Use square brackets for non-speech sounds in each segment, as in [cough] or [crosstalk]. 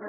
לא,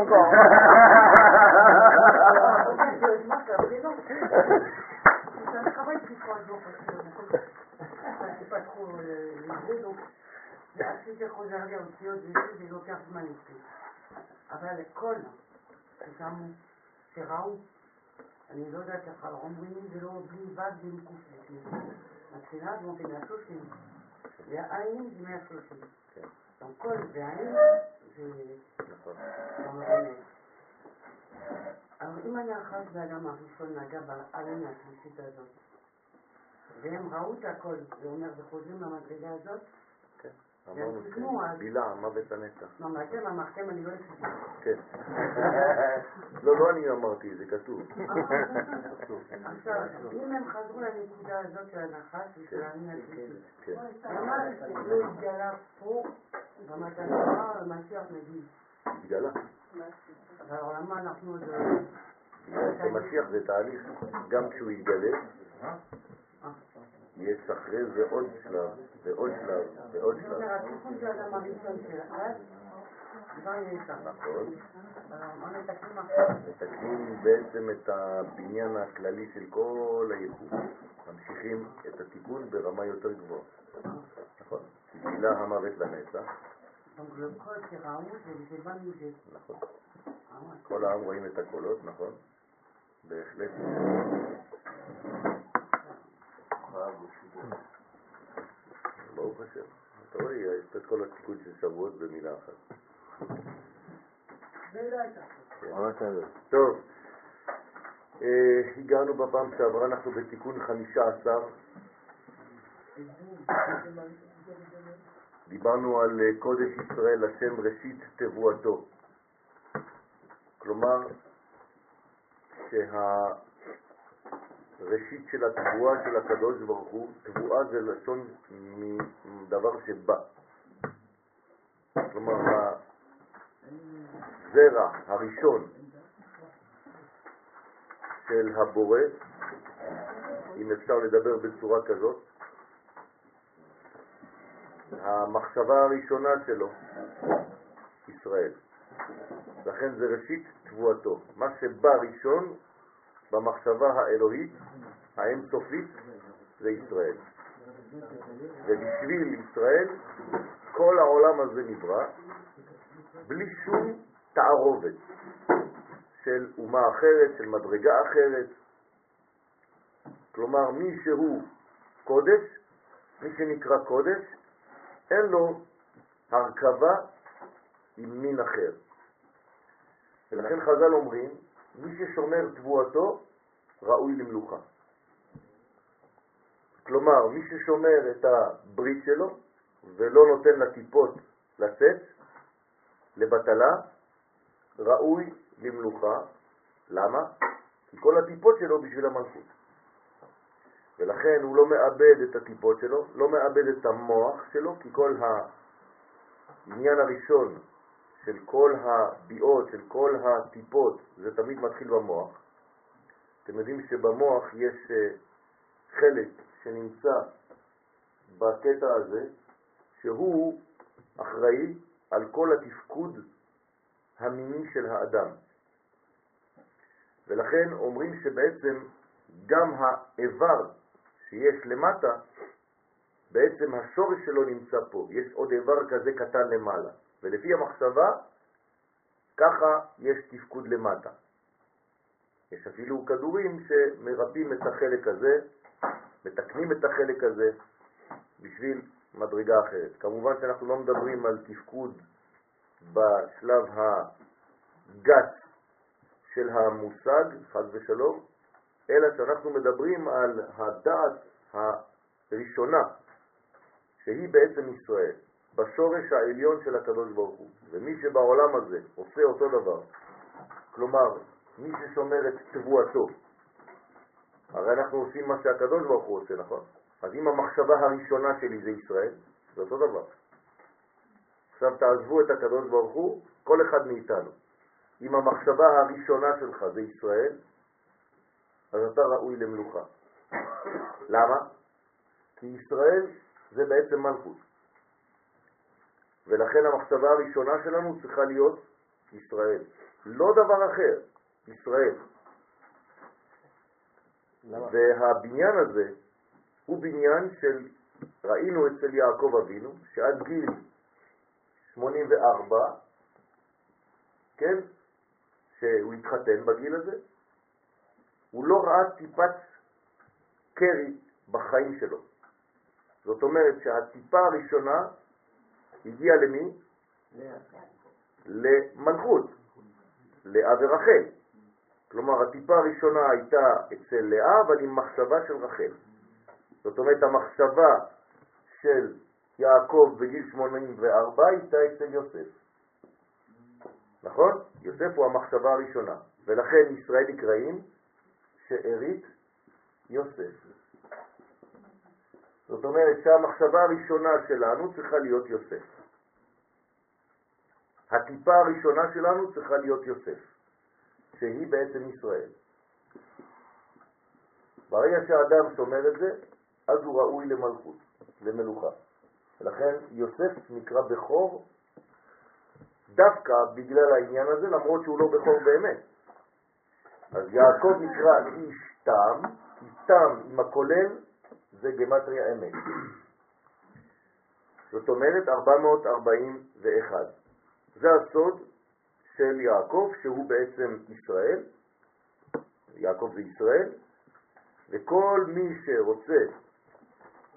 encore. C'est un travail qui prend un jour parce que comme ça, c'est pas trop euh, les donc עשיתי חוזר לאותיות וזה, זה לוקח זמן אצלי. אבל כל ששמו, שראו, אני לא יודעת איך אומרים, זה לא בלי ו' בלי קוף לפני. מבחינה הזאת זה 130. והעין זה 130. גם כל והעין זה... אבל אם אחת באדם הראשון נגע בעין השלישית הזאת, והם ראו את הכל, זה אומר, וחוזרים למדרגה הזאת, אמרנו כן. בילה, מוות הנצח. מה, אתם אמרתם, אני לא אצלי. כן. [laughs] לא, לא אני אמרתי, [laughs] זה כתוב. עכשיו, אם הם חזרו לנקודה הזאת של הנחש ושל העין השלישית, כן. למה לא התגלה פה במתנה המשיח נגיד? התגלה. אבל למה אנחנו עוד... בגלל שמשיח זה תהליך, גם כשהוא יתגלה, יש אחרי זה עוד שלב, ועוד שלב, ועוד אני שלב. אומר, התיקון האדם הראשון. נכון. מה מתקנים בעצם את הבניין הכללי של כל היקום. ממשיכים את התיקון ברמה יותר גבוהה. נכון. כי גילה המוות לנצח. נכון. Ah. כל העם רואים את הקולות, נכון? בהחלט. ברוך השם. אתה רואה, יש את כל התיקון של שבועות במילה אחת. טוב, אה, הגענו בפעם שעברה, אנחנו בתיקון חמישה עשר. דיברנו על אה, קודש ישראל, השם ראשית תבואתו. כלומר, שהראשית של התבואה של הקדוש ברוך הוא, תבואה זה לשון מדבר שבא. כלומר, הזרע הראשון של הבורא, אם אפשר לדבר בצורה כזאת, המחשבה הראשונה שלו, ישראל. לכן זה ראשית תבואתו. מה שבא ראשון במחשבה האלוהית, האינסופית, זה ישראל. ובשביל ישראל כל העולם הזה נברא בלי שום תערובת של אומה אחרת, של מדרגה אחרת. כלומר, מי שהוא קודש, מי שנקרא קודש, אין לו הרכבה עם מין אחר. ולכן חז"ל אומרים, מי ששומר תבואתו ראוי למלוכה. כלומר, מי ששומר את הברית שלו ולא נותן לטיפות לצאת, לבטלה, ראוי למלוכה. למה? כי כל הטיפות שלו בשביל המלכות. ולכן הוא לא מאבד את הטיפות שלו, לא מאבד את המוח שלו, כי כל העניין הראשון של כל הביאות, של כל הטיפות, זה תמיד מתחיל במוח. אתם יודעים שבמוח יש אה, חלק שנמצא בקטע הזה, שהוא אחראי על כל התפקוד המיני של האדם. ולכן אומרים שבעצם גם האיבר שיש למטה, בעצם השורש שלו נמצא פה. יש עוד איבר כזה קטן למעלה. ולפי המחשבה, ככה יש תפקוד למטה. יש אפילו כדורים שמרפאים את החלק הזה מתקנים את החלק הזה בשביל מדרגה אחרת. כמובן שאנחנו לא מדברים על תפקוד בשלב הגס של המושג, חד ושלום, אלא שאנחנו מדברים על הדעת הראשונה, שהיא בעצם ישראל, בשורש העליון של הקדוש ברוך הוא. ומי שבעולם הזה עושה אותו דבר, כלומר, מי ששומר את תבואתו, הרי אנחנו עושים מה שהקדוש ברוך הוא עושה, נכון? אז אם המחשבה הראשונה שלי זה ישראל, זה אותו דבר. עכשיו תעזבו את הקדוש ברוך הוא, כל אחד מאיתנו. אם המחשבה הראשונה שלך זה ישראל, אז אתה ראוי למלוכה. למה? כי ישראל זה בעצם מלכות. ולכן המחשבה הראשונה שלנו צריכה להיות ישראל. לא דבר אחר, ישראל. והבניין הזה הוא בניין של, ראינו אצל יעקב אבינו, שעד גיל 84, כן, שהוא התחתן בגיל הזה, הוא לא ראה טיפת קרי בחיים שלו. זאת אומרת שהטיפה הראשונה הגיעה למי? למלכות, לאה ורחל. כלומר, הטיפה הראשונה הייתה אצל לאה, אבל עם מחשבה של רחל. זאת אומרת, המחשבה של יעקב בגיל 84 הייתה אצל יוסף. נכון? יוסף הוא המחשבה הראשונה, ולכן ישראל נקראים שארית יוסף. זאת אומרת שהמחשבה הראשונה שלנו צריכה להיות יוסף. הטיפה הראשונה שלנו צריכה להיות יוסף, שהיא בעצם ישראל. ברגע שהאדם שומר את זה, אז הוא ראוי למלכות, למלוכה. ולכן יוסף נקרא בכור דווקא בגלל העניין הזה, למרות שהוא לא בכור באמת. אז יעקב נקרא איש תם, כי תם עם הכולל זה גמטריה אמת. זאת אומרת 441. זה הסוד של יעקב, שהוא בעצם ישראל, יעקב זה ישראל, וכל מי שרוצה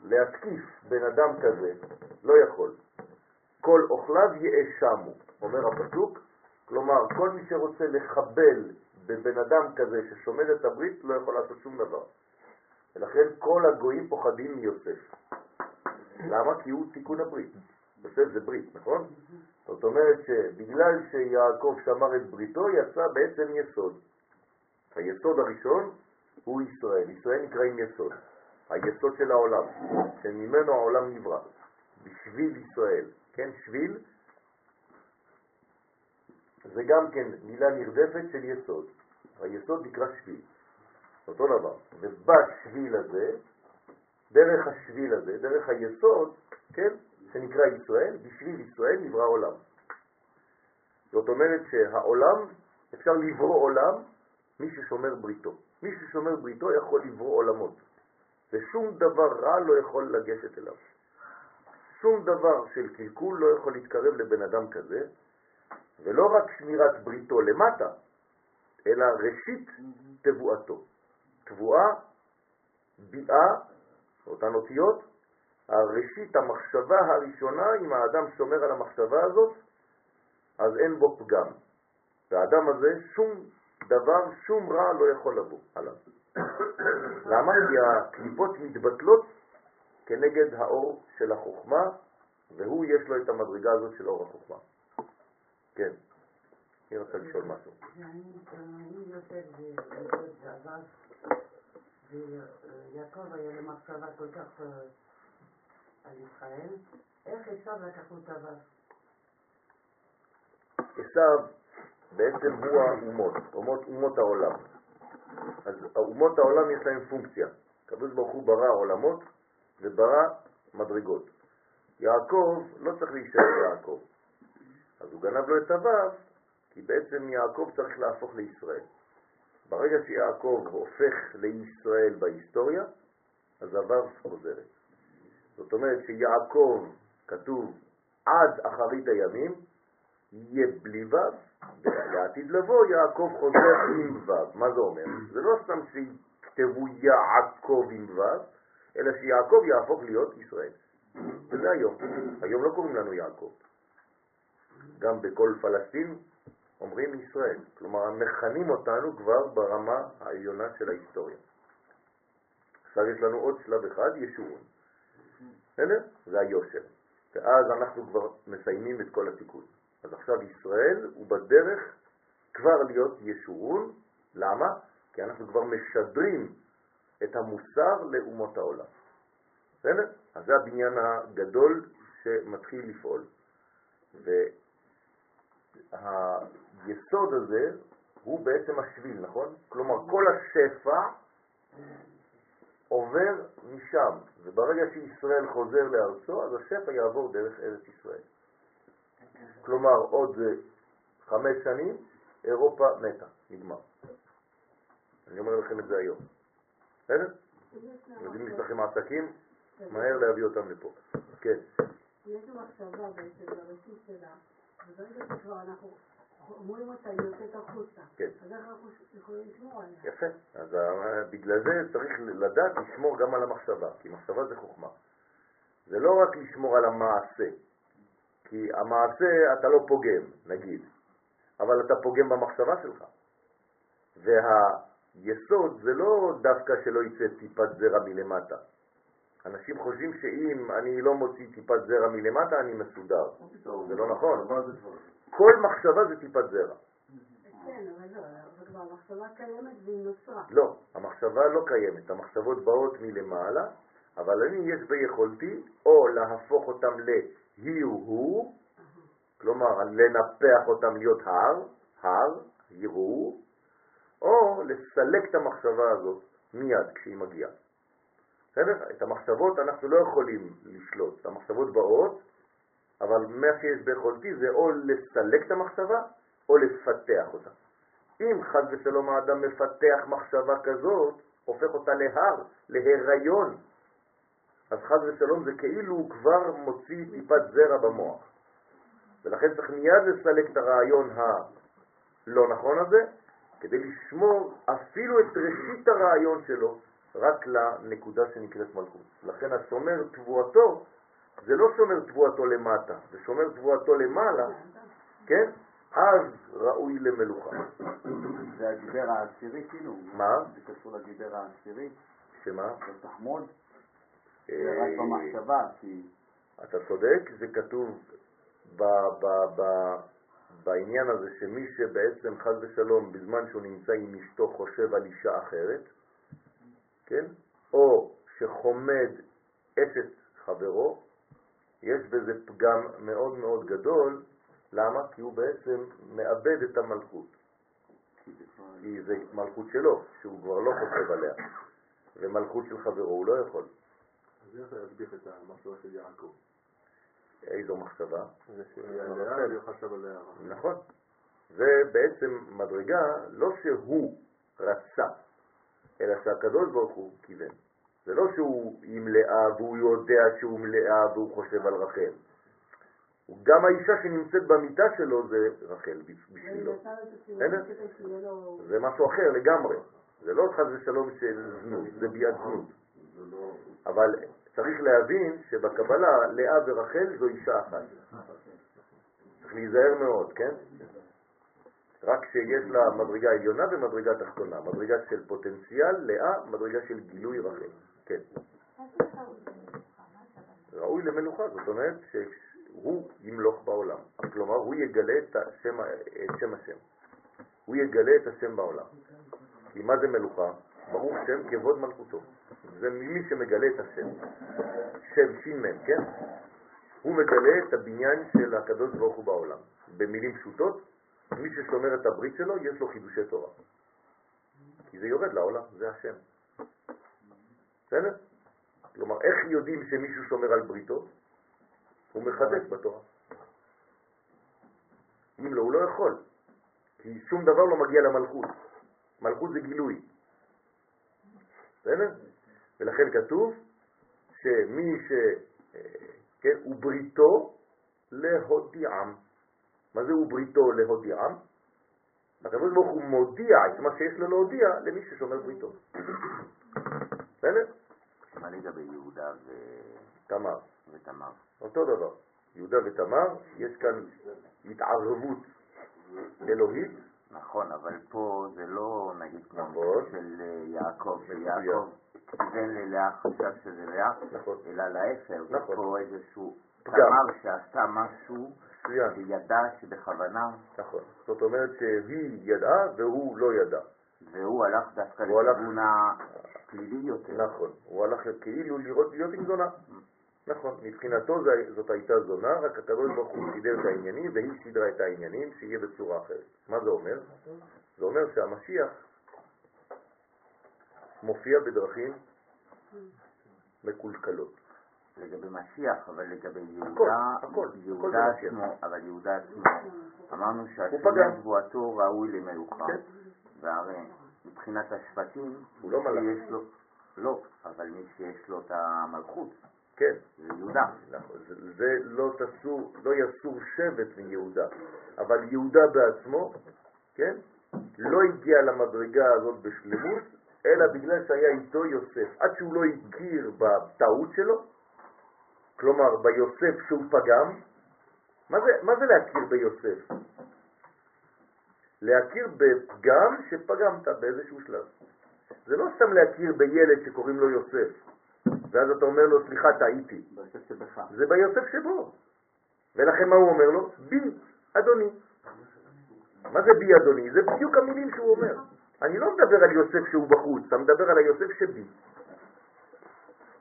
להתקיף בן אדם כזה, לא יכול. כל אוכליו יאשמו, אומר הפסוק, כלומר, כל מי שרוצה לחבל בבן אדם כזה ששומר את הברית לא יכול לעשות שום דבר. ולכן כל הגויים פוחדים מיוסף. למה? כי הוא תיקון הברית. יוסף זה ברית, נכון? זאת אומרת שבגלל שיעקב שמר את בריתו, יצא בעצם יסוד. היסוד הראשון הוא ישראל. ישראל נקראים יסוד. היסוד של העולם, שממנו העולם נברא. בשביל ישראל. כן, שביל זה גם כן מילה נרדפת של יסוד. היסוד נקרא שביל. אותו דבר. ובשביל הזה, דרך השביל הזה, דרך היסוד, כן, שנקרא ישראל, בשביל ישראל נברא עולם. זאת אומרת שהעולם, אפשר לברוא עולם מי ששומר בריתו. מי ששומר בריתו יכול לברוא עולמות, ושום דבר רע לא יכול לגשת אליו. שום דבר של קלקול לא יכול להתקרב לבן אדם כזה, ולא רק שמירת בריתו למטה, אלא ראשית תבואתו. תבואה, ביאה, אותן אותיות, הראשית, המחשבה הראשונה, אם האדם שומר על המחשבה הזאת, אז אין בו פגם. והאדם הזה, שום דבר, שום רע לא יכול לבוא עליו. למה? כי הקליפות מתבטלות כנגד האור של החוכמה, והוא יש לו את המדרגה הזאת של אור החוכמה. כן, אני רוצה לשאול משהו. ויעקב היה למחשבה כל כך על ישראל, איך עשיו לקח הזהב? עשיו בעצם הוא האומות, אומות, אומות העולם. אז אומות העולם יש להם פונקציה. הקדוש ברוך הוא ברא עולמות וברא מדרגות. יעקב לא צריך להישאר יעקב. אז הוא גנב לו את הוו, כי בעצם יעקב צריך להפוך לישראל. ברגע שיעקב הופך לישראל בהיסטוריה, אז הוו חוזרת. זאת אומרת שיעקב, כתוב, עד אחרית הימים, יהיה בלי וו, ולעתיד לבוא יעקב חוזר עם וו. מה זה אומר? זה לא סתם שיכתבו יעקב עם וו, אלא שיעקב יהפוך להיות ישראל. וזה היום. היום לא קוראים לנו יעקב. גם בכל פלסטין אומרים ישראל. כלומר, מכנים אותנו כבר ברמה העליונה של ההיסטוריה. עכשיו יש לנו עוד שלב אחד, ישורון. בסדר? זה היושר. ואז אנחנו כבר מסיימים את כל התיקון. אז עכשיו ישראל הוא בדרך כבר להיות ישורון. למה? כי אנחנו כבר משדרים את המוסר לאומות העולם. בסדר? אז זה הבניין הגדול שמתחיל לפעול. והיסוד הזה הוא בעצם השביל, נכון? כלומר, כל השפע עובר משם, וברגע שישראל חוזר לארצו, אז השפע יעבור דרך ארץ ישראל. כלומר, עוד חמש שנים, אירופה מתה, נגמר. אני אומר לכם את זה היום. בסדר? יודעים יש לכם עסקים, מהר להביא אותם לפה. כן. יש לו מחשבה בעצם בראשית שלה, וברגע שכבר אנחנו אומרים אותה, היא יוצאת החוצה. כן. אז איך אנחנו יכולים לשמור עליה? יפה. אז בגלל זה צריך לדעת לשמור גם על המחשבה, כי מחשבה זה חוכמה. זה לא רק לשמור על המעשה, כי המעשה אתה לא פוגם, נגיד, אבל אתה פוגם במחשבה שלך. והיסוד זה לא דווקא שלא יצא טיפת זרע מלמטה. אנשים חושבים שאם אני לא מוציא טיפת זרע מלמטה, אני מסודר. זה לא נכון. כל מחשבה זה טיפת זרע. כן, אבל לא, אבל כבר המחשבה קיימת והיא נוצרה. לא, המחשבה לא קיימת, המחשבות באות מלמעלה, אבל אני יש ביכולתי או להפוך אותם להיא הוא, כלומר לנפח אותם להיות הר, הר, יראו, או לסלק את המחשבה הזאת מיד כשהיא מגיעה. בסדר? את המחשבות אנחנו לא יכולים לשלוט, המחשבות באות, אבל מה שיש ביכולתי זה או לסלק את המחשבה או לפתח אותה. אם חד ושלום האדם מפתח מחשבה כזאת, הופך אותה להר, להיריון, אז חד ושלום זה כאילו הוא כבר מוציא טיפת זרע במוח. ולכן צריך מיד לסלק את הרעיון הלא נכון הזה, כדי לשמור אפילו את ראשית הרעיון שלו רק לנקודה שנקראת מלכות. לכן השומר תבואתו, זה לא שומר תבואתו למטה, זה שומר תבואתו למעלה, כן? אז ראוי למלוכה. [coughs] זה הגיבר העשירי כאילו? מה? זה קשור לגיבר העשירי? שמה? זה תחמוד? אה, זה רק במחשבה, כי... אתה צודק, זה כתוב בעניין הזה שמי שבעצם חז ושלום בזמן שהוא נמצא עם אשתו חושב על אישה אחרת, כן? או שחומד אשת חברו, יש בזה פגם מאוד מאוד גדול, למה? כי הוא בעצם מאבד את המלכות. כי זה מלכות שלו, שהוא כבר לא חושב עליה, ומלכות של חברו הוא לא יכול. אז איך להסביר את המחשבה של יעקב? איזו מחשבה? לאה. נכון. זה בעצם מדרגה לא שהוא רצה, אלא שהקדוש ברוך הוא כיוון. זה לא שהוא עם לאה והוא יודע שהוא מלאה והוא חושב על רחל. גם האישה שנמצאת במיטה שלו זה רחל בשבילו. שיהיה לו... זה משהו אחר לגמרי. זה לא חס ושלום של זנות, זה ביד זנות. אבל צריך להבין שבקבלה לאה ורחל זו אישה אחת. צריך להיזהר מאוד, כן? רק שיש לה מדרגה עליונה ומדרגה תחתונה. מדרגה של פוטנציאל, לאה, מדרגה של גילוי רחל. כן. ראוי למלוכה, זאת אומרת שהוא ימלוך בעולם. כלומר, הוא יגלה את השם, את שם השם. הוא יגלה את השם בעולם. כי מה זה מלוכה? ברוך שם כבוד מלכותו. זה מי שמגלה את השם. שם ש"מ, כן? הוא מגלה את הבניין של הקדוש ברוך הוא בעולם. במילים פשוטות, מי ששומר את הברית שלו, יש לו חידושי תורה. כי זה יורד לעולם, זה השם. בסדר? כלומר, איך יודעים שמישהו שומר על בריתו? הוא מחדש בתורה. אם לא, הוא לא יכול. כי שום דבר לא מגיע למלכות. מלכות זה גילוי. בסדר? ולכן כתוב שמי ש... כן, הוא בריתו להודיעם. מה זה הוא בריתו להודיעם? ברוך הוא מודיע את מה שיש לו להודיע למי ששומר בריתו. [coughs] בסדר? מה לגבי יהודה ו- תמר. ותמר? אותו דבר. יהודה ותמר, יש כאן התערבות אלוהית, נכון, אבל פה זה לא נגיד כמו נכון. של אה, יעקב. שיעקב כיוון ללאה, חשב שזה לאה, נכון. אלא להפך, נכון. פה איזשהו. תמר שעשתה משהו וידע שבכוונה, נכון. זאת אומרת שהיא ידעה והוא לא ידע. והוא הלך דווקא לכיוון הפלילי יותר. נכון, הוא הלך כאילו לראות להיות עם זונה. נכון, מבחינתו זאת הייתה זונה, רק הקדוש ברוך הוא סידר את העניינים והיא סידרה את העניינים שיהיה בצורה אחרת. מה זה אומר? זה אומר שהמשיח מופיע בדרכים מקולקלות. לגבי משיח, אבל לגבי יהודה, הכל, יהודה. עצמו, אבל יהודה עצמו, אמרנו פגם. שהשונה שבועתו ראוי למלוכה, כן. והרי מבחינת השבטים, הוא לא מלך. שיש לו, לא, אבל מי שיש לו את המלכות, כן, זה יהודה. נכון, זה, זה לא תסור, לא יסור שבט מיהודה, אבל יהודה בעצמו, כן, לא הגיע למדרגה הזאת בשלמות, אלא בגלל שהיה איתו יוסף. עד שהוא לא הכיר בטעות שלו, כלומר ביוסף שהוא פגם, מה זה, מה זה להכיר ביוסף? להכיר בפגם שפגמת באיזשהו שלב. זה לא סתם להכיר בילד שקוראים לו יוסף, ואז אתה אומר לו, סליחה, טעיתי. זה ביוסף שבו. ולכן מה הוא אומר לו? בי, אדוני. מה זה בי, אדוני? זה בדיוק המילים שהוא אומר. אני לא מדבר על יוסף שהוא בחוץ, אתה מדבר על היוסף שבי.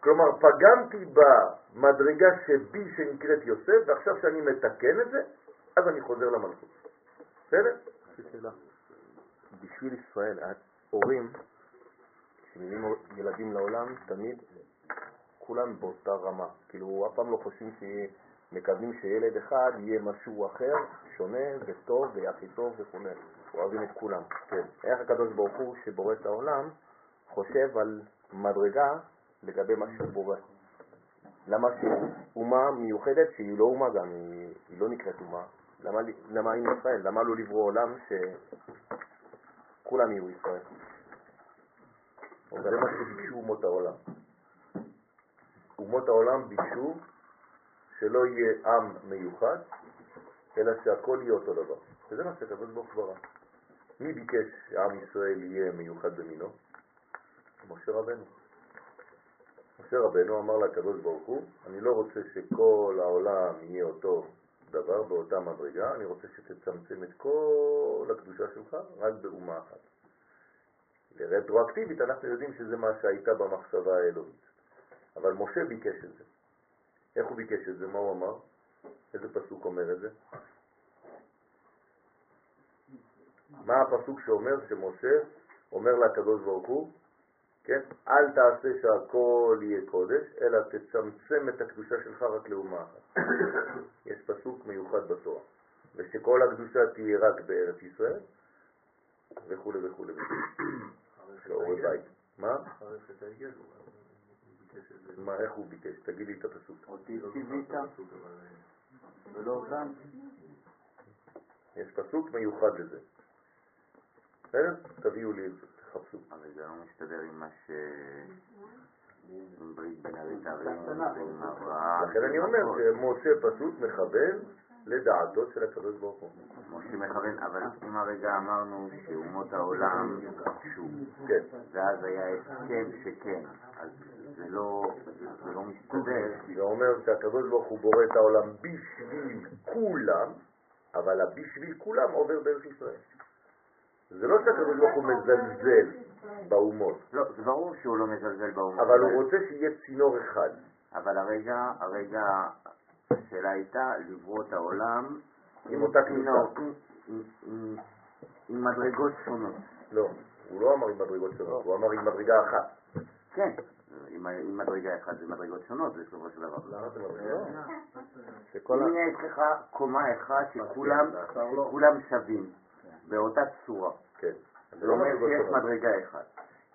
כלומר, פגמתי במדרגה שבי שנקראת יוסף, ועכשיו שאני מתקן את זה, אז אני חוזר למלכות. בסדר? לי שאלה. בשביל ישראל, ההורים, כשמביאים ילדים לעולם, תמיד כולם באותה רמה. כאילו, אף פעם לא חושבים שמקווים שילד אחד יהיה משהו אחר, שונה וטוב והכי טוב וכו'. אוהבים את כולם. כן. איך הקדוש ברוך הוא שבורא את העולם חושב על מדרגה לגבי מה שהוא בורא. למה שאומה מיוחדת שהיא לא אומה גם, היא, היא לא נקראת אומה, למה, למה עם ישראל? למה לא לברוא עולם שכולם יהיו ישראל? זה מה שביקשו אומות העולם. אומות העולם ביקשו שלא יהיה עם מיוחד, אלא שהכל יהיה אותו דבר. וזה מה שהקדוש הוא ברא. מי ביקש שעם ישראל יהיה מיוחד במינו? משה רבנו. משה רבנו אמר לקדוש ברוך הוא, אני לא רוצה שכל העולם יהיה אותו דבר, באותה מדרגה, אני רוצה שתצמצם את כל הקדושה שלך רק באומה אחת. רטרואקטיבית אנחנו יודעים שזה מה שהייתה במחשבה האלוהית. אבל משה ביקש את זה. איך הוא ביקש את זה? מה הוא אמר? איזה פסוק אומר את זה? מה הפסוק שאומר שמשה אומר לקדוש ברוך הוא, כן? אל תעשה שהכל יהיה קודש, אלא תצמצם את הקדושה שלך רק לאומה אחת. [coughs] יש פסוק מיוחד בתורה. ושכל הקדושה תהיה רק בארץ ישראל, וכו' וכו' וכו'. שעורי בית. מה? מה, איך הוא ביקש? תגיד לי את הפסוק. אותי לא ציווית אבל, אה, ולא גם. יש פסוק מיוחד לזה. בסדר? תביאו לי את זה, אבל זה לא מסתדר עם מה ש... עם ברית בין הריתרים ועם אברהם. לכן אני אומר שמשה פשוט מכוון לדעתו של הקדוש ברוך הוא. משה מכוון, אבל אם הרגע אמרנו שאומות העולם ביקשו, כן. ואז היה הסכם שכן, אז זה לא, זה לא מסתדר. זה אומר שהקדוש ברוך הוא בורא את העולם בשביל כולם, אבל הבשביל כולם עובר דרך ישראל. זה לא שהקדוש ברוך הוא מזלזל באומות, לא, זה ברור שהוא לא מזלזל באומות. אבל הוא רוצה שיהיה צינור אחד. אבל הרגע, הרגע, השאלה הייתה לברוא את העולם עם אותה כניסה. לא, עם- מדרגות שונות. לא, הוא לא אמר עם מדרגות שונות, הוא אמר עם מדרגה אחת. כן, עם מדרגה אחת זה מדרגות שונות בסופו של דבר. מה זה מדרגה? שכל ה... אם יש לך קומה אחת שכולם שכולם שווים באותה צורה, כן. זה לא אומר שיש. מדרגה אחת.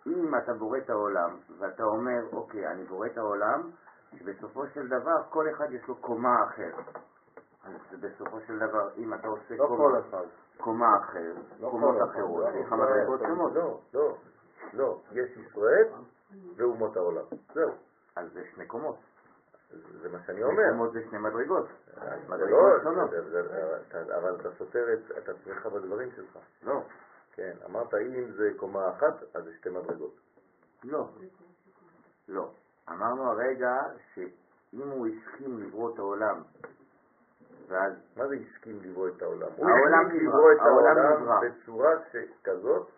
אם אתה בורא את העולם, ואתה אומר, אוקיי, אני בורא את העולם, שבסופו של דבר כל אחד יש לו קומה אחרת. אז בסופו של דבר, אם אתה עושה לא קומה, כל אחד. קומה אחרת, לא קומות אחרות, לא, יש לך לא, מדרגות שונות. לא, לא, לא. יש ישראל ואומות העולם. זהו. אז זה שני קומות. זה מה שאני אומר. קומות זה שני מדרגות. זה מדרגות לא, שונות. אבל אתה סותר את עצמך בדברים שלך. לא, כן, אמרת אם זה קומה אחת, אז זה שתי מדרגות. לא. לא. אמרנו הרגע שאם הוא הסכים לברוא את העולם, ואז מה זה הסכים לברוא את העולם? הוא העולם לברוא את העולם. בצורה כזאת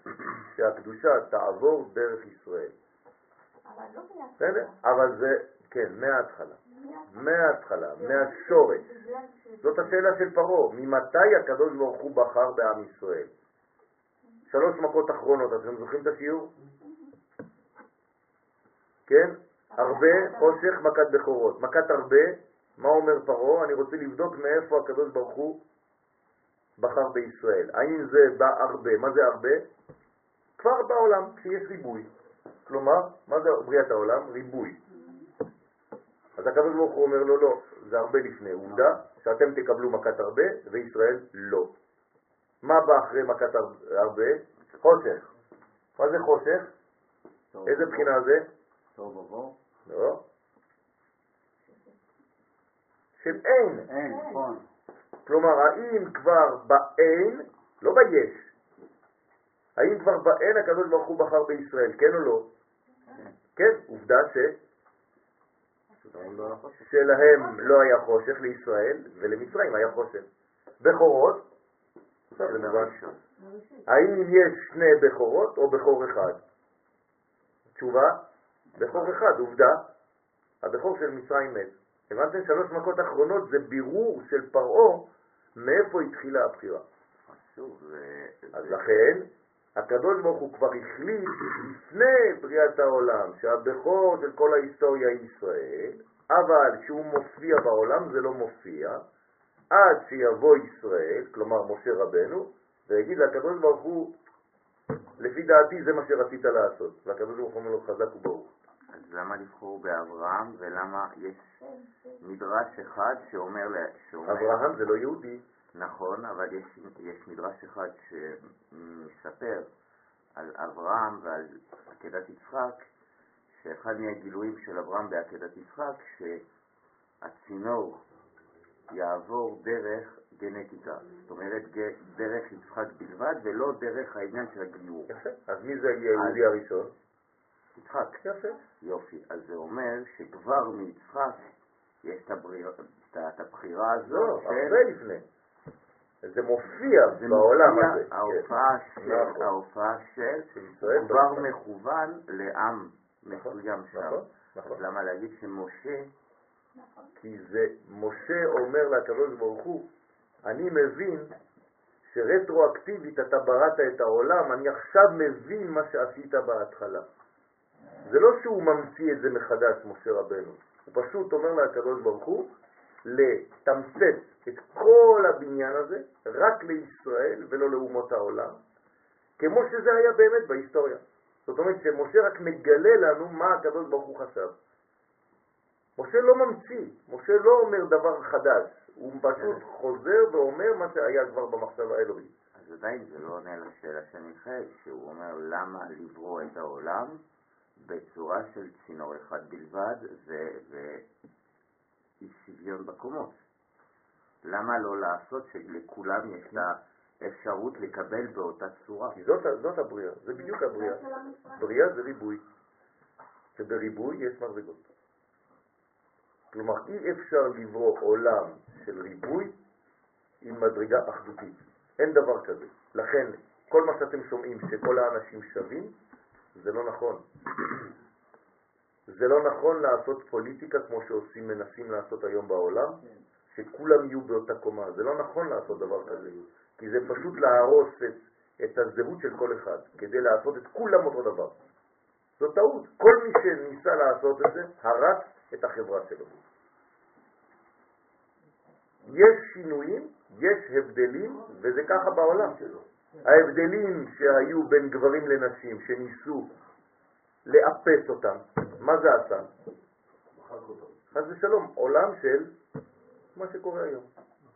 שהקדושה תעבור דרך ישראל. אבל לא מההתחלה. בסדר? אבל זה, כן, מההתחלה. מההתחלה, מהשורש. זאת השאלה של פרעה, ממתי הקדוש ברוך הוא בחר בעם ישראל? שלוש מכות אחרונות, אתם זוכרים את השיעור? כן? הרבה, חושך, מכת בכורות. מכת הרבה, מה אומר פרעה? אני רוצה לבדוק מאיפה הקדוש ברוך הוא בחר בישראל. האם זה בא הרבה? מה זה הרבה? כבר בעולם, כשיש ריבוי. כלומר, מה זה בריאת העולם? ריבוי. אז הקדוש ברוך הוא אומר לו, לא, זה הרבה לפני. עובדה שאתם תקבלו מכת הרבה וישראל לא. מה בא אחרי מכת הר- הרבה? חושך. מה זה חושך? איזה בחינה זה? טוב ובוא? לא. של אין. אין, נכון. כלומר, האם כבר באין, לא ביש, האם כבר באין הקדוש ברוך הוא בחר בישראל, כן או לא? כן, עובדה ש... שלהם לא היה חושך לישראל, ולמצרים היה חושך. בכורות, עכשיו זה מובן. האם יש שני בכורות או בכור אחד? תשובה, בכור אחד, עובדה, הבכור של מצרים מת. הבנתם? שלוש מכות אחרונות זה בירור של פרעה מאיפה התחילה הבחירה. אז לכן, הקדוש ברוך הוא כבר החליט לפני בריאת העולם שהבכור של כל ההיסטוריה היא ישראל, אבל כשהוא מופיע בעולם זה לא מופיע, עד שיבוא ישראל, כלומר משה רבנו, ויגיד לקדוש ברוך הוא, לפי דעתי זה מה שרצית לעשות. והקדוש ברוך הוא אומר לו חזק וברוך. אז למה לבחור באברהם, ולמה יש מדרש אחד שאומר... שאומר אברהם זה לא יהודי. נכון, אבל יש, יש מדרש אחד שמספר על אברהם ועל עקדת יצחק, שאחד מהגילויים של אברהם בעקדת יצחק, שהצינור יעבור דרך גנטיקה, זאת אומרת דרך יצחק בלבד ולא דרך העניין של הגיור. יפה. אז מי זה היהודי הראשון? יצחק, יפה. יופי. אז זה אומר שכבר מיצחק יש את הבחירה לא, הזאת של... הרבה לפני. זה מופיע זה בעולם מופיע, הזה. כן. ההופעה של, נכון. ההופעה של, כבר בעצם. מכוון לעם נכון, מסוים שם. נכון, נכון. אז למה להגיד שמשה, כי זה, משה אומר לקדוש ברוך הוא, אני מבין שרטרואקטיבית אתה בראת את העולם, אני עכשיו מבין מה שעשית בהתחלה. זה לא שהוא ממציא את זה מחדש, משה רבנו. הוא פשוט אומר לקדוש ברוך הוא, לתמצת את כל הבניין הזה רק לישראל ולא לאומות העולם, כמו שזה היה באמת בהיסטוריה. זאת אומרת שמשה רק מגלה לנו מה הקדוש ברוך הוא חשב. משה לא ממציא, משה לא אומר דבר חדש, הוא פשוט חוזר ואומר מה שהיה כבר במחשבה האלוהית. אז עדיין זה לא עונה לשאלה של מיכאל, שהוא אומר למה לברוא את העולם בצורה של צינור אחד בלבד ואי שוויון בקומות. למה לא לעשות שלכולם יש את האפשרות לקבל באותה צורה? כי זאת, זאת הבריאה, זה בדיוק הבריאה. בריאה זה ריבוי, ובריבוי יש מדרגות. כלומר, אי אפשר לברוא עולם של ריבוי עם מדרגה אחדותית. אין דבר כזה. לכן, כל מה שאתם שומעים שכל האנשים שווים, זה לא נכון. זה לא נכון לעשות פוליטיקה כמו שעושים, מנסים לעשות היום בעולם, שכולם יהיו באותה קומה. זה לא נכון לעשות דבר כזה, כי זה פשוט להרוס את, את הזהות של כל אחד, כדי לעשות את כולם אותו דבר. זו טעות. כל מי שניסה לעשות את זה, הרס את החברה שלו. יש שינויים, יש הבדלים, וזה ככה בעולם. ההבדלים שהיו בין גברים לנשים, שניסו לאפס אותם, מה זה עשה? חס ושלום, עולם של מה שקורה היום.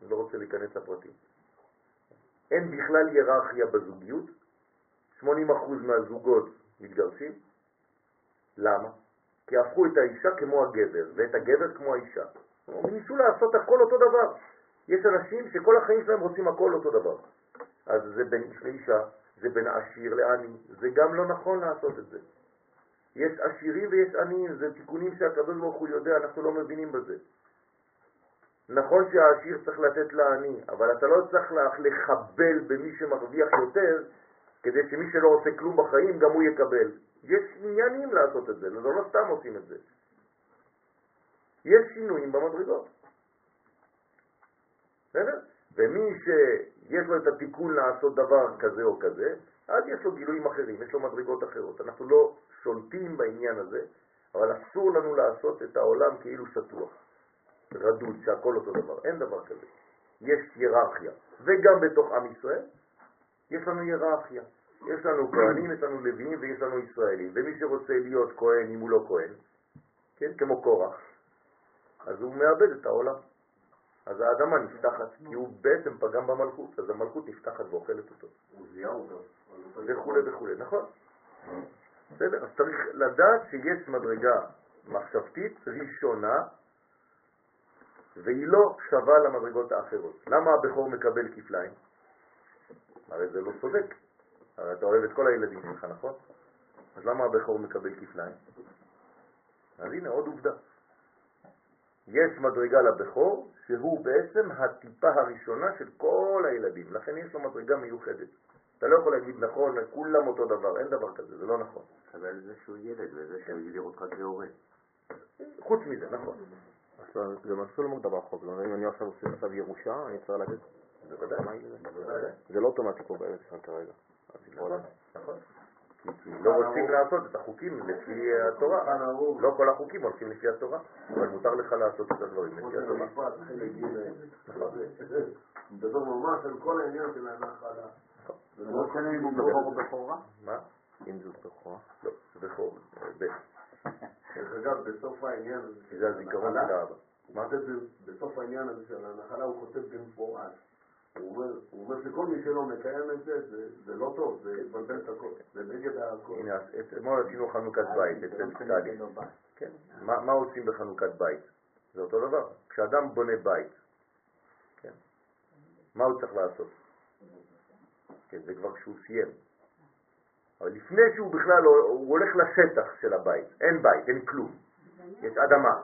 אני לא רוצה להיכנס לפרטים. אין בכלל היררכיה בזוגיות, 80% מהזוגות מתגרשים. למה? כי הפכו את האישה כמו הגבר, ואת הגבר כמו האישה. הם ניסו לעשות הכל אותו דבר. יש אנשים שכל החיים שלהם רוצים הכל אותו דבר. אז זה בין איש לאישה, זה בין עשיר לעני, זה גם לא נכון לעשות את זה. יש עשירים ויש עניים, זה תיקונים שהקדוש ברוך הוא יודע, אנחנו לא מבינים בזה. נכון שהעשיר צריך לתת לעני, אבל אתה לא צריך לחבל במי שמרוויח יותר, כדי שמי שלא עושה כלום בחיים גם הוא יקבל. יש עניינים לעשות את זה, לא, לא סתם עושים את זה. יש שינויים במדרגות. בסדר? ומי שיש לו את התיקון לעשות דבר כזה או כזה, אז יש לו גילויים אחרים, יש לו מדרגות אחרות. אנחנו לא שולטים בעניין הזה, אבל אסור לנו לעשות את העולם כאילו שטוח, רדוד, שהכל אותו דבר. אין דבר כזה. יש היררכיה. וגם בתוך עם ישראל יש לנו היררכיה. יש לנו כהנים, יש לנו לוויים ויש לנו ישראלים. ומי שרוצה להיות כהן אם הוא לא כהן, כן, כמו קורח, אז הוא מאבד את העולם. אז האדמה נפתחת, כי הוא בעצם פגם במלכות, אז המלכות נפתחת ואוכלת אותו. וכו' וכו', נכון. בסדר? אז צריך לדעת שיש מדרגה מחשבתית ראשונה, והיא לא שווה למדרגות האחרות. למה הבכור מקבל כפליים? הרי זה לא צודק. הרי אתה אוהב את כל הילדים שלך, נכון? אז למה הבכור מקבל כפליים? אז הנה עוד עובדה. יש מדרגה לבכור, שהוא בעצם הטיפה הראשונה של כל הילדים, לכן יש לו מדרגה מיוחדת. אתה לא יכול להגיד נכון, כולם אותו דבר, אין דבר כזה, זה לא נכון. אבל זה שהוא ילד וזה שהוא הגדיר אותך כהורה. חוץ מזה, נכון. זה מסלול מאוד דבר חוק, אם אני עכשיו עושה עכשיו ירושה, אני צריך להגיד, בוודאי. זה לא אוטומטי פה בארץ ישראל כרגע. נכון, נכון. לא רוצים לעשות את החוקים לפי התורה. לא כל החוקים הולכים לפי התורה, אבל מותר לך לעשות את הדברים לפי התורה. מדבר ממש על כל העניין של הנחלה. זה לא משנה אם הוא בכור או בכורה? מה? אם זאת בכורה. לא, זה בכור, בן. דרך אגב, בסוף העניין הזה כי זה הזיכרון של האבא. מה זה בסוף העניין הזה של הנחלה, הוא כותב במפורש. הוא אומר, הוא אומר שכל מי שלא מקיים את זה, זה, זה לא טוב, זה יבלבל את הכל, זה נגד הכל. הנה, אתמול עשינו חנוכת בית אצל סטאגי. כן. מה מה עושים בחנוכת בית? זה אותו דבר. כשאדם בונה בית, כן, מה הוא צריך לעשות? כן, זה כבר כשהוא סיים. אבל לפני שהוא בכלל, הוא הולך לשטח של הבית. אין בית, אין כלום. יש אדמה.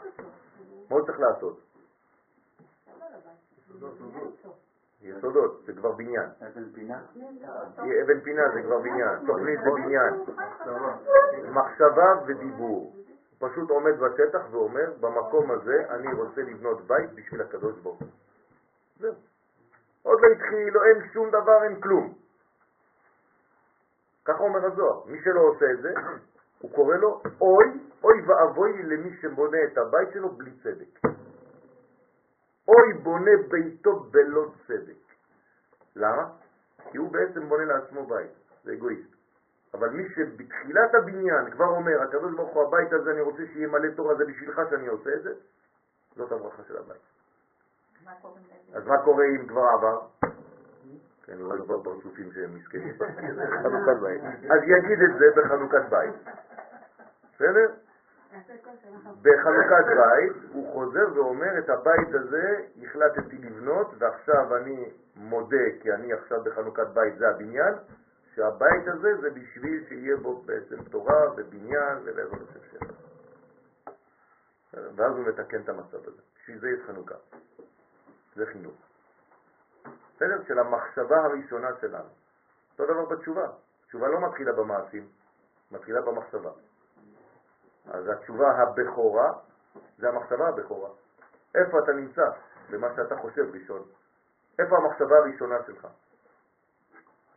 מה הוא צריך לעשות? יסודות, זה כבר בניין. אבן פינה? אבן פינה זה כבר בניין, תוכנית זה בניין. מחשבה ודיבור. פשוט עומד בשטח ואומר, במקום הזה אני רוצה לבנות בית בשביל הקדוש ברוך הוא. זהו. עוד לא התחיל, לא, אין שום דבר, אין כלום. ככה אומר הזוהר. מי שלא עושה את זה, הוא קורא לו אוי, אוי ואבוי למי שבונה את הבית שלו בלי צדק. אוי בונה ביתו בלא צדק. למה? כי הוא בעצם בונה לעצמו בית, זה אגואיסט. אבל מי שבתחילת הבניין כבר אומר, הקדוש ברוך הוא הבית הזה, אני רוצה שיהיה מלא תורה, זה בשבילך שאני עושה את זה, זאת הברכה של הבית. אז מה קורה אם כבר עבר? כי אני רואה כבר פרצופים שהם מסכנים. [laughs] אז יגיד את זה בחנוכת בית. בסדר? בחנוכת בית הוא חוזר ואומר את הבית הזה החלטתי לבנות ועכשיו אני מודה כי אני עכשיו בחנוכת בית זה הבניין שהבית הזה זה בשביל שיהיה בו בעצם תורה ובניין ולעזור לשם שם. ואז הוא מתקן את המצב הזה. בשביל זה יש חנוכה. זה חינוך. בסדר? של המחשבה הראשונה שלנו. אותו דבר בתשובה. תשובה לא מתחילה במעשים, מתחילה במחשבה. אז התשובה הבכורה זה המחשבה הבכורה. איפה אתה נמצא? במה שאתה חושב ראשון. איפה המחשבה הראשונה שלך?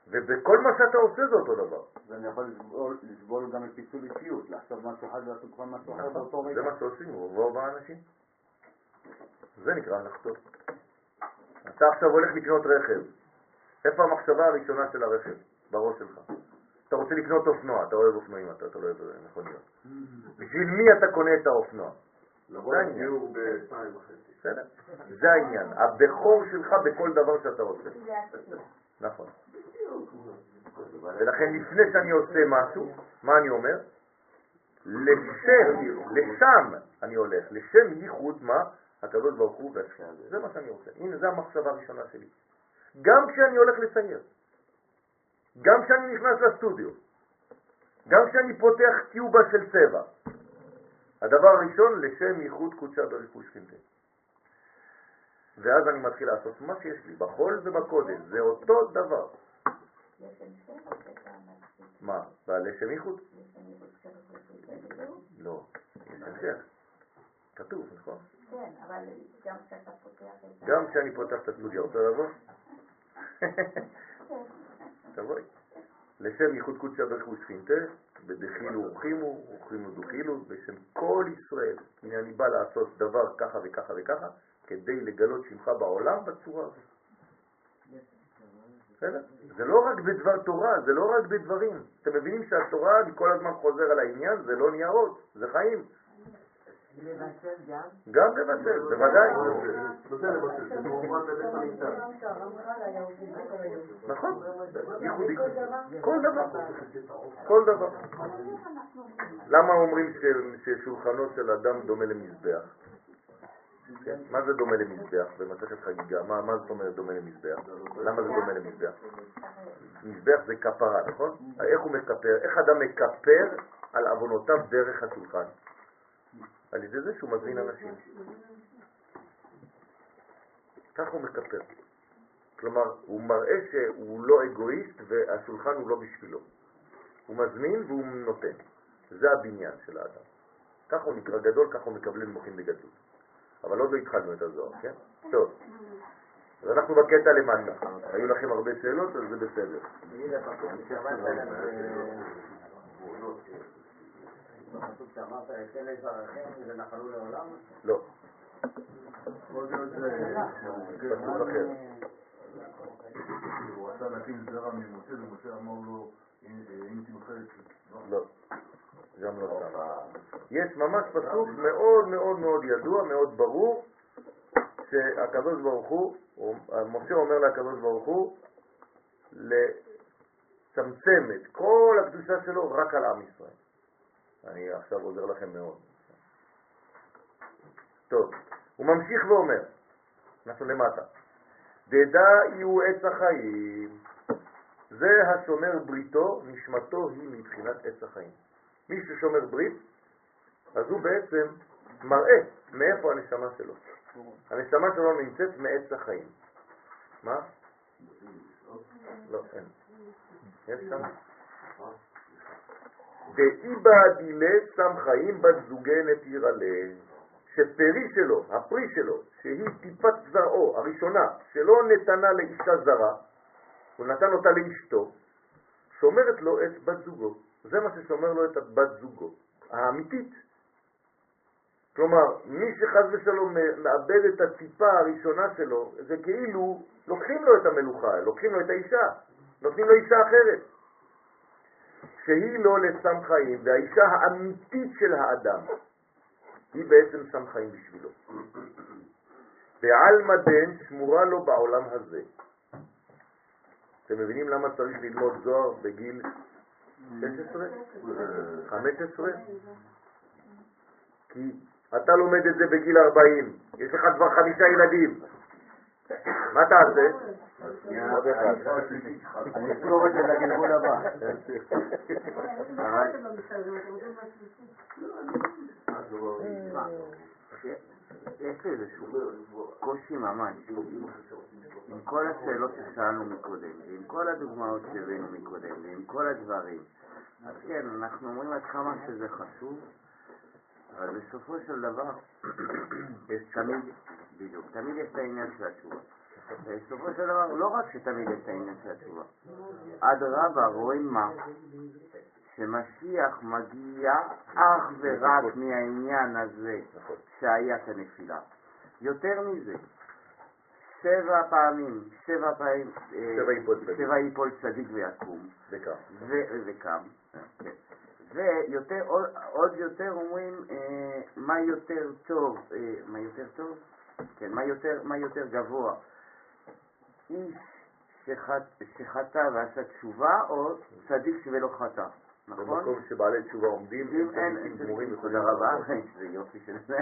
ובכל מה שאתה עושה זה אותו דבר. ואני יכול לסבול, לסבול גם מפיצול אישיות, לחשוב משהו אחד ולעשות כבר משהו אחר באותו נכון, רגע. זה מה שעושים רוב האנשים. זה נקרא לחטוא. אתה עכשיו הולך לקנות רכב. איפה המחשבה הראשונה של הרכב? בראש שלך. אתה רוצה לקנות אופנוע, אתה אוהב אופנועים, אתה, אתה לא אוהב מכוניות. בשביל מי אתה קונה את האופנוע? לבוא לגיור בשתיים וחצי. בסדר? זה העניין. הבכור שלך בכל דבר שאתה עושה. נכון. ולכן לפני שאני עושה משהו, מה אני אומר? לשם, לשם אני הולך, לשם ייחוד מה? הקדוש ברוך הוא והשם. זה מה שאני רוצה. הנה, זו המחשבה הראשונה שלי. גם כשאני הולך לצייר, גם כשאני נכנס לסטודיו, גם כשאני פותח טיובה של צבע, הדבר הראשון, לשם ייחוד קודשה בריחוש חינטה. ואז אני מתחיל לעשות מה שיש לי, בחול ובקודש, זה אותו דבר. מה, לשם ייחוד? לא, יש המשך. כתוב, נכון? כן, אבל גם כשאתה פותח את גם כשאני פותח את הסטודיו, רוצה לבוא? [laughs] תבואי. לשם ייחוד קודשא ברכו שכינתה, בדחילו ורחימו, ורחימו דוחילו, בשם כל ישראל. הנה אני בא לעשות דבר ככה וככה וככה, כדי לגלות שמך בעולם בצורה הזאת. זה לא רק בדבר תורה, זה לא רק בדברים. אתם מבינים שהתורה, אני כל הזמן חוזר על העניין, זה לא ניירות, זה חיים. לבטל גם? גם לבטל, בוודאי. נכון, ייחודי. כל דבר. כל דבר. למה אומרים ששולחנו של אדם דומה למזבח? כן, מה זה דומה למזבח במסכת חגיגה? מה, מה זאת אומרת דומה למזבח? למה זה דומה למזבח? מזבח זה כפרה, נכון? איך הוא מכפר? איך אדם מכפר על עוונותיו דרך השולחן? על ידי זה שהוא מזמין אנשים. כך הוא מכפר. כלומר, הוא מראה שהוא לא אגואיסט והשולחן הוא לא בשבילו. הוא מזמין והוא נותן. זה הבניין של האדם. ככה הוא נקרא גדול, ככה הוא מקבל מוחין בגדלות. אבל עוד לא התחלנו את הזוהר, כן? טוב. אז אנחנו בקטע למטה. היו לכם הרבה שאלות, אז זה בסדר. שאמרת, אתן לזרעכם ונחלו לעולם? לא, יכול להיות זה פסוק אחר. הוא רצה להקים זרע ממשה, ומשה אמר לו, אם תמחה את לא, גם לא שם. יש ממש פסוק מאוד מאוד מאוד ידוע, מאוד ברור, שהקדוש ברוך הוא- משה אומר לקדוש ברוך הוא, לצמצם את כל הקדושה שלו רק על עם ישראל. אני עכשיו עוזר לכם מאוד. טוב, הוא ממשיך ואומר, אנחנו למטה, דדע יהיו עץ החיים, זה השומר בריתו, נשמתו היא מבחינת עץ החיים. מי ששומר ברית, אז הוא בעצם מראה מאיפה הנשמה שלו. הנשמה שלו נמצאת מעץ החיים. מה? לא, אין. יש שם? דאיבא דילה שם חיים בת זוגי נטיר עלה, שפרי שלו, הפרי שלו, שהיא טיפת זרעו הראשונה, שלא נתנה לאישה זרה, הוא נתן אותה לאשתו, שומרת לו את בת זוגו. זה מה ששומר לו את בת זוגו, האמיתית. כלומר, מי שחז ושלום מאבד את הטיפה הראשונה שלו, זה כאילו לוקחים לו את המלוכה, לוקחים לו את האישה, נותנים לו אישה אחרת. שהיא לא לסם חיים, והאישה האמיתית של האדם, היא בעצם סם חיים בשבילו. בעלמא דן שמורה לו בעולם הזה. אתם מבינים למה צריך ללמוד זוהר בגיל 16? 15? כי אתה לומד את זה בגיל 40, יש לך כבר חמישה ילדים. מה תעשה? אני אזכור את זה לגלגול הבא. יש לי איזשהו קושי ממש עם כל השאלות ששאלנו מקודם, ועם כל הדוגמאות שהבאנו מקודם, ועם כל הדברים. אז כן, אנחנו אומרים עד כמה שזה חשוב, אבל בסופו של דבר, [clears throat] יש תמיד, בדיוק, תמיד יש את העניין של התשובה. בסופו של דבר, לא רק שתמיד יש את העניין של התשובה, אדרבה, רואים מה? שמשיח מגיע אך ורק מהעניין הזה שהיה את הנפילה. יותר מזה, שבע פעמים, שבע פעמים, אה, שבע ייפול צדיק. ויקום, וקם. ויותר, עוד, יותר אומרים אה, מה יותר טוב, אה, מה יותר טוב? כן, מה יותר, מה יותר גבוה? איש שחט, שחטא ועשה תשובה או צדיק ולא חטא? נכון? במקום שבעלי תשובה עומדים, אם הם אין, צדיקים גמורים תודה רבה. זה יופי של זה.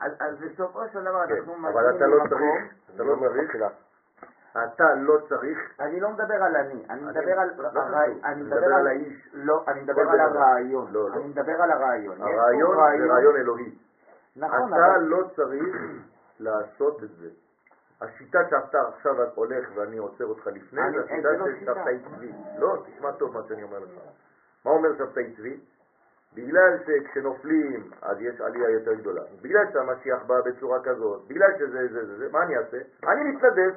אז בסופו של דבר כן, אנחנו אבל אתה מגיעים לא למקום, צריך, אתה לא צריך, אתה לא צריך, אני לא מדבר על אני, אני מדבר על לא אני מדבר על האיש. לא, אני מדבר על. הרעיון, לא, לא. אני מדבר על הרעיון. הרעיון זה רעיון אלוהי. נכון, אתה אבל לא צריך לעשות את זה. השיטה שאתה עכשיו הולך ואני עוצר אותך לפני, זה השיטה לא של. שבתאי צבי. לא, תשמע טוב מה שאני אומר לך. מה אומר שבתאי צבי? בגלל שכשנופלים אז יש עלייה יותר גדולה. בגלל שהמשיח בא בצורה כזאת, בגלל שזה זה זה זה, מה אני אעשה? אני מתנדב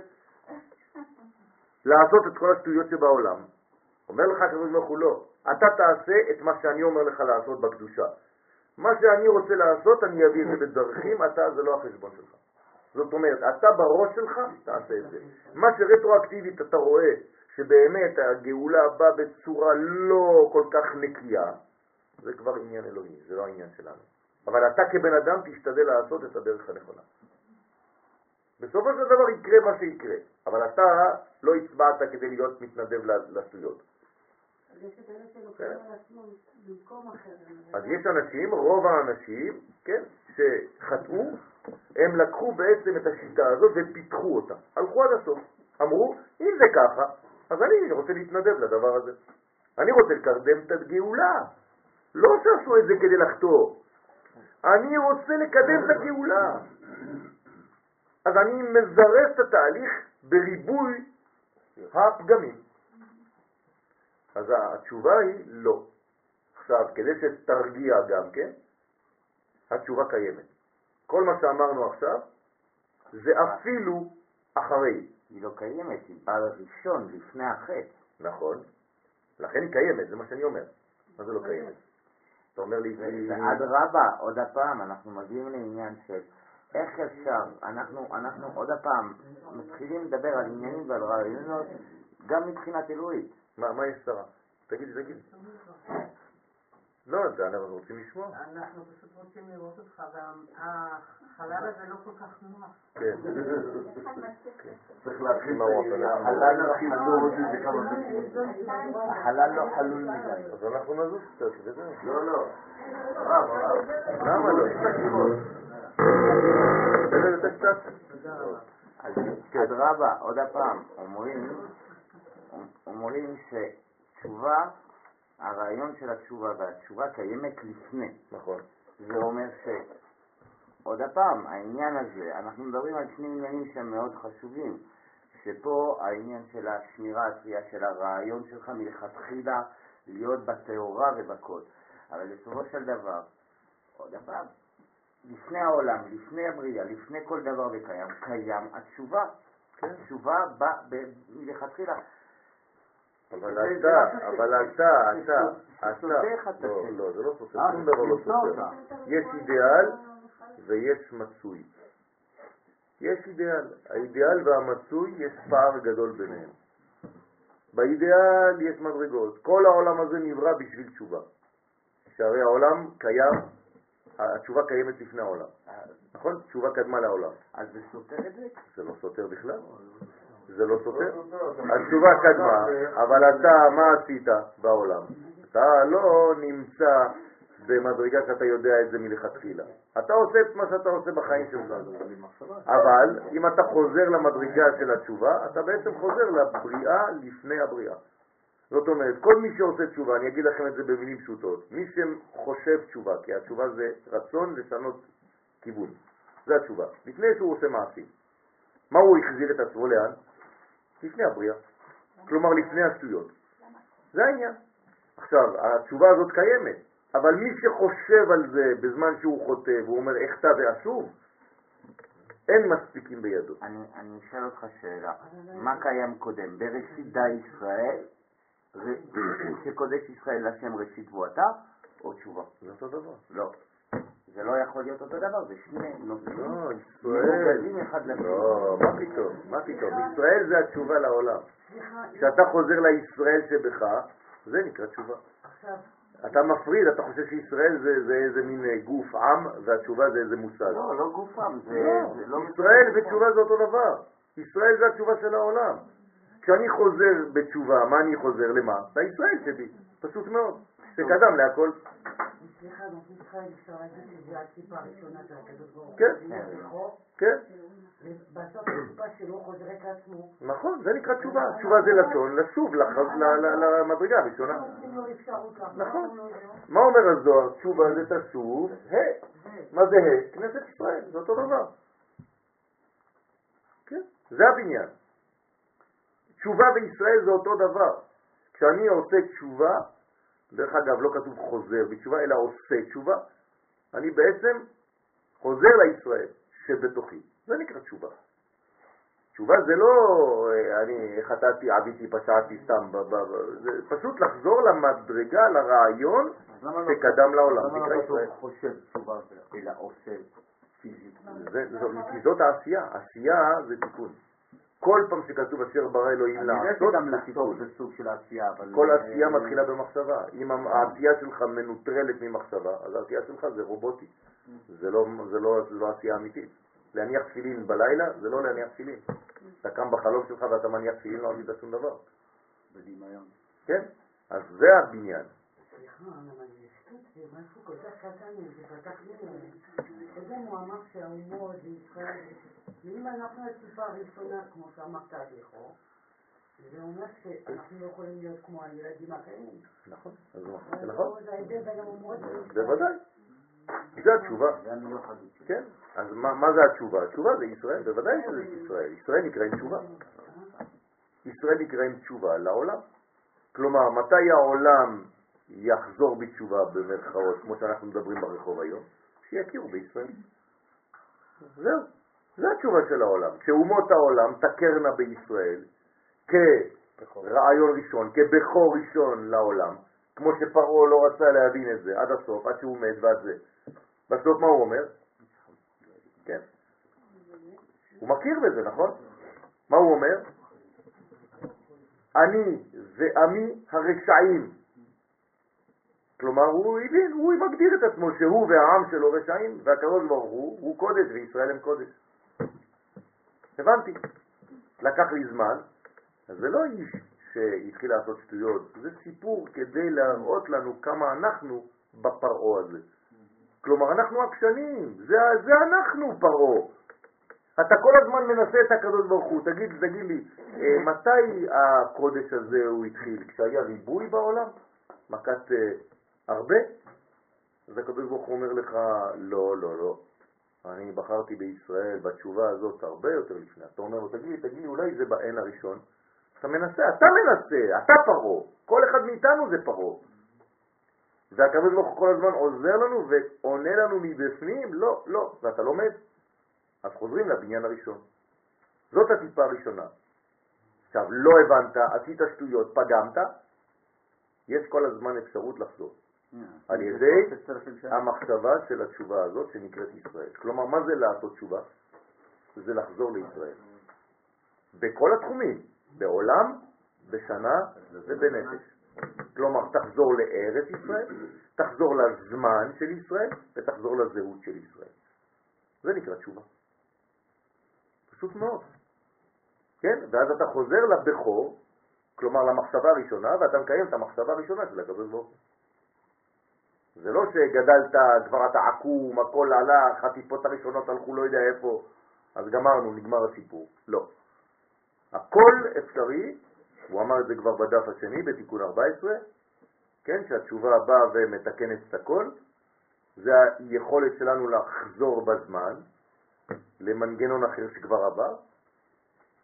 לעשות את כל השטויות שבעולם. אומר לך הקדוש ברוך הוא לא, אתה תעשה את מה שאני אומר לך לעשות בקדושה. מה שאני רוצה לעשות, אני אביא את זה בדרכים, אתה זה לא החשבון שלך. זאת אומרת, אתה בראש שלך, תעשה את זה. מה שרטרואקטיבית אתה רואה שבאמת הגאולה באה בצורה לא כל כך נקייה, זה כבר עניין אלוהי, זה לא העניין שלנו. אבל אתה כבן אדם תשתדל לעשות את הדרך הנכונה. בסופו של דבר יקרה מה שיקרה, אבל אתה לא הצבעת כדי להיות מתנדב לשטויות. אז יש אנשים, רוב האנשים, כן, שחטאו, הם לקחו בעצם את השיטה הזאת ופיתחו אותה. הלכו עד הסוף. אמרו, אם זה ככה, אז אני רוצה להתנדב לדבר הזה. אני רוצה לקדם את הגאולה. לא שעשו את זה כדי לחטוא. אני רוצה לקדם את הגאולה. אז אני מזרז את התהליך בריבוי הפגמים. אז התשובה היא לא. עכשיו, כדי שתרגיע גם כן, התשובה קיימת. כל מה שאמרנו עכשיו, זה אפילו אחרי. היא לא קיימת, היא באה ראשון, לפני החטא. נכון? לכן היא קיימת, זה מה שאני אומר. מה זה לא קיימת? אתה אומר לי, היא- ואדרבה, עוד הפעם, אנחנו מגיעים לעניין של איך אפשר, אנחנו, אנחנו עוד הפעם מתחילים לדבר על עניינים ועל רעיונות גם מבחינת אלוהית. מה מה יש שרה? תגיד, תגיד. לא, זה אנחנו רוצים לשמוע. אנחנו פשוט רוצים לראות אותך, והחלל הזה לא כל כך נוח. כן. [laughs] צריך להתחיל? החלל את זה. החלל לא חלול מדי. אז אנחנו נזוז קצת וזהו. לא, לא. הרב, הרב. למה לא? תן לזה קצת. אז אדרבה, עוד הפעם, אומרים, אומרים שתשובה, הרעיון של התשובה והתשובה קיימת לפני. נכון. זה אומר ש... עוד הפעם, העניין הזה, אנחנו מדברים על שני עניינים שהם מאוד חשובים, שפה העניין של השמירה הטריה של הרעיון שלך מלכתחילה להיות בטהורה ובכל. אבל בסופו של דבר, עוד הפעם, לפני העולם, לפני הבריאה, לפני כל דבר וקיים, קיים התשובה. התשובה באה ב- מלכתחילה. אבל אתה, אבל אתה, אתה, אתה, לא. לא, זה לא סותר, אה, שום דבר לא סותר. אותה. יש אידיאל ויש מצוי. יש אידיאל. האידיאל והמצוי, יש פער גדול ביניהם. באידיאל יש מדרגות. כל העולם הזה נברא בשביל תשובה. שהרי העולם קיים, התשובה קיימת לפני העולם. נכון? תשובה קדמה לעולם. אז זה סותר את זה? זה לא סותר בכלל. זה לא סותר. התשובה קדמה, אבל אתה, מה עשית בעולם? אתה לא נמצא במדרגה שאתה יודע את זה מלכתחילה. אתה עושה את מה שאתה עושה בחיים שלך. אבל אם אתה חוזר למדרגה של התשובה, אתה בעצם חוזר לבריאה לפני הבריאה. זאת אומרת, כל מי שעושה תשובה, אני אגיד לכם את זה במילים פשוטות, מי שחושב תשובה, כי התשובה זה רצון לשנות כיוון, זה התשובה, לפני שהוא עושה מעשים. מה הוא החזיר את עצמו לאן? לפני הבריאה. כלומר, לפני השטויות. זה העניין. עכשיו, התשובה הזאת קיימת, אבל מי שחושב על זה בזמן שהוא חוטא, והוא אומר אחטא ואשוב, אין מספיקים בידו. אני, אני אשאל אותך שאלה, מה קיים קודם? בראשית די ישראל, [clears throat] שקודש ישראל לשם ראשית תבואתה, או תשובה? זה אותו דבר. לא. זה לא יכול להיות אותו דבר, זה שני נושאים לא, ישראל... מנוגדים אחד לשני. לא, מה פתאום, מה פתאום. ישראל זה התשובה לעולם. כשאתה חוזר לישראל שבך, זה נקרא תשובה. אתה מפריד, אתה חושב שישראל זה, זה איזה מין אה, גוף עם, והתשובה זה איזה מושג. לא, לא גופם, זה לא, זה לא... ישראל ותשובה זה אותו דבר. ישראל זה התשובה של העולם. כשאני חוזר בתשובה, מה אני חוזר? למה? לישראל שבי. פשוט מאוד, שקדם להכל. סליחה, ישראל אפשר להגיד שזה הטיפה הראשונה של הקדוש ברוך הוא. כן. זכרו, כן, ובסוף הטיפה שלו חוזרת לעצמו. נכון, זה נקרא תשובה. תשובה זה לשון, לשוב ל- למדרגה הראשונה. לא. נכון. לא, לא. מה אומר הזוהר? תשובה זה תשוב, ה'. מה זה ה'? כנסת ישראל, זה אותו דבר. כן, זה הבניין. תשובה וישראל זה אותו דבר. כשאני עושה תשובה, דרך אגב, לא כתוב חוזר בתשובה, אלא עושה תשובה, אני בעצם חוזר לישראל שבתוכי. זה נקרא תשובה. תשובה זה לא אה, אני חטאתי, עביתי, פשעתי סתם, ב- ב- ב- זה פשוט לחזור למדרגה, לרעיון לא- שקדם לעולם, למה נקרא לא. חושב תשובה אלא עושה פיזית? כי זאת העשייה, עשייה זה תיקון. כל פעם שכתוב אשר ברא אלוהים אני יודע לעשות, שגם זה לעשות תיקון. זה סוג של עשייה, אבל... כל אה, עשייה מתחילה במחשבה. אם העשייה שלך מנוטרלת ממחשבה, אז העשייה שלך זה רובוטי. זה לא, זה לא, זה לא עשייה אמיתית. להניח תפילין בלילה זה לא להניח תפילין. אתה קם בחלום שלך ואתה מניח תפילין, לא עשית שום דבר. בדמיון. כן? אז זה הבניין. סליחה, אבל שטות זה משהו כל כך קטן, זה פתח לי... אתה יודע, הוא אמר שהאומות ואם אנחנו הטיפה הראשונה, כמו שאמרת עליכו, זה אומר שאנחנו לא יכולים להיות כמו הילדים האחרים. נכון, אז נכון? זה ההבדל בין. בוודאי. זה התשובה. כן, אז מה, מה זה התשובה? התשובה זה ישראל, בוודאי שזה ישראל. ישראל נקראים תשובה. ישראל נקראים תשובה לעולם. כלומר, מתי העולם יחזור בתשובה במרכאות, כמו שאנחנו מדברים ברחוב היום? שיכירו בישראל. זהו, זו התשובה של העולם. כשאומות העולם תכרנה בישראל כרעיון ראשון, כבכור ראשון לעולם, כמו שפרעה לא רצה להבין את זה עד הסוף, עד שהוא מת ועד זה. בסוף מה הוא אומר? כן. הוא מכיר בזה, נכון? מה הוא אומר? אני ועמי הרשעים. כלומר, הוא הבין, הוא מגדיר את עצמו שהוא והעם שלו רשעים, והקדוש ברוך הוא, הוא קודש וישראל הם קודש. הבנתי. לקח לי זמן, אז זה לא איש שהתחיל לעשות שטויות, זה סיפור כדי להראות לנו כמה אנחנו בפרעה הזה. כלומר, אנחנו עקשנים, זה, זה אנחנו פרעה. אתה כל הזמן מנסה את הקדוש ברוך הוא, תגיד, תגיד לי, אה, מתי הקודש הזה הוא התחיל? כשהיה ריבוי בעולם? מכת אה, הרבה? אז הקדוש ברוך הוא אומר לך, לא, לא, לא. אני בחרתי בישראל בתשובה הזאת הרבה יותר לפני. אתה אומר לו, תגיד תגיד לי, אולי זה בעין הראשון? אתה מנסה, אתה מנסה, אתה פרעה. כל אחד מאיתנו זה פרעה. והקדוש ברוך הוא כל הזמן עוזר לנו ועונה לנו מבפנים, לא, לא, ואתה לומד. אז חוזרים לבניין הראשון. זאת הטיפה הראשונה. עכשיו, לא הבנת, עשית שטויות, פגמת, יש כל הזמן אפשרות לחזור. על ידי. המחשבה של התשובה הזאת שנקראת ישראל. כלומר, מה זה לעשות תשובה? זה לחזור לישראל. בכל התחומים, בעולם, בשנה ובנפש. כלומר, תחזור לארץ ישראל, תחזור לזמן של ישראל ותחזור לזהות של ישראל. זה נקרא תשובה. פשוט מאוד. כן? ואז אתה חוזר לבכור, כלומר למחשבה הראשונה, ואתה מקיים את המחשבה הראשונה של הקדוש ברוך הוא. זה לא שגדלת, כבר אתה עקום, הכל הלך, הטיפות הראשונות הלכו לא יודע איפה, אז גמרנו, נגמר הסיפור. לא. הכל אפשרי, הוא אמר את זה כבר בדף השני, בתיקון 14, כן, שהתשובה באה ומתקנת את הכל, זה היכולת שלנו לחזור בזמן למנגנון אחר שכבר עבר,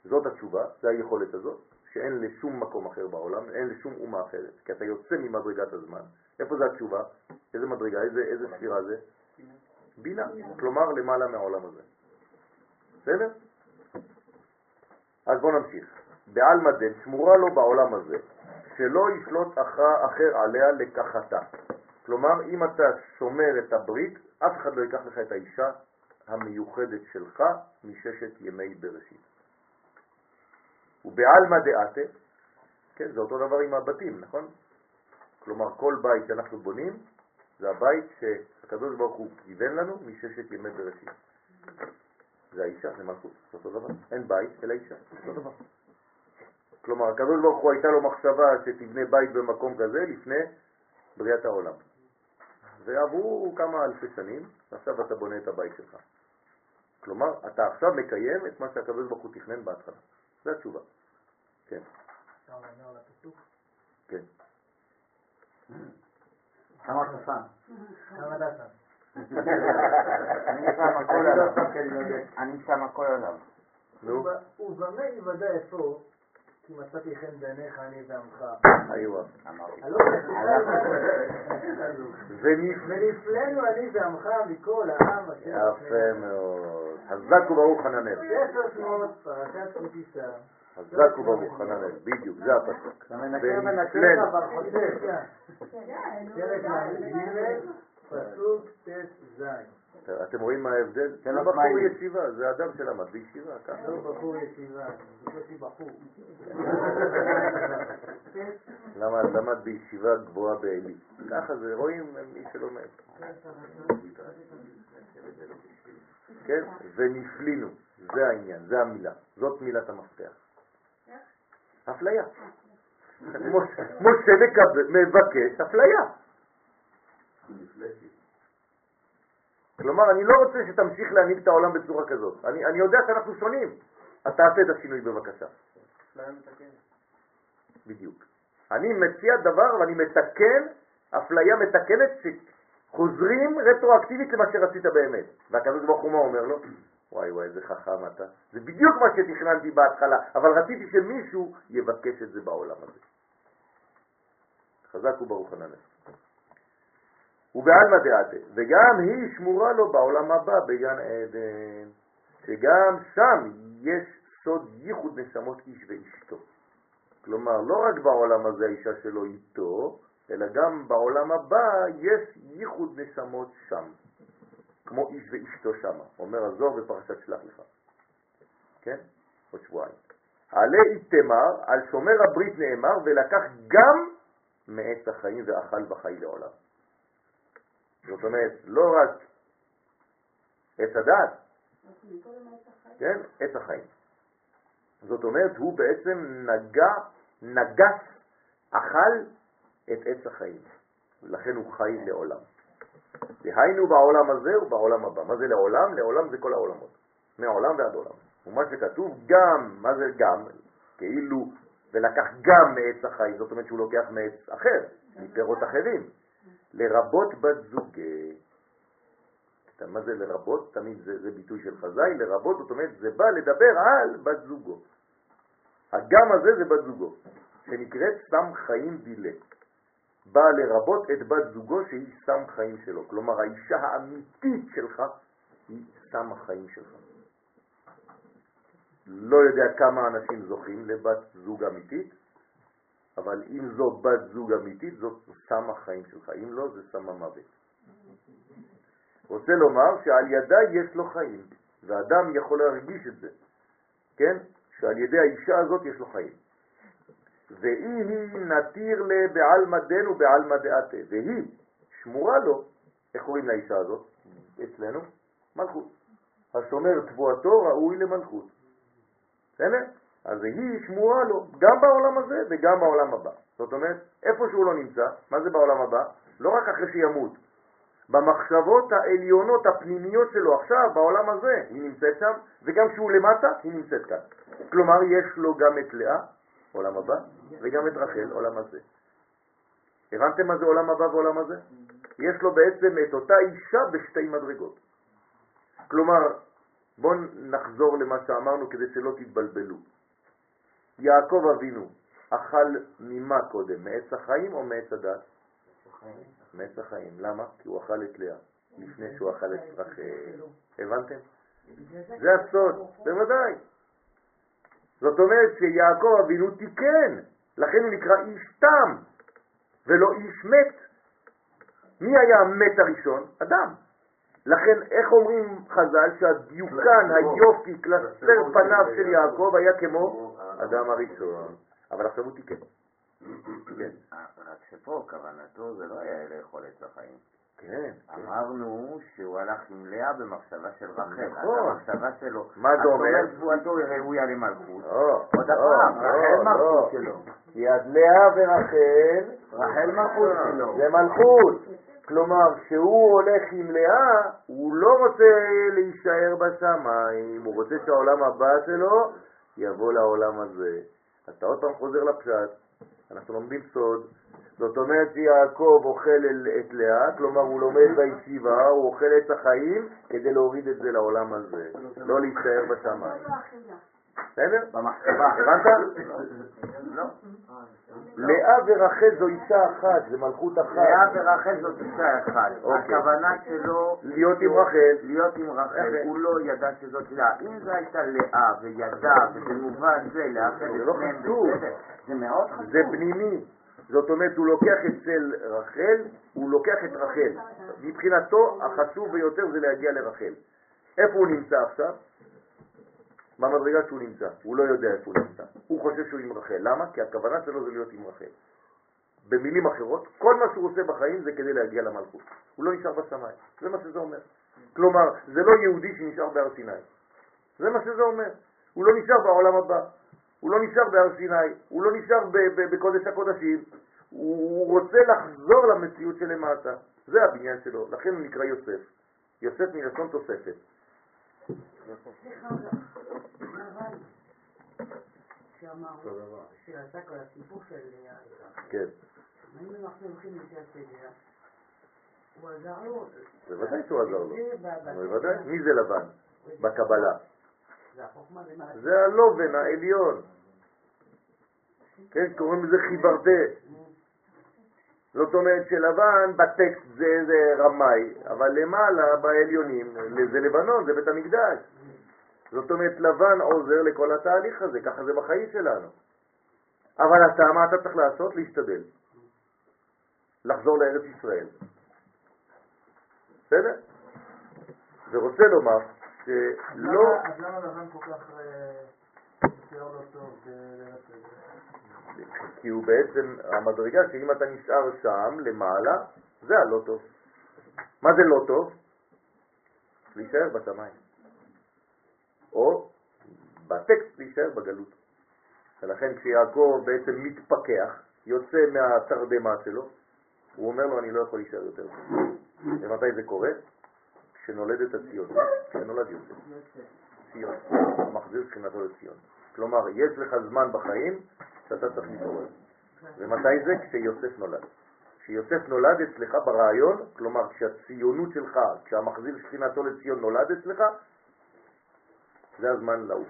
זאת התשובה, זה היכולת הזאת, שאין לשום מקום אחר בעולם, אין לשום אומה אחרת, כי אתה יוצא ממדרגת הזמן. איפה זה התשובה? איזה מדרגה? איזה, איזה ספירה זה? בינה, כלומר למעלה מהעולם הזה. בסדר? אז בואו נמשיך. בעלמא דין שמורה לו בעולם הזה, שלא ישלוט אחר עליה לקחתה. כלומר, אם אתה שומר את הברית, אף אחד לא ייקח לך את האישה המיוחדת שלך מששת ימי בראשית. ובעלמא דעתה, כן, זה אותו דבר עם הבתים, נכון? כלומר, כל בית שאנחנו בונים, זה הבית שהקדוש ברוך הוא כיוון לנו מששת ימי בראשית. זה האישה, זה מלכות, זה אותו דבר. אין בית אלא אישה, זה אותו דבר. כלומר, הקדוש ברוך הוא הייתה לו מחשבה שתבנה בית במקום כזה לפני בריאת העולם. ועברו כמה אלפי שנים, ועכשיו אתה בונה את הבית שלך. כלומר, אתה עכשיו מקיים את מה שהקדוש ברוך הוא תכנן בהתחלה. זו התשובה. כן. כן. כמה אתה שם? כמה אתה שם? אני שם הכל עליו. אני שם הכל עליו. ובמה יוודא אפוא כי מצאתי חן בעיניך אני ועמך. הלא ונפ... ונפלאנו אני ועמך מכל העם אשר יפה מאוד. חזק וברוך חננאל. ספר שמות פרשת כותיסה. חזק וברוך חננאל. בדיוק, זה הפסוק. אתה מנקר ונקר ונפלאנו. אבל חושב. פרק ל"ג, פסוק ט"ז. אתם רואים מה ההבדל? כן, זה מה בחור? ישיבה, זה אדם שלמד בישיבה, ככה. לא בחור ישיבה, בקושי בחור. למה למד בישיבה גבוהה בעלי? ככה זה, רואים מי שלומד. כן? ונפלינו, זה העניין, זה המילה, זאת מילת המפתח. אפליה. משה מבקש אפליה. כלומר, אני לא רוצה שתמשיך להנהיג את העולם בצורה כזאת. אני, אני יודע שאנחנו שונים. אז תעשה את השינוי בבקשה. בדיוק. אני מציע דבר ואני מתקן, אפליה מתקנת שחוזרים רטרואקטיבית למה שרצית באמת. והקדוש ברוך הוא מה אומר לו? וואי וואי, איזה חכם אתה. זה בדיוק מה שתכננתי בהתחלה, אבל רציתי שמישהו יבקש את זה בעולם הזה. חזק וברוך הננס. ובעלמא דעתה, וגם היא שמורה לו בעולם הבא בגן עדן, שגם שם יש סוד ייחוד נשמות איש ואשתו. כלומר, לא רק בעולם הזה האישה שלו איתו, אלא גם בעולם הבא יש ייחוד נשמות שם, כמו איש ואשתו שמה, אומר הזוהר בפרשת שלח לך. כן? עוד שבועיים. עלי איתמר, על שומר הברית נאמר, ולקח גם מעץ החיים ואכל וחי לעולם. זאת אומרת, לא רק עץ הדעת, כן? עץ החיים. זאת אומרת, הוא בעצם נגע, נגס, אכל את עץ החיים, ולכן הוא חי לעולם. דהיינו בעולם הזה ובעולם הבא. מה זה לעולם? לעולם זה כל העולמות, מעולם ועד עולם. ומה שכתוב גם, מה זה גם? כאילו, ולקח גם מעץ החיים, זאת אומרת שהוא לוקח מעץ אחר, מפירות אחרים, לרבות בת. אתה- מה זה לרבות? תמיד זה, זה ביטוי של חזאי, לרבות, זאת אומרת, זה בא לדבר על בת זוגו. הגם הזה זה בת זוגו, שנקראת סם חיים דילה. באה לרבות את בת זוגו שהיא סם חיים שלו. כלומר, האישה האמיתית שלך היא סם החיים שלך. לא יודע כמה אנשים זוכים לבת זוג אמיתית, אבל אם זו בת זוג אמיתית, זאת סם החיים שלך. אם לא, זה סם המוות. רוצה לומר שעל ידה יש לו חיים, ואדם יכול להרגיש את זה, כן? שעל ידי האישה הזאת יש לו חיים. ואי היא נתיר לבעלמא דין ובעלמא דעתה, והיא שמורה לו, איך קוראים לאישה הזאת אצלנו? מלכות. השומר תבואתו ראוי למלכות. בסדר? אז היא שמורה לו, גם בעולם הזה וגם בעולם הבא. זאת אומרת, איפה שהוא לא נמצא, מה זה בעולם הבא? לא רק אחרי שימות, במחשבות העליונות הפנימיות שלו עכשיו, בעולם הזה, היא נמצאת שם, וגם כשהוא למטה, היא נמצאת כאן. כלומר, יש לו גם את לאה, עולם הבא, וגם את רחל, עולם הזה. הבנתם מה זה עולם הבא ועולם הזה? יש לו בעצם את אותה אישה בשתי מדרגות. כלומר, בואו נחזור למה שאמרנו כדי שלא תתבלבלו. יעקב אבינו אכל ממה קודם, מעץ החיים או מעץ הדת? מעץ החיים. למה? כי הוא אכל את לאה, לפני שהוא אכל את רחל. הבנתם? זה הסוד, בוודאי. זאת אומרת שיעקב אבינו תיקן, לכן הוא נקרא איש תם, ולא איש מת. מי היה המת הראשון? אדם. לכן איך אומרים חז"ל שהדיוקן, היופי, קלסתר פניו של יעקב היה כמו אדם הראשון, אבל עכשיו הוא תיקן. כן. רק שפה כוונתו זה לא היה לאכול את החיים. כן, אמרנו שהוא הלך עם לאה במחשבה של רחל. נכון. המחשבה שלו, מה זה אומר? אומר שבועתו ראויה למלכות. לא, עוד לא, הפעם, לא, רחל לא. מלכות שלו. כי אז לאה ורחל רחל מלכות שלו. זה מלכות. כלומר, כשהוא הולך עם לאה, הוא לא רוצה להישאר בשמיים, הוא רוצה שהעולם הבא שלו יבוא לעולם הזה. אתה עוד פעם חוזר לפשט, אנחנו לומדים סוד, זאת אומרת שיעקב אוכל את לאה, כלומר הוא לומד בישיבה, הוא אוכל את החיים כדי להוריד את זה לעולם הזה, לא להישאר בשמיים. לא. בסדר? במחשבה. הבנת? לא. לאה ורחל זו אישה אחת, זה מלכות אחת. לאה ורחל זאת אישה אחת. אוקיי. הכוונה שלו... להיות עם רחל. להיות עם רחל. יפה. הוא לא ידע שזאת לאה. אם זו הייתה לאה וידע, ובמובן זה לאחד זה את לא חשוב. בסדר, זה מאוד חשוב. זה פנימי. זאת אומרת, הוא לוקח אצל רחל, הוא לוקח את רחל. מבחינתו, החשוב ביותר זה להגיע לרחל. איפה הוא נמצא עכשיו? במדרגה שהוא נמצא. הוא לא יודע איפה הוא נמצא. הוא חושב שהוא עם רחל. למה? כי הכוונה שלו זה להיות עם רחל. במילים אחרות, כל מה שהוא עושה בחיים זה כדי להגיע למלכות. הוא לא נשאר בשמיים. זה מה שזה אומר. כלומר, זה לא יהודי שנשאר בהר סיני. זה מה שזה אומר. הוא לא נשאר בעולם הבא. הוא לא נשאר בהר סיני, הוא לא נשאר בקודש הקודשים, הוא רוצה לחזור למציאות שלמטה. זה הבניין שלו, לכן הוא נקרא יוסף. יוסף מלשון תוספת. כן, הוא עזר לו. בוודאי שהוא עזר לו. בוודאי. מי זה לבן? בקבלה. זה הלובן העליון. כן, קוראים לזה חיברתה. זאת אומרת שלבן בטקסט זה, זה רמאי, אבל למעלה בעליונים זה לבנון, זה בית המקדש. זאת אומרת לבן עוזר לכל התהליך הזה, ככה זה בחיים שלנו. אבל אתה, מה אתה צריך לעשות? להשתדל. לחזור לארץ ישראל. בסדר? ורוצה לומר שלא... אז למה לבן כל כך כי הוא בעצם המדרגה שאם אתה נשאר שם למעלה, זה הלא טוב. מה זה לא טוב? להישאר בשמיים. או בטקסט להישאר בגלות. ולכן כשיעקב בעצם מתפכח, יוצא מהתרדמה שלו, הוא אומר לו אני לא יכול להישאר יותר. ומתי זה קורה? כשנולדת הציון, כשנולד יוסף. ציון, מחזיר שכינתו לציון. כלומר, יש לך זמן בחיים שאתה צריך להתעורר. ומתי זה? כשיוסף נולד. כשיוסף נולד אצלך ברעיון, כלומר כשהציונות שלך, כשהמחזיר שכינתו לציון נולד אצלך, זה הזמן לעוף.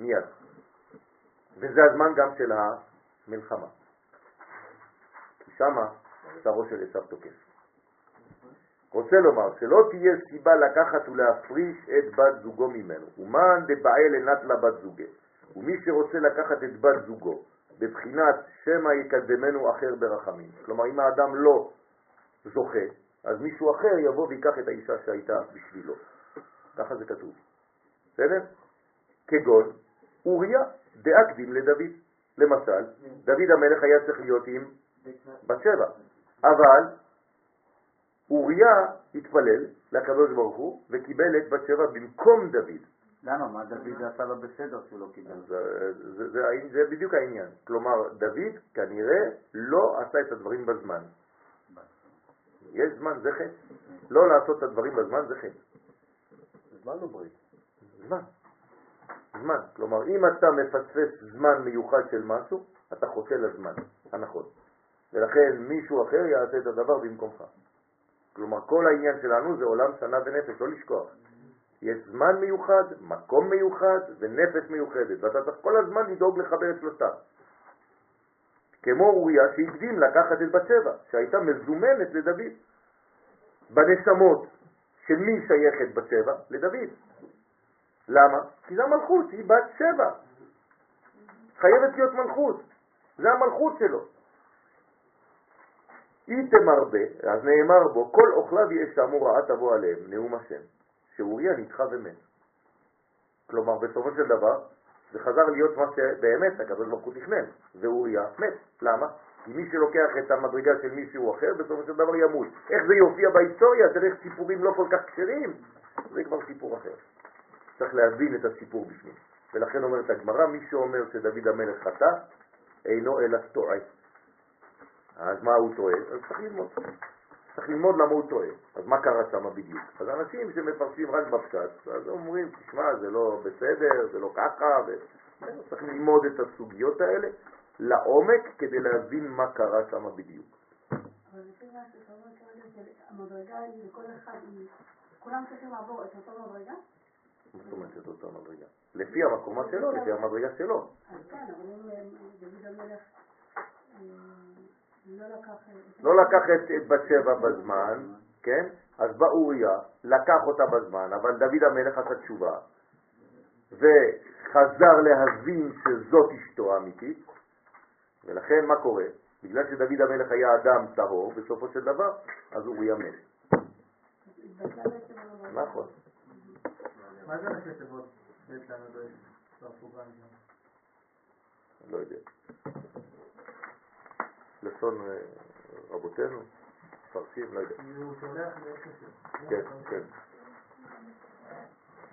מיד. וזה הזמן גם של המלחמה. כי שמה שרו של עשיו תוקף. רוצה לומר שלא תהיה סיבה לקחת ולהפריש את בת זוגו ממנו. ומאן דבעל עינת לה בת זוגה. ומי שרוצה לקחת את בת זוגו בבחינת שמא יקדמנו אחר ברחמים. כלומר, אם האדם לא זוכה, אז מישהו אחר יבוא ויקח את האישה שהייתה בשבילו. ככה זה כתוב. בסדר? כגון אוריה דאקדים לדוד. למשל, דוד המלך היה צריך להיות עם בת שבע, אבל אוריה התפלל הוא וקיבל את בת שבע במקום דוד. למה? מה דוד עשה לו בסדר שהוא לא קיבל? אה, זה, זה, העניין- זה בדיוק העניין. כלומר, דוד כנראה לא עשה את הדברים בזמן. יש זמן, זה חטא. לא לעשות את הדברים בזמן זה חטא. זמן או ברית? זמן. זמן. כלומר, אם אתה מפספס זמן מיוחד של משהו, אתה חוטא לזמן הנכון. ולכן מישהו אחר יעשה את הדבר במקומך. כלומר, כל העניין שלנו זה עולם שנה ונפש, לא לשכוח. יש זמן מיוחד, מקום מיוחד ונפש מיוחדת, ואתה צריך כל הזמן לדאוג לחבר את שלושתם. כמו אוריה שהקדים לקחת את בת שבע, שהייתה מזומנת לדוד. בנשמות של מי שייכת בת שבע? לדוד. למה? כי זה המלכות, היא בת שבע. חייבת להיות מלכות. זה המלכות שלו. היא תמרבה, אז נאמר בו, כל אוכליו ישמו רעה תבוא עליהם, נאום השם, שאוריה נדחה ומת. כלומר, בסופו של דבר, זה חזר להיות מה שבאמת הקדוש ברוך הוא תכנן, ואוריה מת. למה? כי מי שלוקח את המדרגה של מישהו אחר, בסופו של דבר ימות. איך זה יופיע בהיסטוריה, דרך סיפורים לא כל כך כשרים, זה כבר סיפור אחר. צריך להבין את הסיפור בפנים. ולכן אומרת הגמרא, מי שאומר שדוד המלך חטא, אינו אלא טועה. אז מה הוא טועה? אז צריך ללמוד. צריך ללמוד למה הוא טועה. אז מה קרה שם בדיוק? אז אנשים שמפרשים רק בפשט, אז אומרים, תשמע, זה לא בסדר, זה לא ככה, ו... צריך ללמוד את הסוגיות האלה לעומק כדי להבין מה קרה שם בדיוק. אבל לפי מה שאתה אומר כרגע, המדרגה היא לכל אחד, כולם צריכים לעבור את אותו מדרגה? מה זאת אומרת את אותה מדרגה? לפי המקומה שלו, לפי המדרגה שלו. אז כן, אבל אם אה, דוד המלך אה, לא לקח... אה, לא לקח את בת שבע בזמן, כן? אז בא אוריה, לקח אותה בזמן, אבל דוד המלך עשה תשובה, וחזר להבין שזאת אשתו האמיתית, ולכן מה קורה? בגלל שדוד המלך היה אדם טהור, בסופו של דבר, אז אוריה מת. נכון. מה זה ראשי תיבות בית ל"ד בסופוגרם לא יודע. לשון אה, רבותינו, מפרשים, לא יודע. הוא כן, כן.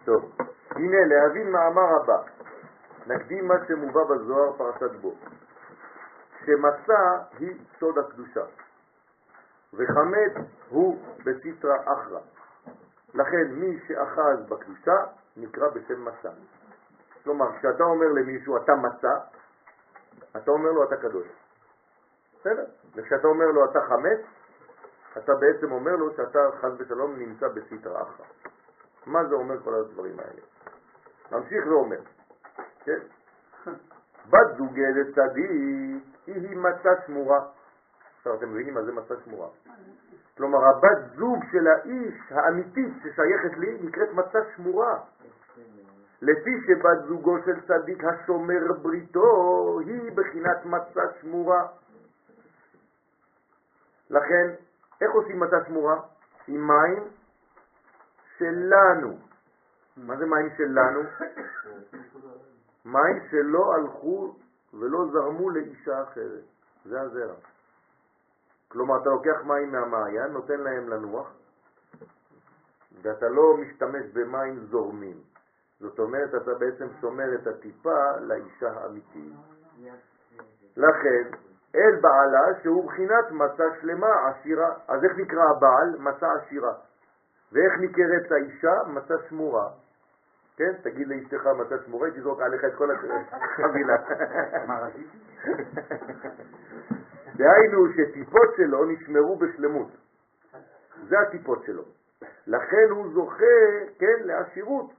טוב, הנה להבין מאמר הבא. נקדים מה שמובא בזוהר פרשת בו. שמצה היא סוד הקדושה, וחמץ הוא בסיטרא אחרא. לכן מי שאחז בקדושה נקרא בשם מצה. כלומר, כשאתה אומר למישהו אתה מצה, אתה אומר לו אתה קדוש. בסדר? וכשאתה אומר לו אתה חמץ, אתה בעצם אומר לו שאתה חס ושלום נמצא בסיטרא אחרא. מה זה אומר כל הדברים האלה? ממשיך ואומר, כן? בת זוגי לצדיק היא מצה שמורה. עכשיו אתם מבינים מה זה מצה שמורה? כלומר הבת זוג של האיש האמיתית ששייכת לי נקראת מצה שמורה. לפי שבת זוגו של צדיק השומר בריתו היא בחינת מצה שמורה. לכן, איך עושים מצה שמורה? עם מים שלנו. מה זה מים שלנו? מים שלא הלכו ולא זרמו לאישה אחרת. זה הזרע. כלומר, אתה לוקח מים מהמעיין, נותן להם לנוח, ואתה לא משתמש במים זורמים. זאת אומרת, אתה בעצם שומר את הטיפה לאישה האמיתית. לכן, אל בעלה שהוא בחינת מצה שלמה, עשירה. אז איך נקרא הבעל? מצה עשירה. ואיך נקראת האישה? מצה שמורה. כן? תגיד לאשתך מצה שמורה, היא תזרוק עליך את כל [laughs] החבילה. [laughs] דהיינו שטיפות שלו נשמרו בשלמות. זה הטיפות שלו. לכן הוא זוכה, כן, לעשירות.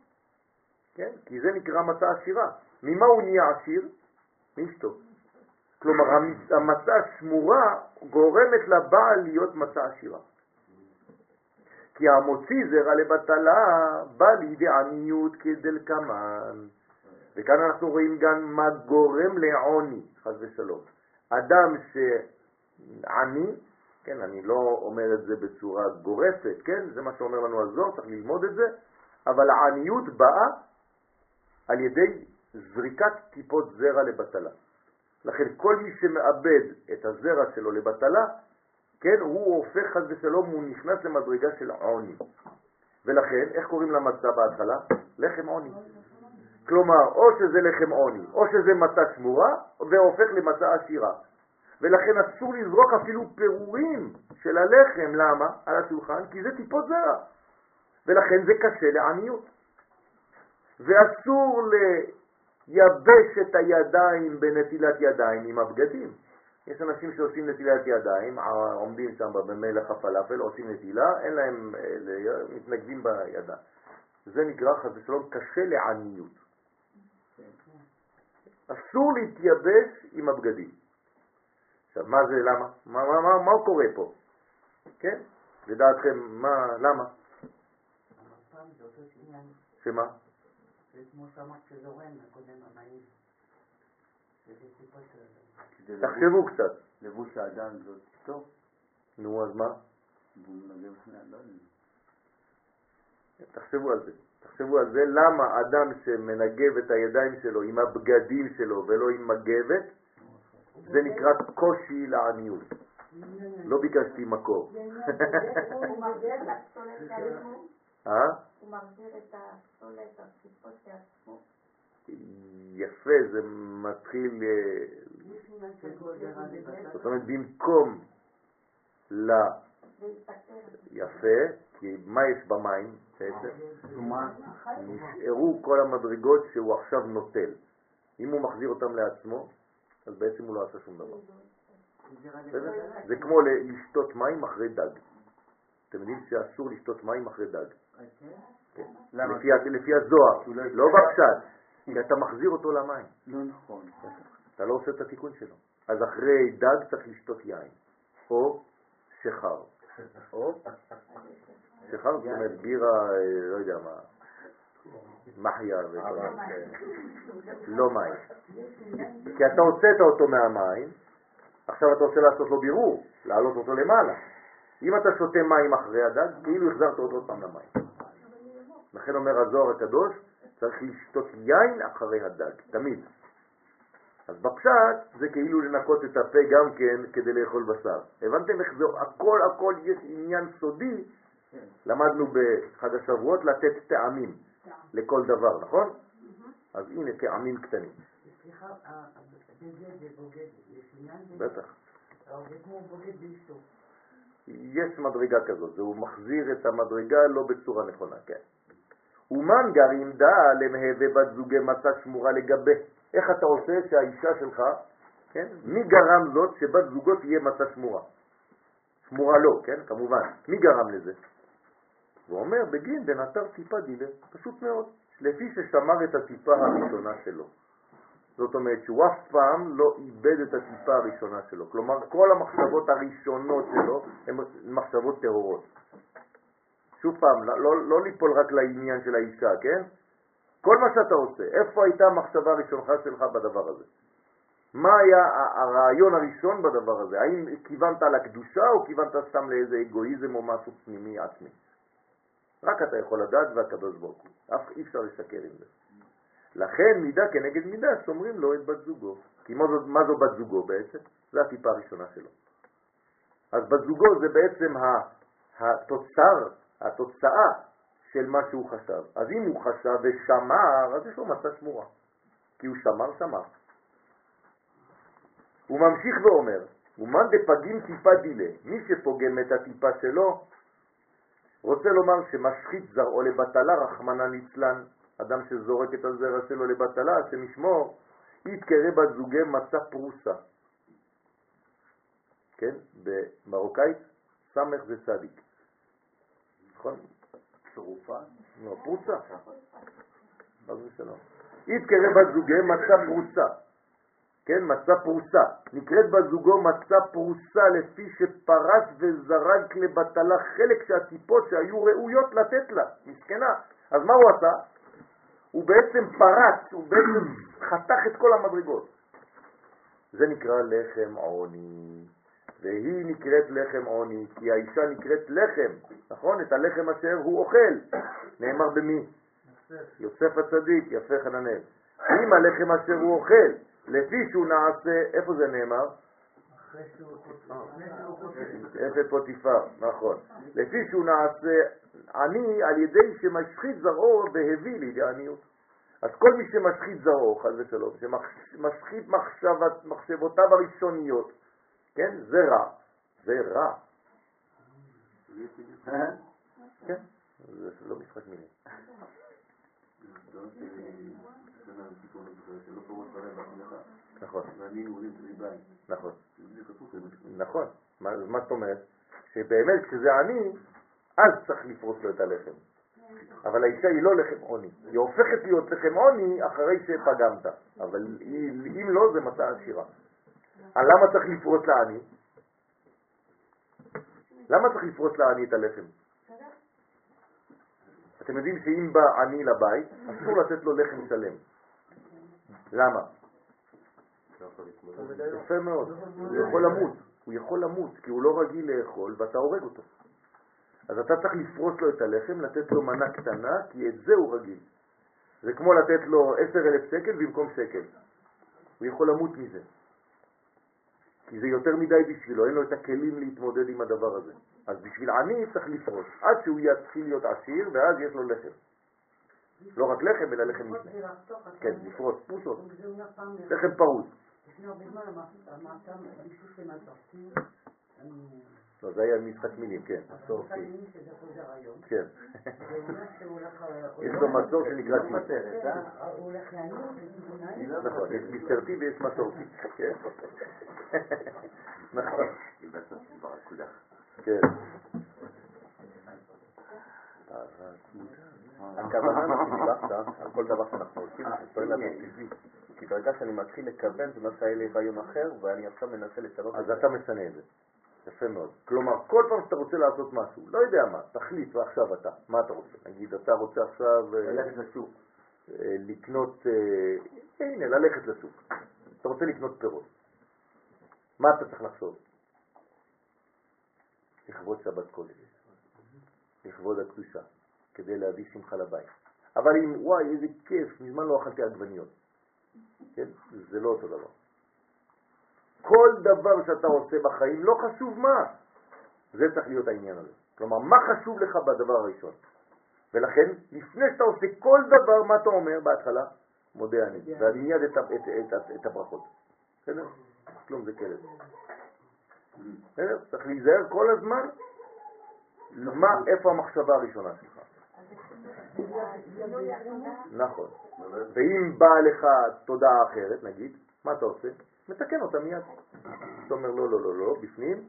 כן? כי זה נקרא מצה עשירה. ממה הוא נהיה עשיר? מאשתו. כלומר, המצה השמורה גורמת לבעל להיות מצה עשירה. כי המוציא זרע לבטלה בא לידי עניות כדלקמן. וכאן אנחנו רואים גם מה גורם לעוני, חס ושלום. אדם שעני, כן, אני לא אומר את זה בצורה גורפת, כן, זה מה שאומר לנו הזוהר, צריך ללמוד את זה, אבל העניות באה על ידי זריקת טיפות זרע לבטלה. לכן כל מי שמאבד את הזרע שלו לבטלה, כן, הוא הופך חס ושלום, הוא נכנס למדרגה של עוני. ולכן, איך קוראים למצה בהתחלה? לחם עוני. כלומר, או שזה לחם עוני, או שזה מצה שמורה, והופך למצה עשירה. ולכן אסור לזרוק אפילו פירורים של הלחם, למה? על השולחן, כי זה טיפות זרע. ולכן זה קשה לעניות. ואסור לייבש את הידיים בנטילת ידיים עם הבגדים. יש אנשים שעושים נטילת ידיים, עומדים שם במלך הפלאפל, עושים נטילה, אין להם, אה, מתנגדים בידיים. זה נקרא חס ושלום קשה לעניות. אסור להתייבש עם הבגדים. עכשיו, מה זה, למה? מה, מה, מה, מה קורה פה? כן? לדעתכם, מה, למה? שמה? זה כמו שאמרת שזורם הקודם המים. תחשבו קצת. לבוש האדם זאת טוב. נו, אז מה? תחשבו על זה. תחשבו על זה, למה אדם שמנגב את הידיים שלו עם הבגדים שלו ולא עם מגבת, זה נקרא קושי לעניות. לא ביקשתי מקור. הוא מחזיר את הפסולת לעצמו, אה? הוא מחזיר את הפסולת, הסיפות לעצמו. יפה, זה מתחיל, אה, זאת אומרת, במקום ל... יפה, כי מה יש במים בעצם? נשארו כל המדרגות שהוא עכשיו נוטל. אם הוא מחזיר אותם לעצמו, אז בעצם הוא לא עשה שום דבר. זה כמו לשתות מים אחרי דג. אתם יודעים שאסור לשתות מים אחרי דג. כן. לפי הזוהר, לא לא. בפשט, כי אתה מחזיר אותו למים. לא נכון. אתה לא עושה את התיקון שלו. אז אחרי דג צריך לשתות יין, או שחר. [laughs] או שחר, זאת אומרת בירה, אה, לא יודע מה, מחיה וכל מיני. לא מים. כי אתה הוצאת אותו מהמים, עכשיו אתה רוצה לעשות לו בירור, להעלות אותו למעלה. אם אתה שותה מים אחרי הדג, כאילו החזרת אותו עוד פעם למים. לכן אומר הזוהר הקדוש, צריך לשתות יין אחרי הדג, תמיד. אז בפשט זה כאילו לנקות את הפה גם כן כדי לאכול בשר. הבנתם איך זה, הכל הכל יש עניין סודי, למדנו בחג השבועות לתת טעמים לכל דבר, נכון? אז הנה טעמים קטנים, סליחה, ה- בגד זה בוגד, יש עניין בזה? בטח. אבל זה כמו בוגד באשתו. יש מדרגה כזאת, והוא מחזיר את המדרגה לא בצורה נכונה, כן. אומן גרים דא למהווה בת זוגי מצה שמורה לגבי. איך אתה עושה שהאישה שלך, כן? מי גרם זאת שבת זוגו תהיה מצה שמורה? שמורה לו, כן? כמובן. מי גרם לזה? הוא אומר, בגין דנתר טיפה דילה, פשוט מאוד. לפי ששמר את הטיפה הראשונה שלו. זאת אומרת שהוא אף פעם לא איבד את הטיפה הראשונה שלו. כלומר, כל המחשבות הראשונות שלו הן מחשבות טהורות. שוב פעם, לא, לא ליפול רק לעניין של האישה, כן? כל מה שאתה עושה, איפה הייתה המחשבה הראשונה שלך בדבר הזה? מה היה הרעיון הראשון בדבר הזה? האם כיוונת לקדושה או כיוונת סתם לאיזה אגואיזם או משהו פנימי עצמי? רק אתה יכול לדעת והקדוש ברוך הוא. אף אי אפשר לשקר עם זה. לכן מידה כנגד מידה שומרים לו את בת זוגו. כי מה זו, מה זו בת זוגו בעצם? זה הטיפה הראשונה שלו. אז בת זוגו זה בעצם התוצר, התוצאה של מה שהוא חשב. אז אם הוא חשב ושמר, אז יש לו מצה שמורה. כי הוא שמר, שמר. הוא ממשיך ואומר, ומאן דפגים טיפה דילה, מי שפוגם את הטיפה שלו, רוצה לומר שמשחית זרעו לבטלה, רחמנא ליצלן, אדם שזורק את הזרע שלו לבטלה, השם ישמור, יתקרא בת זוגי מצה פרוסה. כן? במרוקאית, סמך זה צדיק. נכון? צרופה. לא, פרוסה. חס ושלום. יתקרא בת זוגי מצה פרוסה. כן, מצה פרוסה. נקראת בת זוגו מצה פרוסה לפי שפרס וזרק לבטלה חלק שהטיפות שהיו ראויות לתת לה. מסכנה. אז מה הוא עשה? הוא בעצם פרץ, הוא בעצם חתך את כל המדרגות. זה נקרא לחם עוני. והיא נקראת לחם עוני, כי האישה נקראת לחם, נכון? את הלחם אשר הוא אוכל. נאמר במי? יוסף הצדיק, יפה חננאל. אם הלחם אשר הוא אוכל, לפי שהוא נעשה, איפה זה נאמר? איפה פוטיפר, נכון. לפי שהוא נעשה עני על ידי שמשחית זרעו והביא לידי עניות. אז כל מי שמשחית זרעו, חס ושלום, שמשחית מחשבת, מחשבותיו הראשוניות, כן, זה רע. זה רע. כן, זה לא משחק מילים. נכון, נכון. נכון. מה, זאת אומרת? שבאמת כשזה עני, אז צריך לפרוס לו את הלחם. אבל האישה היא לא לחם עוני. היא הופכת להיות לחם עוני אחרי שפגמת. אבל אם לא, זה מצה עשירה. אז למה צריך לפרוס לעני? למה צריך לפרוס לעני את הלחם? אתם יודעים שאם בא עני לבית, אסור לתת לו לחם שלם. למה? יפה מאוד. הוא יכול למות. הוא יכול למות, כי הוא לא רגיל לאכול ואתה הורג אותו. אז אתה צריך לפרוס לו את הלחם, לתת לו מנה קטנה, כי את זה הוא רגיל. זה כמו לתת לו עשר אלף שקל במקום שקל. הוא יכול למות מזה. כי זה יותר מדי בשבילו, אין לו את הכלים להתמודד עם הדבר הזה. אז בשביל עני צריך לפרוס, עד שהוא יתחיל להיות עשיר, ואז יש לו לחם. לא רק לחם, אלא לחם לפני. כן. לפרוס, פעם לחם פרוס. מישהו אני... לא, זה היה משחק מילים, כן, משחק מסורתי. מילים שזה חוזר היום. כן. [laughs] יש לא- לו מסור שנקרא לא. מוותרת, אה? הוא הולך. לא נכון, יש מסתרתי ויש מסורתי. כן. נכון. כן. הכוונה שדיברת על כל דבר שאנחנו עושים, זה פועל לנו טבעי. כי ברגע שאני מתחיל לקבל, זה אומר שהיה לי רעיון אחר, ואני עכשיו מנסה לשנות אז את זה. אתה משנה את זה. יפה מאוד. כלומר, כל פעם שאתה רוצה לעשות משהו, לא יודע מה, תחליט ועכשיו אתה, מה אתה רוצה? נגיד, אתה רוצה עכשיו אה, ללכת לשוק. אה, לקנות, אה, הנה, ללכת לשוק. אתה רוצה לקנות פירות. מה אתה צריך לחשוב? לכבוד שבת קודש, לכבוד הקדושה, כדי להביא שמחה לבית. אבל אם, וואי, איזה כיף, מזמן לא אכלתי עגבניות. כן? זה לא אותו דבר. כל דבר שאתה עושה בחיים, לא חשוב מה, זה צריך להיות העניין הזה. כלומר, מה חשוב לך בדבר הראשון? ולכן, לפני שאתה עושה כל דבר, מה אתה אומר בהתחלה? מודה אני. ואני מיד את, את, את, את, את הברכות. בסדר? כלום זה כלב. בסדר? צריך להיזהר כל הזמן, מה, איפה המחשבה הראשונה שלך. נכון. ואם באה לך תודעה אחרת, נגיד, מה אתה עושה? מתקן אותה מיד. אתה אומר, לא, לא, לא, לא, בפנים,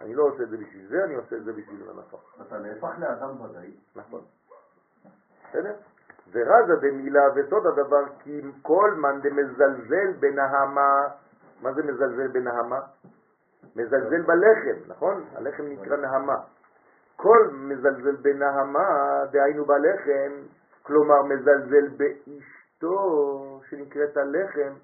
אני לא עושה את זה בשביל זה, אני עושה את זה בשביל הנפח. אתה נהפך לאדם ודאי. נכון. בסדר? ורזה דמילה וסוד הדבר כי כל מאן דמזלזל בנהמה, מה זה מזלזל בנהמה? מזלזל בלחם, נכון? הלחם נקרא נהמה. כל מזלזל בנהמה, דהיינו בלחם, כלומר מזלזל באשתו שנקראת הלחם,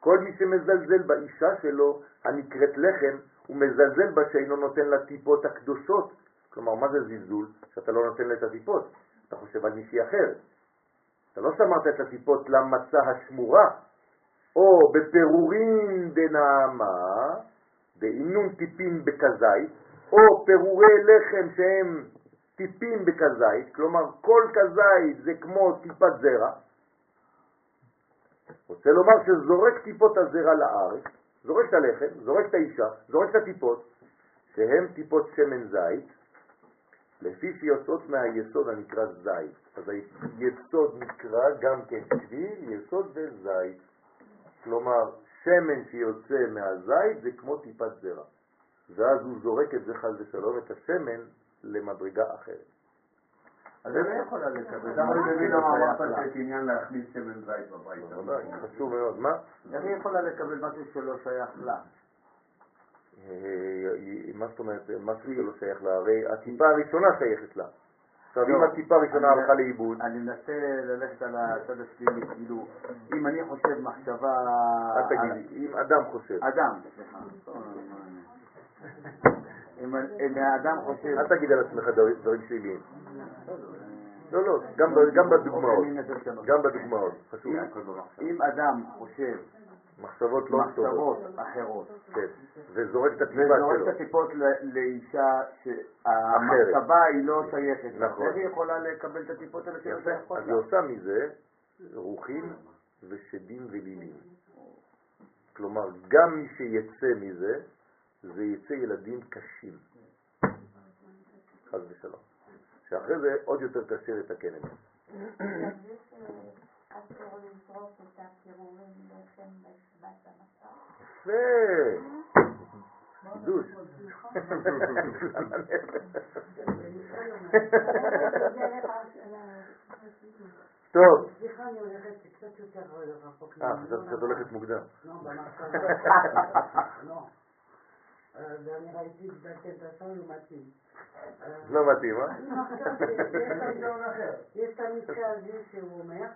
כל מי שמזלזל באישה שלו הנקראת לחם, הוא מזלזל בה שאינו נותן לה טיפות הקדושות. כלומר, מה זה זלזול? שאתה לא נותן לה את הטיפות. אתה חושב על מישהי אחרת. אתה לא שמרת את הטיפות למצה השמורה, או בפירורים דנעמה, דאינון טיפין בכזית, או פירורי לחם שהם טיפים בכזית, כלומר כל כזית זה כמו טיפת זרע. רוצה לומר שזורק טיפות הזרע לארץ, זורק את הלחם, זורק את האישה, זורק את הטיפות, שהם טיפות שמן זית, לפי שיוצאות מהיסוד הנקרא זית. אז היסוד נקרא גם כן שביל, יסוד וזית. כלומר, שמן שיוצא מהזית זה כמו טיפת זרע. ואז הוא זורק את זה חס ושלום, את השמן, למדרגה אחרת. אז אני לא יכולה לקבל. עכשיו אני מבין למה אמרת. שיש עניין להכניס שמן זית בבית. חשוב מאוד. מה? איך היא יכולה לקבל משהו שלא שייך לה? אה, מה זאת אומרת, משהו שלא שייך לה? הרי הטיפה הראשונה שייכת לה. עכשיו, אם לא, הטיפה הראשונה הלכה לאיבוד, אני מנסה ללכת על הצד השלילי, כאילו, אם אני חושב מחשבה... אל תגיד, אם אדם חושב, אדם, סליחה. אם האדם חושב... אל תגיד על עצמך דבר- דברים שליליים. לא, לא, גם בדוגמאות. גם בדוגמאות, חשוב. אם אדם חושב מחשבות לא טובות, מחשבות אחרות, כן, וזורק את הטיפה וזורק שלו. את הטיפות לאישה שהמחשבה היא לא שייכת נכון. איך היא יכולה לקבל את הטיפות האלה שלא שייכות אז? היא עושה מזה רוחים ושדים ולילים. כלומר, גם מי שיצא מזה, זה יצא ילדים קשים. חס ושלום. שאחרי זה עוד יותר קשה לתקן את זה. יפה. חידוש. טוב. סליחה, אני הולכת קצת יותר רחוק. אה, חשבתי שאת הולכת מוקדם. לא, במחשבה. [laughs] לא. אה, ואני ראיתי את הסון לעומתי. לא מתאים, אה? יש את המקרה הזה שהוא אומר,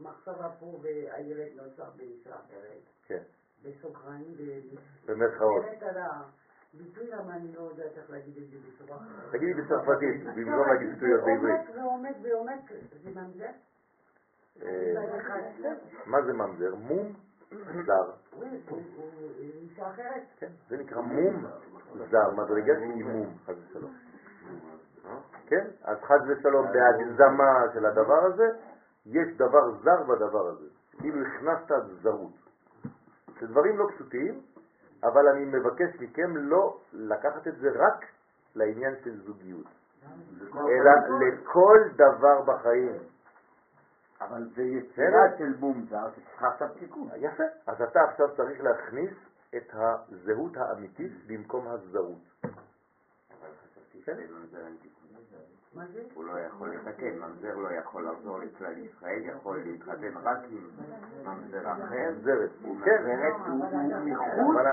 מחשבה פה והילד נוצר באישה אחרת, כן, בסוגריים, במרכאות. הביטוי למה אני לא יודעת איך להגיד את זה בצורה אחרת. תגידי בצרפתית, במקום להגיד שטויות בעברית. ועומד ועומד, זה ממזר? אה, מה זה ממזר? מום זר. כן, זה נקרא מום זר, מדרגה שהיא מום, חס ושלום. כן? אז חס ושלום, בהגזמה של הדבר הזה, יש דבר זר בדבר הזה. כאילו הכנסת זרות. זה דברים לא פשוטים, אבל אני מבקש מכם לא לקחת את זה רק לעניין של זוגיות, אלא לכל דבר בחיים. אבל זה יצירה של בום זר שצריכה עכשיו תיקון. יפה. אז אתה עכשיו צריך להכניס את הזהות האמיתית במקום הזרות. אבל חשבתי? הוא לא יכול לתקן, ממזר לא יכול לחזור לכלל ישראל, יכול להתחתן רק עם ממזר אחר. זרת. הוא כן. מחוץ,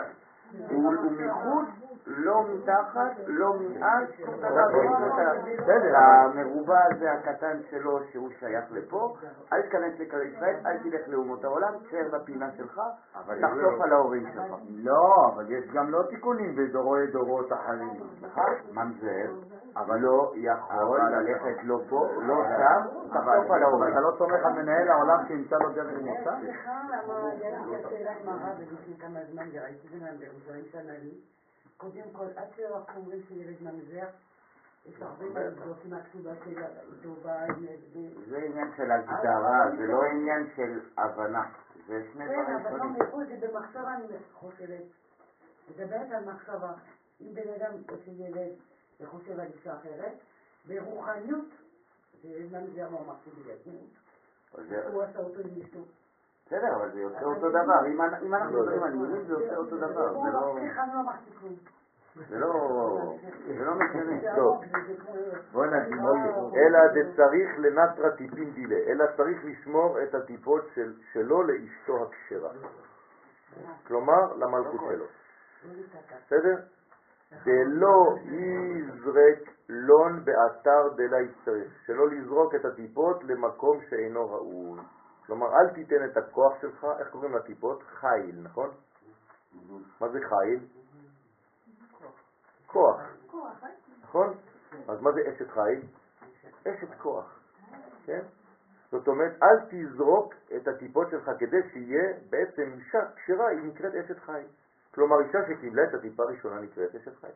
הוא הוא מחוץ, לא מתחת, לא מעל, שום דבר. ה- בסדר. המרובע הזה הקטן שלו שהוא שייך לפה, אל תיכנס לכלל ישראל, אל תלך לאומות העולם, תשאר בפינה שלך, אבל תחשוף על ההורים שלך. לא, אבל יש גם לא תיקונים בדורי דורות אחרים. ממזר, אבל לא יכול אבל- ללכת לא פה, לא שם, אבל תחשוף על אבל ההורים. אתה לא סומך על מנהל העולם שימצא לו דרך מוצא? סליחה, למה היה לי שאלת מראה ולפני כמה זמן וראיתי את זה בירושלים שנה לי. קודם כל, עד שאנחנו אומרים שילד ממזר, יש הרבה מה לבדוק עם הכתובה של טובה. זה עניין של הגדרה, זה לא עניין של הבנה. זה שני כן, דברים אבל לא שונים. מחוץ, זה במחשבה אני חושבת. מדברת על מחשבה. אם בן אדם עושה ילד וחושב על אישה אחרת, ברוחניות, זה ממזר לא אמרתי בגלל הוא עשה אותו עם אשתו. בסדר, אבל זה יוצא אותו דבר. אם אנ- אם אנחנו מדברים על מילים, זה יוצא אותו דבר. זה לא- לא. זה לא זה לא משנה. זה טוב. בוא נגיד. אלא דצריך לנטרה טיפין דילה, אלא צריך לשמור את הטיפות של, שלו לאשתו הכשרה. כלומר, למלכות שלו. בסדר? דלא יזרק לון באתר דלה יצטרך, שלא לזרוק את הטיפות למקום שאינו ראוי. כלומר, אל תיתן את הכוח שלך, איך קוראים לטיפות? חיל, נכון? מה זה חיל? כוח. נכון? אז מה זה אשת חיל? אשת כוח, כן? זאת אומרת, אל תזרוק את הטיפות שלך כדי שיהיה בעצם אישה כשרה, היא נקראת אשת חיל. כלומר, אישה שקיבלה את הטיפה הראשונה נקראת אשת חיל.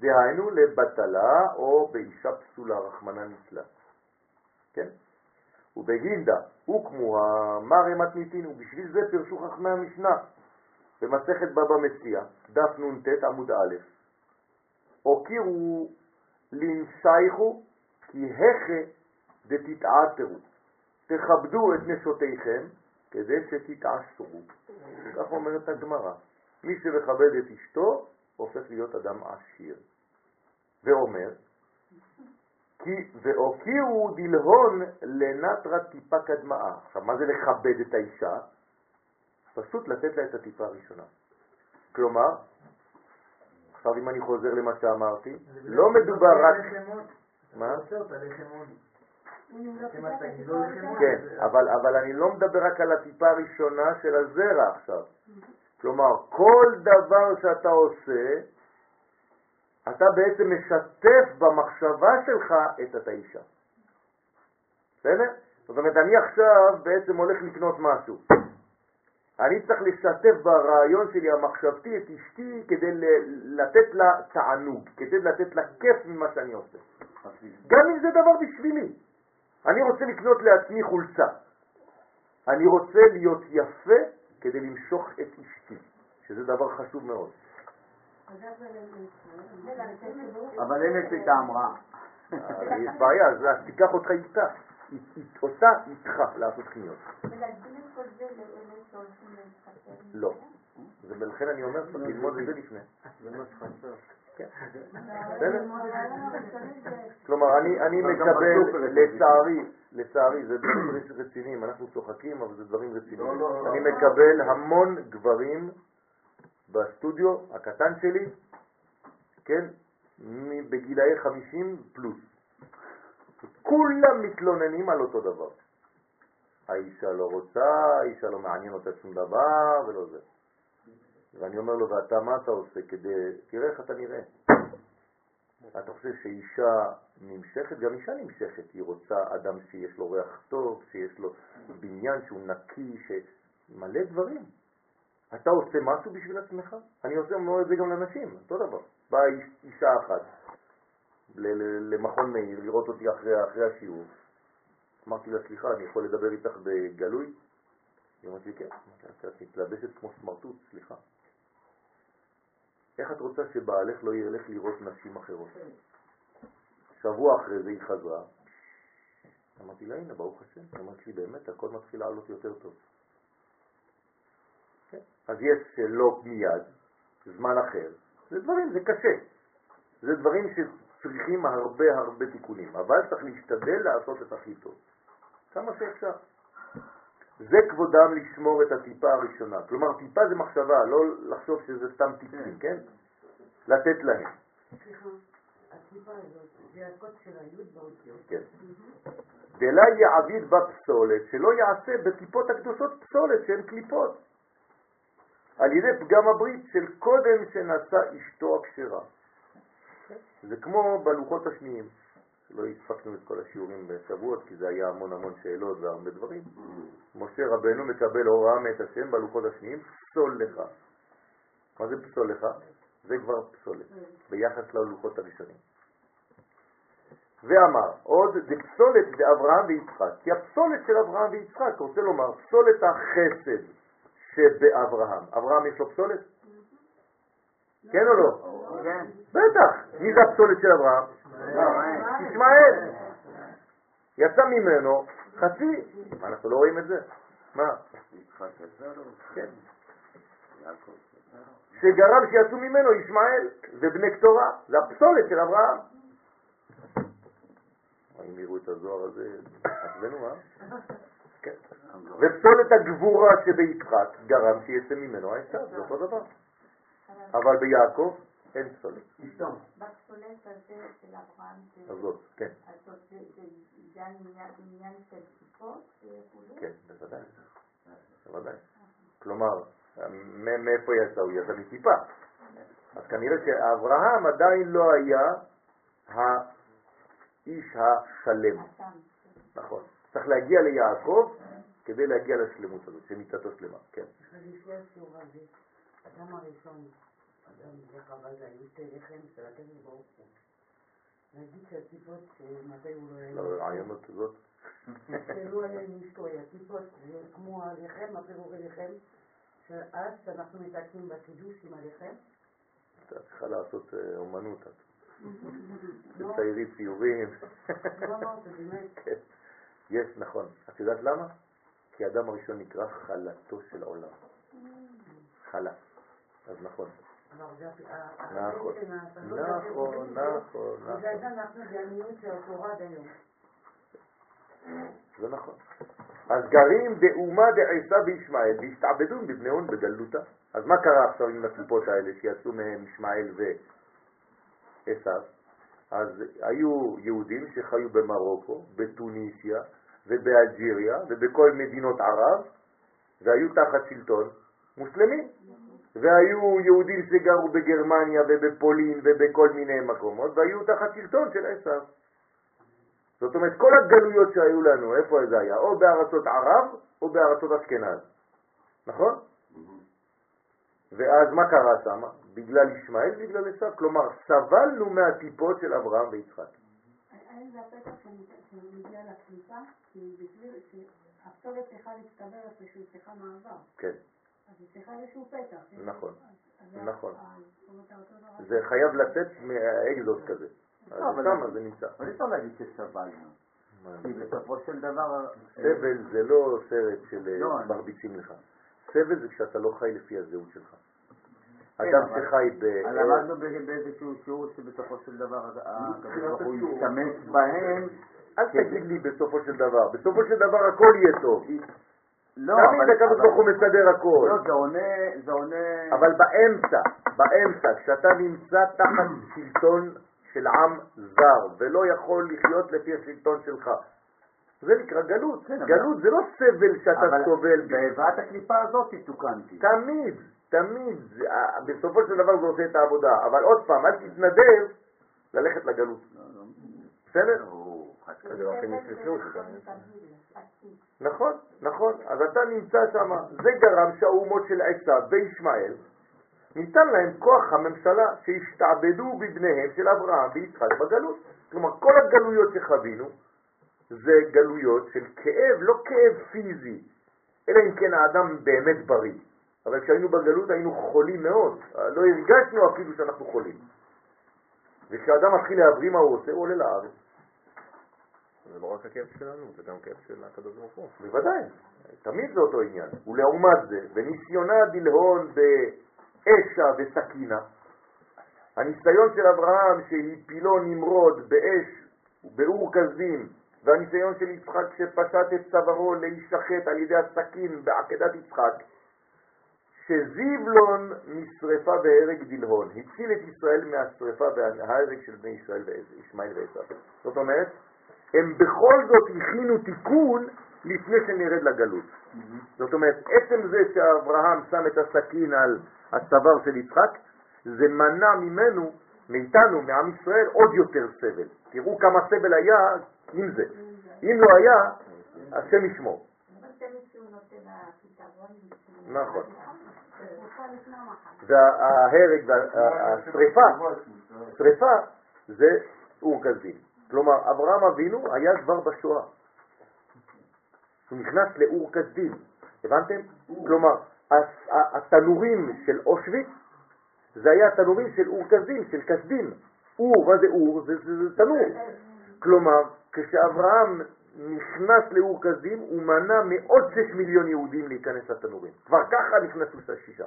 דהיינו לבטלה או באישה פסולה, רחמנא ליצלן. כן? ובגינדה, וכמוה מרי מתניתין, ובשביל זה פירשו חכמי המשנה במסכת בבא מציע, דף נ"ט עמוד א', הוקירו לנסייכו כי הכה דתתעתרו, תכבדו את נשותיכם כדי שתתעשרו. כך אומרת הגמרא. מי שמכבד את אשתו הופך להיות אדם עשיר. ואומר, כי והוקירו דלהון לנטרה טיפה קדמאה. עכשיו, מה זה לכבד את האישה? פשוט לתת לה את הטיפה הראשונה. כלומר, עכשיו אם אני חוזר למה שאמרתי, לא מדובר רק... מה? כן, אבל, אבל אני לא מדבר רק על הטיפה הראשונה של הזרע עכשיו. כלומר, כל דבר שאתה עושה, אתה בעצם משתף במחשבה שלך את התאישה. בסדר? זאת אומרת, אני עכשיו בעצם הולך לקנות משהו. אני צריך לשתף ברעיון שלי המחשבתי את אשתי כדי לתת לה תענוג, כדי לתת לה כיף ממה שאני עושה. גם אם זה דבר בשבילי. אני רוצה לקנות לעצמי חולצה. אני רוצה להיות יפה כדי למשוך את אשתי, שזה דבר חשוב מאוד. אבל אין את טעם רע. יש בעיה, אז תיקח אותך איתה, אותה איתך לעשות קניות. לא. זה- ולכן אני אומר, צריך ללמוד את זה לפני. כלומר, אני, מקבל, לצערי, לצערי, זה דברים רציניים, אנחנו צוחקים, אבל זה דברים רציניים. לא, לא, לא. אני מקבל המון גברים בסטודיו הקטן שלי, כן, בגילאי 50 פלוס. כולם מתלוננים על אותו דבר. האישה לא רוצה, האישה לא מעניין אותה שום דבר ולא זה. ואני אומר לו, ואתה מה אתה עושה כדי, תראה איך אתה נראה. אתה חושב שאישה נמשכת? גם אישה נמשכת, היא רוצה אדם שיש לו ריח טוב, שיש לו בניין שהוא נקי, ש... מלא דברים. אתה עושה משהו בשביל עצמך? אני עושה מאוד את זה גם לנשים, אותו דבר. באה איש- אישה אחת למכון מאיר לראות אותי אחרי, אחרי השיעור. אמרתי לה, סליחה, אני יכול לדבר איתך בגלוי? היא אמרת לי, כן. אמרתי את מתלבשת כמו סמרטוט, סליחה. איך את רוצה שבעלך לא ילך לראות נשים אחרות? שבוע אחרי זה היא חזרה. אמרתי לה, הנה, ברוך השם. היא אמרת לי, באמת, הכל מתחיל לעלות יותר טוב. כן? אז יש שלא מיד, זמן אחר. זה דברים, זה קשה. זה דברים שצריכים הרבה הרבה תיקונים, אבל צריך להשתדל לעשות את הכי טוב. כמה שאפשר. זה כבודם לשמור את הטיפה הראשונה. כלומר, טיפה זה מחשבה, לא לחשוב שזה סתם טיפים, כן? לתת להם. סליחה, הטיפה הזאת, זה הקוד של היוד באותיות. כן. דלה יעביד בפסולת, שלא יעשה בטיפות הקדושות פסולת שהן קליפות, על ידי פגם הברית של קודם שנשא אשתו הכשרה. זה כמו בלוחות השניים, לא הספקנו את כל השיעורים בשבועות, כי זה היה המון המון שאלות והרבה דברים. משה רבנו מקבל הוראה מאת השם בלוחות השניים, פסול לך. מה זה פסול לך? זה כבר פסולת, ביחס ללוחות הראשונים. ואמר, עוד דפסולת באברהם ויצחק, כי הפסולת של אברהם ויצחק, רוצה לומר, פסולת החסד שבאברהם. אברהם יש לו פסולת? כן או לא? כן. בטח. מי זה הפסולת של אברהם? ישמעאל. יצא ממנו חצי. מה, אנחנו לא רואים את זה? מה? כן. שגרם שיצאו ממנו ישמעאל ובני קטורה. זה הפסולת של אברהם. אם יראו את הזוהר הזה, עצבנו, אה? כן. ופסולת הגבורה שביצחק גרם שיצא ממנו העשיו, זה אותו דבר. אבל ביעקב אין פסולת. בפסולת הזה של אברהם, הזאת, כן, הזאת זה עניין- של טיפות וכו'? כן, בוודאי. בוודאי. כלומר, מאיפה יצא? הוא יצא מטיפה. אז כנראה שאברהם עדיין לא היה האיש השלם. נכון. צריך להגיע ליעקב כדי להגיע לשלמות הזאת, שמיטתו שלמה. כן. אדם הראשון, אדם זה חבל, זה היו שתי לחם של הקדוש ברוך הוא. נגיד שהטיפות, שמתי הוא לא היה... לא, הרעיונות הזאת. שלא היה עם אשתו, היה טיפות, זה כמו הלחם, הפירורי לחם, שאז שאנחנו מתקנים בקידוש עם הלחם, את צריכה לעשות אה, אומנות. את. לא, [laughs] תציירי ציורים. לא, לא, זה באמת, [laughs] כן. יש, נכון. את יודעת למה? כי האדם הראשון נקרא חלתו של עולם. חלה. אז נכון. נכון. לא נכון, נכון, זה נכון. עדיין אנחנו בעניות של התורה עד היום. זה נכון. אז גרים באומה דעשה וישמעאל והשתעבדון בבני הון בגלותה. אז מה קרה עכשיו עם הטיפות האלה שיצאו מהם ישמעאל ועשיו? אז היו יהודים שחיו במרוקו, בתוניסיה ובאלג'יריה ובכל מדינות ערב והיו תחת שלטון מוסלמי. והיו יהודים שגרו בגרמניה ובפולין ובכל מיני מקומות והיו תחת שלטון של עשיו. זאת אומרת, כל הגלויות שהיו לנו, איפה זה היה? או בארצות ערב או בארצות אשכנז, נכון? ואז מה קרה שם? בגלל ישמעאל, בגלל עשיו. כלומר, סבלנו מהטיפות של אברהם ויצחק. האם זה הפתח שמגיע לקליפה? כי בשביל שהפסולת צריכה להצטבר איפשהו, צריכה מעבר. כן, אז היא צריכה איזשהו פתח. נכון, זה- נכון. דבר. זה חייב לצאת מהאקזוס כזה. אז אבל- שמה זה נמצא. אבל אפשר להגיד שסבלנו. כי בסופו של דבר... סבל זה לא סרט של אה, לא, מרביצים לך. סבל זה כשאתה לא חי לפי הזהות שלך. כן, אדם שחי ב... למדנו ב- באיזשהו שיעור שבסופו של דבר הקדוש ברוך הוא ישתמש בהם. אל תגיד לי בסופו של דבר. בסופו של דבר הכל יהיה טוב. לא, תמיד אבל... הקדוש אבל- ברוך הוא מסדר הכל. לא, זה עונה... זה עונה... אבל באמצע, באמצע, כשאתה נמצא תחת שלטון של עם זר ולא יכול לחיות לפי השלטון שלך, זה נקרא גלות. כן, אבל- גלות זה לא סבל שאתה אבל סובל. בעזרת הקליפה הזאת תוקנתי. תמיד, תמיד, אה, בסופו של דבר זה עושה את העבודה. אבל עוד פעם, אל תתנדב ללכת לגלות. לא, לא. בסדר? זה לא כן נפלפלו, זה גם... נכון, נכון, אז אתה נמצא שם, זה גרם שהאומות של עשיו וישמעאל ניתן להם כוח הממשלה שהשתעבדו בבניהם של אברהם ויצחק בגלות. כלומר, כל הגלויות שחווינו זה גלויות של כאב, לא כאב פיזי, אלא אם כן האדם באמת בריא. אבל כשהיינו בגלות היינו חולים מאוד, לא הרגשנו אפילו שאנחנו חולים. וכשאדם מתחיל להבריא מה הוא עושה, הוא עולה לארץ. זה לא רק הכאב שלנו, זה גם כאב של הקדוש ברוך הוא. בוודאי, תמיד זה אותו עניין. ולעומת זה, בניסיונה דלהון באשה וסכינה, הניסיון של אברהם שהפילו נמרוד באש ובאור כזים, והניסיון של יצחק שפשט את צווארו להישחט על ידי הסכין בעקדת יצחק, שזיבלון נשרפה בהרג דלהון, הציל את ישראל מהשרפה וההרג של בני ישראל וישמעאל ועשיו. זאת אומרת, הם בכל זאת הכינו תיקון לפני שנרד לגלות. זאת אומרת, עצם זה שאברהם שם את הסכין על הצוואר של יצחק, זה מנע ממנו, מאיתנו, מעם ישראל, עוד יותר סבל. תראו כמה סבל היה עם זה. אם לא היה, השם ישמור. נכון. וההרג והשריפה, שריפה זה אור כזים. כלומר, אברהם אבינו היה כבר בשואה. הוא נכנס לאור כזים, הבנתם? כלומר, התנורים של אושוויץ זה היה תנורים של אור כזים, של כסדים. אור, מה זה אור? זה, זה, זה תנור. כלומר, כשאברהם נכנס לאור כזים, הוא מנע מעוד 6 מיליון יהודים להיכנס לתנורים. כבר ככה נכנסו שישה.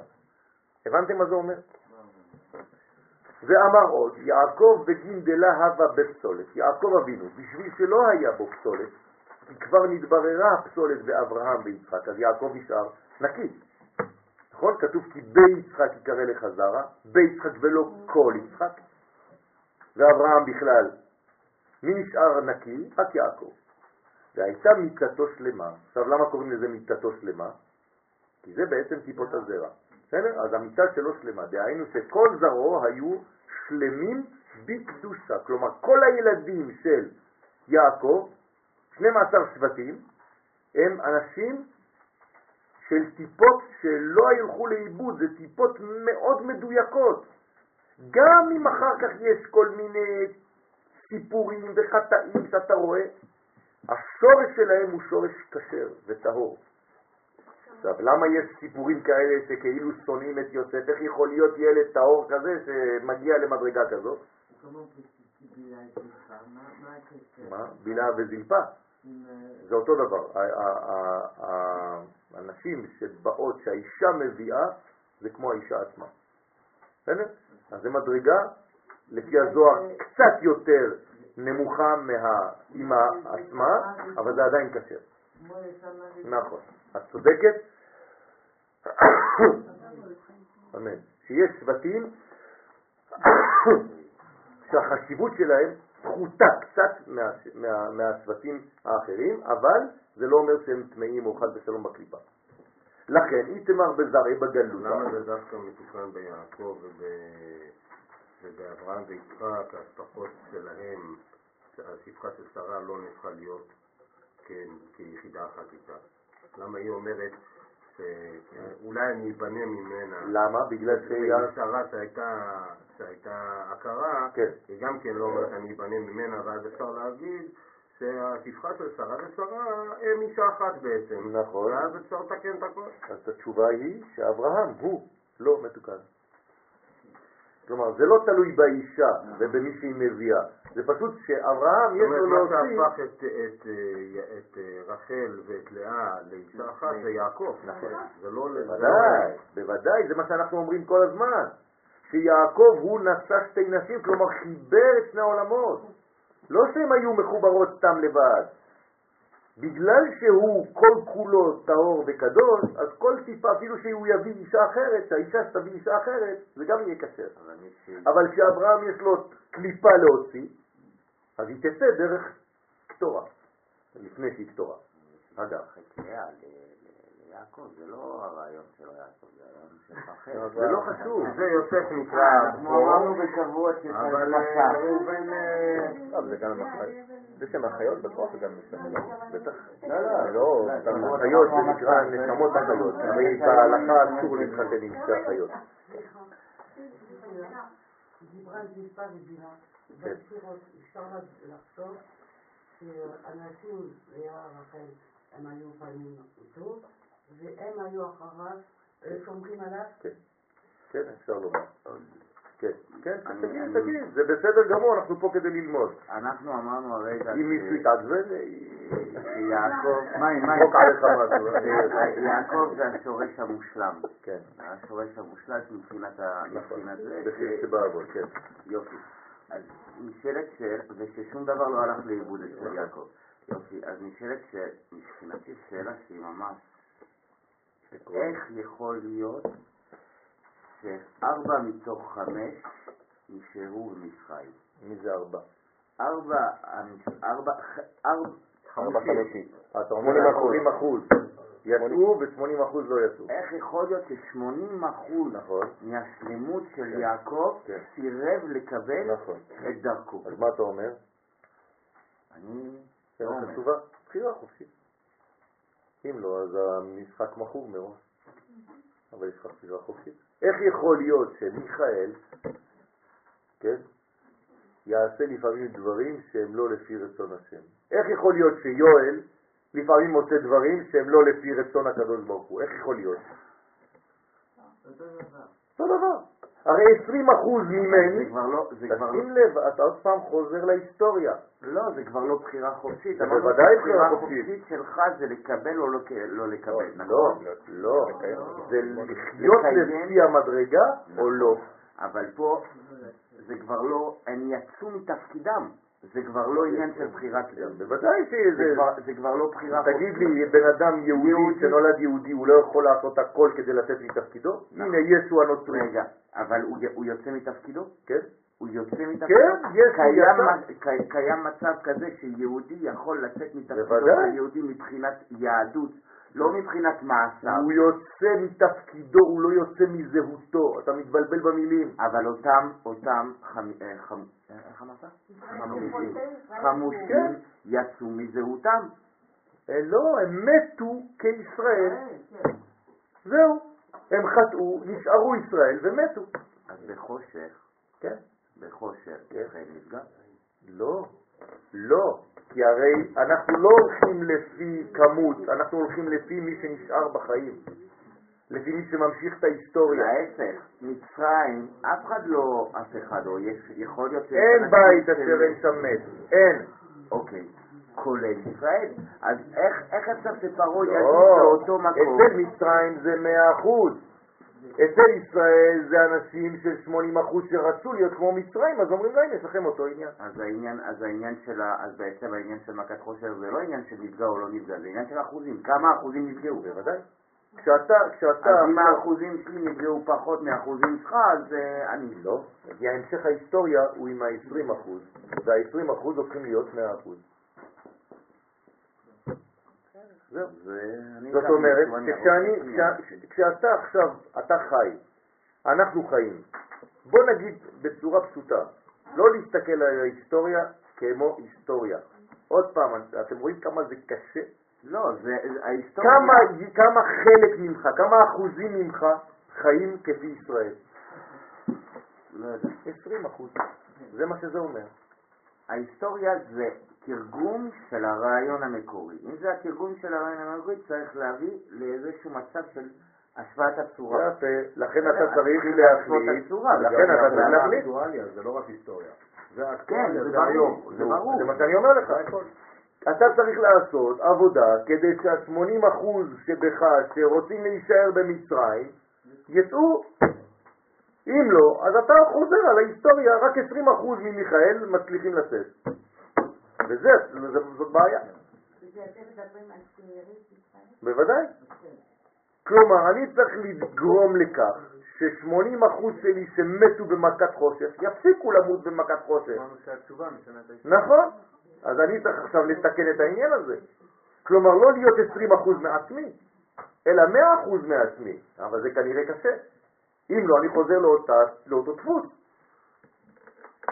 הבנתם מה זה אומר? ואמר עוד, יעקב בגין דלה הווה בפסולת, יעקב אבינו, בשביל שלא היה בו פסולת, כי כבר נתבררה הפסולת באברהם ויצחק, אז יעקב נשאר נקי. נכון? כתוב כי ביצחק יקרא לך זרע, ביצחק ולא כל יצחק, ואברהם בכלל, מי נשאר נקי? רק יעקב. והייתה מיתתו שלמה. עכשיו, למה קוראים לזה מיתתו שלמה? כי זה בעצם טיפות הזרע. בסדר? אז המיטה שלו שלמה, דהיינו שכל זרעו היו שלמים בקדושה, כלומר כל הילדים של יעקב, 12 שבטים, הם אנשים של טיפות שלא ילכו לאיבוד, זה טיפות מאוד מדויקות. גם אם אחר כך יש כל מיני סיפורים וחטאים שאתה רואה, השורש שלהם הוא שורש כשר וטהור. עכשיו, למה יש סיפורים כאלה שכאילו שונאים את יוסף? איך יכול להיות ילד טהור כזה שמגיע למדרגה כזאת? מה? בילה וזלפה? זה אותו דבר. הנשים שבאות, שהאישה מביאה, זה כמו האישה עצמה. בסדר? אז זה מדרגה, לפי הזוהר, קצת יותר נמוכה מהאימא עצמה, אבל זה עדיין כשר. נכון. את צודקת? אמן. שיש שבטים שהחשיבות שלהם פחותה קצת מה, מה, מהשבטים האחרים, אבל זה לא אומר שהם טמאים או חד ושלום בקליפה. לכן, איתמר בזרעי בגלות. למה זה דווקא מתוקן ביעקב ובאברהם ויצחק, ההשפחות שלהם, השפחה של שרה לא נהפכה להיות כיחידה אחת איתה? למה היא אומרת שאולי אני אבנה ממנה. למה? בגלל שהיא... שרה שהייתה, שהייתה הכרה, כן. היא גם כן לא אומרת אני אבנה ממנה, ואז אפשר להגיד שהשפחה של שרה ושרה הם אישה אחת בעצם. נכון. ואז אפשר לתקן את הכל. אז התשובה היא שאברהם הוא לא מתוקן. כלומר, זה לא תלוי באישה ובמי שהיא מביאה, זה פשוט שאברהם יש לו להוציא... מה שהפך את, את, את רחל ואת לאה לאישה אחת זה יעקב. נכון. זה לא... בוודאי, בוודאי, זה מה שאנחנו אומרים כל הזמן. שיעקב הוא נשא שתי נשים, כלומר חיבר את שני העולמות. לא שהן היו מחוברות סתם לבד. בגלל שהוא כל כולו טהור וקדוש, אז כל טיפה, אפילו שהוא יביא אישה אחרת, שהאישה שתביא אישה אחרת, זה גם יהיה כשר. אבל כשאברהם יש לו קליפה להוציא, אז היא תצא דרך קטורה, לפני שהיא קטורה. אגב. יעקב, זה לא הרעיון של יעקב, זה הרעיון של. אבל- זה לא חשוב. זה יוסף נקרא אה, אנחנו פה, אמרנו בשבועות שיש אבל. אה, ראובן... אה, לא, אבל זה גם. זה שם החיות בטוח זה גם לא? בטח. לא, לא, לא, לא, סתם לא, החיות זה נקרא נשמות החיות, הרי בהלכה אסור להתחתן עם שתי החיות. דיברה על מספר ובירה. כן. בספירות אפשר לחשוב שאנשים, לאה רחל, הם היו פעמים איתו, והם היו אחריו, אה, שומרים עליו. כן, כן, אפשר לומר. כן, כן, תגיד, תגיד, זה בסדר גמור, אנחנו פה כדי ללמוד. אנחנו אמרנו הרגע אם מישהו ש- יתעצבן, מים. יחוק עליך משהו. ש- יעקב זה השורש המושלם. כן, השורש המושלם מבחינת ה- נכון, מבחינת זה, ש- שבאבות, כן. יופי. אז נשאלת שאלה, וששום דבר לא הלך לאיבוד אצל יעקב. יופי, אז נשאלת ש... מבחינתי שאלה שהיא ממש... איך יכול להיות שארבע מתוך חמש נשארו במצרים? מי זה ארבע? ארבע, ארבע, ארבע, ארבע חמישית. אתה אומר 80 אחוז. יצאו ו-80 אחוז לא יצאו. איך יכול להיות ש-80 אחוז נכון, מהשלמות של כן. יעקב כן. סירב לקבל נכון. את דרכו? אז מה אתה אומר? אני שאלה לא אומר. חשובה, בחירה חופשית. אם לא, אז המשחק מכור מראש. אבל יש לך בחירה חופשית. איך יכול להיות שמיכאל, כן, יעשה לפעמים דברים שהם לא לפי רצון השם? איך יכול להיות שיואל לפעמים מוצא דברים שהם לא לפי רצון הקדוש ברוך הוא? איך יכול להיות? אותו דבר. הרי 20 אחוז ממני, לא, תשים לא, לב, אתה עוד פעם חוזר להיסטוריה. לא, זה כבר לא בחירה חופשית. זה בוודאי בחירה חופשית. שלך זה לקבל או לא לא לקבל, לא, נכון? לא, זה לחיות. לפי המדרגה או לא. אבל פה זה כבר לא, הם יצאו מתפקידם, זה כבר לא עניין של בחירת כן, לב. בוודאי זה שזה... זה כבר לא בחירה חופשית. תגיד לי, בן אדם יהודי. שנולד יהודי, הוא לא יכול לעשות הכל כדי לצאת מתפקידו? הנה ישו הנוצרי, רגע, אבל הוא יוצא מתפקידו? כן? הוא יוצא מתפקידו? כן, יש, קיים יצא. מצב כזה שיהודי יכול לצאת מתפקידו בוודאי. של יהודי מבחינת יהדות, לא מבחינת מעשיו, הוא יוצא מתפקידו, הוא לא יוצא מזהותו, אתה מתבלבל במילים. אבל אותם, אותם, אה, אה? חמושים, כן. יצאו מזהותם. אה, לא, הם מתו כישראל, זהו. הם חטאו, נשארו ישראל ומתו. אז בחושך, כן? בחושך, כן. נפגע. לא, לא, כי הרי אנחנו לא הולכים לפי כמות, אנחנו הולכים לפי מי שנשאר בחיים, לפי מי שממשיך את ההיסטוריה. להפך, מצרים, אף אחד לא, אף אחד לא, יש, יכול להיות שיש אין בית אשר אין שם מת, אין. אוקיי, כולל ישראל. אז איך, איך אפשר שפרעה יגיד לא, באותו מקום? אצל מצרים זה מאה אחוז. אצל ישראל זה אנשים של 80 אחוז שרצו להיות כמו מצרים, אז אומרים להם, יש לכם אותו עניין. אז העניין, אז העניין של ה... אז בעצם העניין של מכת חושר זה לא עניין של נפגע או לא נפגע, זה עניין של אחוזים. כמה אחוזים נפגעו? בוודאי. כשאתה, כשאתה... אז אם האחוזים שלי נפגעו פחות מהאחוזים שלך, אז אה, אני... לא, כי המשך ההיסטוריה הוא עם ה-20 אחוז, וה-20 אחוז הופכים להיות 100 אחוז. זהו. ואני זאת אומרת, כשאתה עכשיו, אתה חי, אנחנו חיים, בוא נגיד בצורה פשוטה, לא להסתכל על ההיסטוריה כמו היסטוריה. עוד פעם, אתם רואים כמה זה קשה? לא, זה ההיסטוריה... כמה, כמה חלק ממך, כמה אחוזים ממך חיים כפי ישראל? לא יודע. 20 אחוז. זה מה שזה אומר. ההיסטוריה זה תרגום של הרעיון המקורי. אם זה התרגום של הרעיון המקורי, צריך להביא לאיזשהו מצב של השוואת הצורה. יפה, לכן אתה צריך להחליט, לכן אתה צריך להחליט. זה לא רק היסטוריה. זה כן, האקטואליה, זה זה היום. זה ברור. זה מה שאני אומר לך. אתה צריך לעשות עבודה כדי שה-80 אחוז שבך שרוצים להישאר במצרים יצאו. אם לא, אז אתה חוזר על ההיסטוריה, רק 20 אחוז ממיכאל מצליחים לצאת. וזה, זאת בעיה. בוודאי. כלומר, אני צריך לגרום לכך ש-80 אחוז שלי שמתו במכת חושך יפסיקו למות במכת חושך. נכון. אז אני צריך עכשיו לתקן את העניין הזה. כלומר, לא להיות 20% מעצמי, אלא 100% מעצמי, אבל זה כנראה קשה. אם לא, אני חוזר לאותה, לאותו דפוס.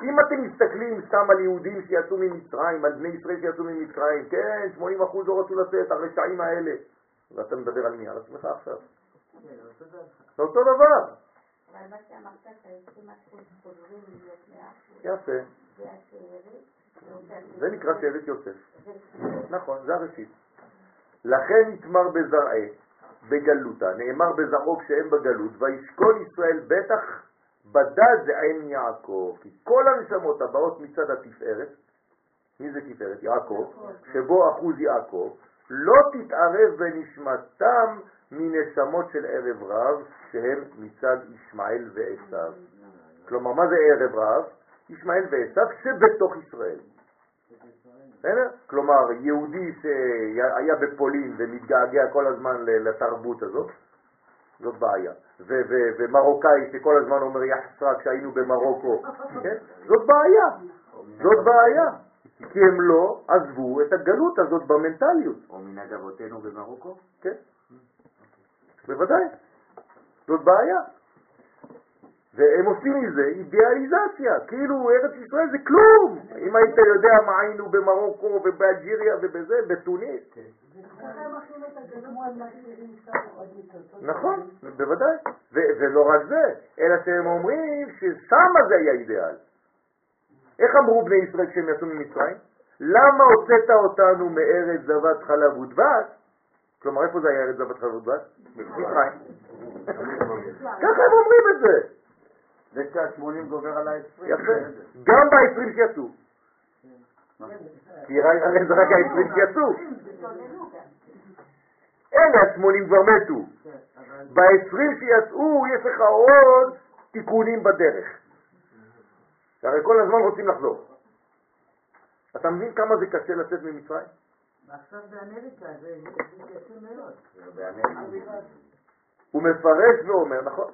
אם אתם מסתכלים סתם על יהודים שיצאו ממצרים, על בני ישראל שיצאו ממצרים, כן, 80% לא רצו לצאת, הרשעים האלה. ואתה מדבר על מי? על עצמך עכשיו. זה אותו דבר. אבל מה שאמרת יפה. זה נקרא שארית יוסף. נכון, זה הראשית. לכן נתמר בזרעי, בגלותה, נאמר בזרעו כשהם בגלות, וישכון ישראל בטח בדד זה עין יעקב, כי כל הנשמות הבאות מצד התפארת, מי זה תפארת? יעקב, שבו אחוז יעקב, לא תתערב בנשמתם מנשמות של ערב רב, שהם מצד ישמעאל ועשיו. כלומר, מה זה ערב רב? ישמעאל ועשיו שבתוך ישראל. בסדר? כלומר, יהודי שהיה בפולין ומתגעגע כל הזמן לתרבות הזאת, זאת בעיה. ומרוקאי שכל הזמן אומר יחסרה כשהיינו במרוקו, כן? זאת בעיה. זאת בעיה. כי הם לא עזבו את הגלות הזאת במנטליות. או מנהג אבותינו במרוקו? כן, בוודאי. זאת בעיה. והם עושים מזה אידיאליזציה, כאילו ארץ ישראל זה כלום. אם היית יודע מה היינו במרוקו ובאלג'יריה ובזה, בתוניס. נכון, בוודאי. ולא רק זה, אלא שהם אומרים ששמה זה היה אידיאל. איך אמרו בני ישראל כשהם יצאו ממצרים? למה הוצאת אותנו מארץ זבת חלב ודבש? כלומר, איפה זה היה ארץ זבת חלב ודבש? מצרים. ככה הם אומרים את זה. זה שה-80 גובר על ה-20. יפה. גם ב-20 שיצאו. כי הרי זה רק ה-20 שיצאו. אלה ה-80 כבר מתו. ב-20 שיצאו יש לך עוד תיקונים בדרך. הרי כל הזמן רוצים לחזור. אתה מבין כמה זה קשה לצאת ממצרים? ועכשיו באמריקה זה זה קשה מאוד. הוא מפרש ואומר, נכון,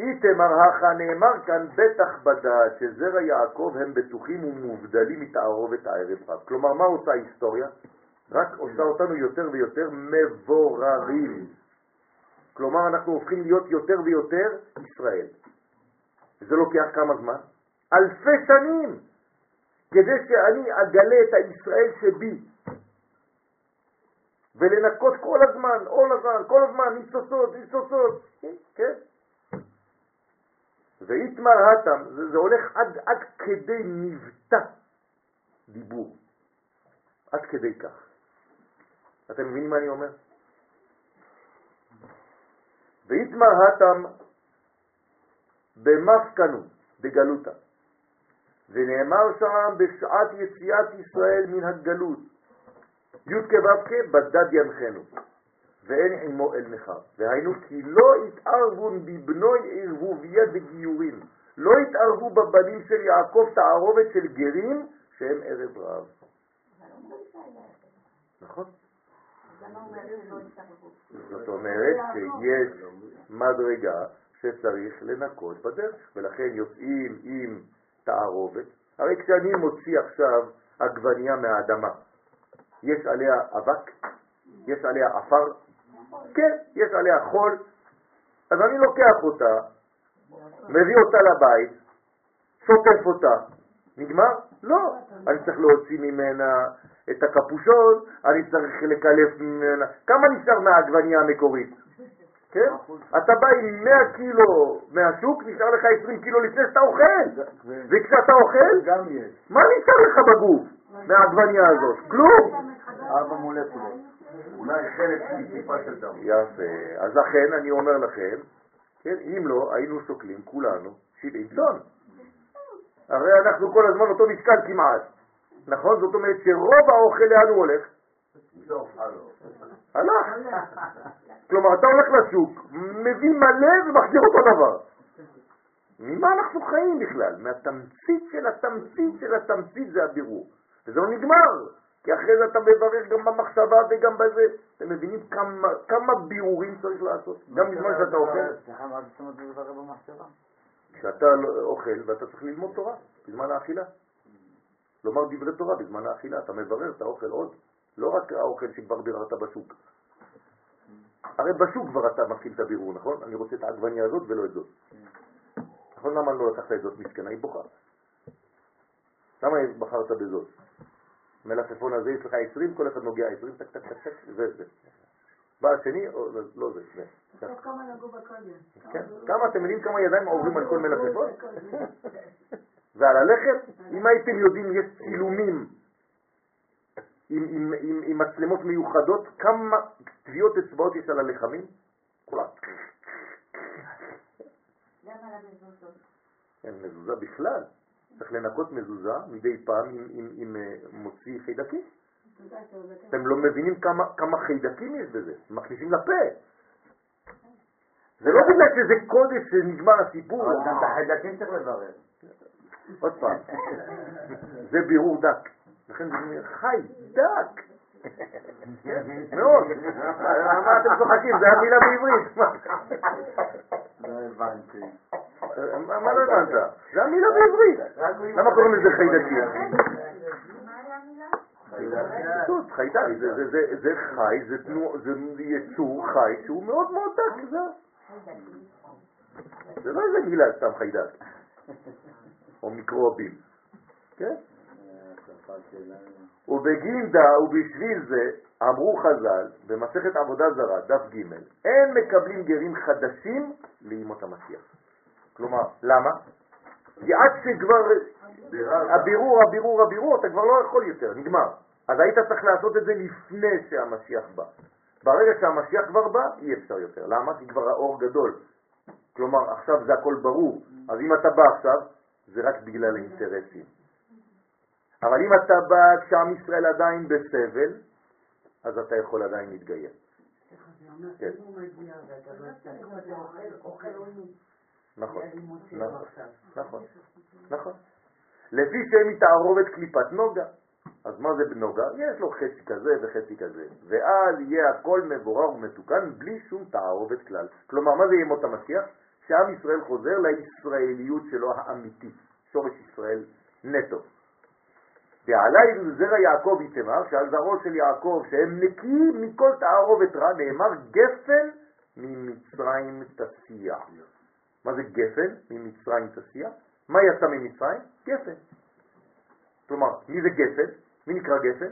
איתמר הכה נאמר כאן בטח בדעת שזרע יעקב הם בטוחים ומובדלים מתערובת הערב רב. כלומר, מה עושה ההיסטוריה? רק עושה אותנו יותר ויותר מבוררים. כלומר, אנחנו הופכים להיות יותר ויותר ישראל. זה לוקח כמה זמן? אלפי שנים, כדי שאני אגלה את הישראל שבי. ולנקות כל הזמן, כל הזמן, כל הזמן, ניצוצות, ניצוצות, כן? ואיתמר התם, זה, זה הולך עד, עד כדי מבטא דיבור, עד כדי כך. אתם מבינים מה אני אומר? ואיתמר התם במפקנו, בגלותה. ונאמר שם בשעת יציאת ישראל מן הגלות, י' כו' בדד ינחנו, ואין עמו אל נכר. והיינו כי לא התערבון בבנוי ערבוביה דגיורים, לא התערבו בבנים של יעקב תערובת של גרים שהם ערב רב. נכון? זאת אומרת שיש מדרגה שצריך לנקות בדרך, ולכן יוצאים עם תערובת. הרי כשאני מוציא עכשיו עגבנייה מהאדמה, יש עליה אבק? יש עליה עפר? כן, יש עליה חול. אז אני לוקח אותה, מביא אותה לבית, שוטף אותה. נגמר? לא. אני צריך להוציא ממנה את הקפושון, אני צריך לקלף ממנה. כמה נשאר מהעגבנייה המקורית? כן? אתה בא עם 100 קילו מהשוק, נשאר לך 20 קילו לפני שאתה אוכל. וכשאתה אוכל, גם יש. מה נשאר לך בגוף מהעגבנייה הזאת? כלום. ארבע מולקולות. אולי חלק מטיפה של דם. יפה. אז לכן אני אומר לכם, כן, אם לא, היינו שוקלים כולנו 70 טון. הרי אנחנו כל הזמן אותו משקל כמעט. נכון? זאת אומרת שרוב האוכל לאן הוא הולך? הלו. הלך. כלומר, אתה הולך לשוק, מביא מלא ומחזיר אותו דבר. ממה אנחנו חיים בכלל? מהתמצית של התמצית של התמצית זה הבירור. וזה לא נגמר, כי אחרי זה אתה מברך גם במחשבה וגם בזה. אתם מבינים כמה, כמה בירורים צריך לעשות? גם בזמן שאתה אוכל. סליחה, מה זאת אומרת לברר במחשבה? כשאתה אוכל ואתה צריך ללמוד תורה בזמן האכילה. לומר דברי תורה בזמן האכילה, אתה מברר את האוכל עוד, לא רק האוכל שכבר ביררת בשוק. הרי בשוק כבר אתה מתחיל את הבירור, נכון? אני רוצה את העגבניה הזאת ולא את זאת. נכון? למה לא לקחת את זאת מסכנה? היא בוכה. למה בחרת בזאת? מלפפון הזה יש לך 20, כל אחד נוגע 20, טק טק טק טק, זה זה. בא השני, לא, לא זה, זה. כמה נגעו. כן. כמה אתם יודעים כמה ידיים עוברים על כל מלפפון? ועל הלחם, אם הייתם יודעים, יש צילומים עם, עם, עם, עם מצלמות מיוחדות, כמה טביעות אצבעות יש על הלחמים? כולם. גם על המזוזות. אין מזוזה בכלל. צריך לנקות מזוזה מדי פעם עם, עם, עם אה, מוציא חיידקים. אתם לא מבינים כמה, כמה חיידקים יש בזה, מכניסים לפה. זה לא בגלל שזה קודש שנגמר הסיפור. אבל גם את החיידקים צריך לברר. עוד פעם, זה בירור דק. לכן זה אומר חי, דק. מאוד. מה אתם צוחקים? זה המילה בעברית. לא הבנתי. מה לא הבנת? זה המילה בעברית. למה קוראים לזה חיידקים? חיידק, זה- חי, זה יצור חי שהוא מאוד מאוד דק. זה לא איזה מילה סתם חיידק. או מיקרובים. כן? ובגינדה ובשביל זה אמרו חז"ל במסכת עבודה זרה, דף ג', אין מקבלים גרים חדשים לימות המשיח. כלומר, למה? כי עד שכבר הבירור, הבירור, הבירור, אתה כבר לא יכול יותר, נגמר. אז היית צריך לעשות את זה לפני שהמשיח בא. ברגע שהמשיח כבר בא, אי אפשר יותר. למה? כי כבר האור גדול. כלומר, עכשיו זה הכל ברור. אז אם אתה בא עכשיו, זה רק בגלל האינטרסים. אבל אם אתה בא כשעם ישראל עדיין בסבל, אז אתה יכול עדיין להתגייר. סליחה, זה אומר כן. נכון, נכון, עכשיו. נכון, נכון. לפי שהם מתערובת קליפת נוגה. אז מה זה בנוגה? יש לו חצי כזה וחצי כזה. ואז יהיה הכל מבורר ומתוקן בלי שום תערובת כלל. כלומר, מה זה ימות המשיח? שעם ישראל חוזר לישראליות שלו האמיתית, שורש ישראל נטו. ועלי זרע יעקב יתמר, שעל זרעו של יעקב, שהם נקיים מכל תערובת רע, נאמר גפן ממצרים תסיע. מה זה גפן? ממצרים תסיע. מה יצא ממצרים? גפן. כלומר, מי זה גפן? מי נקרא גפן?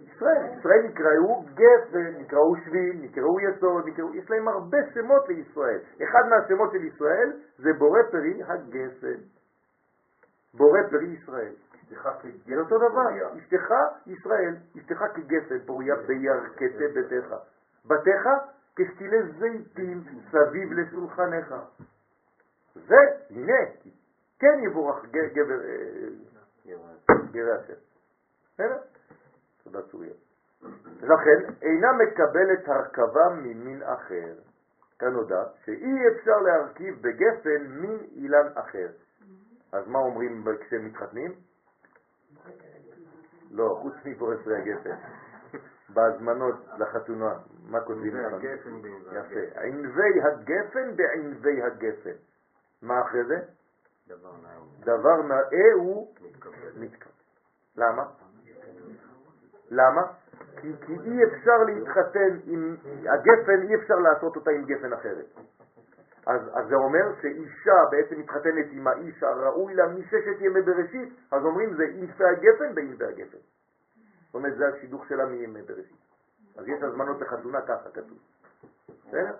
ישראל. ישראל נקראו גפן, נקראו שביל, נקראו יסוד, נקראו... יש להם הרבה שמות לישראל. אחד מהשמות של ישראל זה בורא פרי הגפן. בורא פרי ישראל. זה אותו דבר, אשתך ישראל, אשתך כגפן פוריה בירכתי ביתך. בתיך כשתילי זיתים סביב לשולחנך. זה, הנה, כן יבורך גבר, אה, גרי השם. בסדר? תודה צוריה. לכן אינה מקבלת הרכבה ממין אחר. כאן נודע שאי אפשר להרכיב בגפן מין אילן אחר. אז מה אומרים כשהם מתחתנים? לא, חוץ מפורסי הגפן. בהזמנות לחתונה, מה כותבים בענבי יפה. ענבי הגפן בענבי הגפן. מה אחרי זה? דבר נאה הוא. מתקבל. למה? למה? כי, כי אי אפשר להתחתן עם הגפן, אי אפשר לעשות אותה עם גפן אחרת. אז, אז זה אומר שאישה בעצם מתחתנת עם האיש הראוי לה מששת ימי בראשית, אז אומרים זה ענפי הגפן בענפי הגפן. זאת אומרת, זה השידוך שלה מימי בראשית. אז יש הזמנות לחתונה ככה כתוב. בסדר?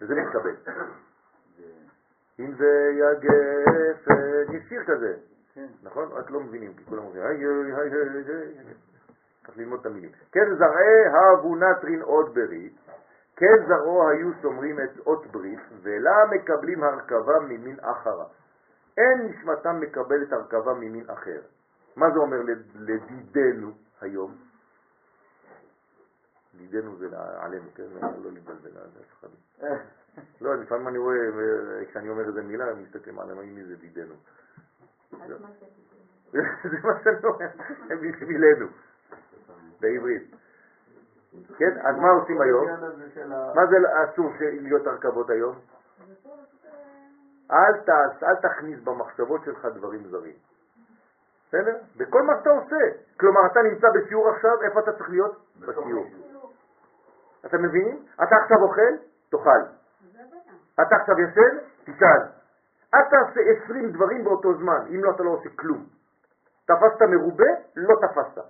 וזה מתקבל. [coughs] אם זה יגפן, יש שיר כזה, נכון? רק לא מבינים, כי כולם אומרים, היי היי היי היי. צריך ללמוד את המילים. כן זרעי הבו נטרין עוד ברית, כן זרעו היו שומרים את אות ברית, ולה מקבלים הרכבה ממין אחרה. אין נשמתם מקבלת הרכבה ממין אחר. מה זה אומר לד- לדידנו היום? דידנו זה עלינו, כן? לא להתבלבל, אף אחד. לא, לפעמים אני רואה, אה, כשאני אומר איזה מילה, הם מסתכלים עלינו, מי זה דידנו. זה מה שאני אומר, הם בשבילנו, בעברית. כן, אז מה עושים היום? מה זה אסור להיות הרכבות היום? אל תכניס במחשבות שלך דברים זרים. בסדר? בכל מה שאתה עושה. כלומר, אתה נמצא בשיעור עכשיו, איפה אתה צריך להיות? בשיעור. אתם מבינים? אתה עכשיו אוכל, תאכל. אתה עכשיו ישן, תשאל. אל תעשה עשרים דברים באותו זמן, אם לא אתה לא עושה כלום. תפסת מרובה, לא תפסת.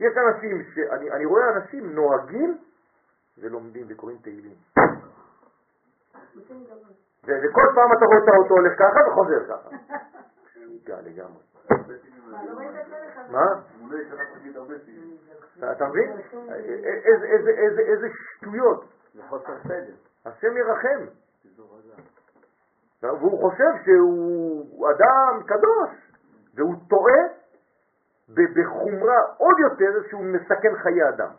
יש אנשים, שאני אני רואה אנשים נוהגים ולומדים וקוראים תהילים. וכל פעם אתה רואה האוטו הולך ככה וחוזר ככה. [laughs] לגמרי. מה. אתה מבין? איזה- שטויות. זה חוסר סדר. השם ירחם. והוא חושב שהוא אדם קדוש, והוא טועה בחומרה עוד יותר שהוא מסכן חיי אדם.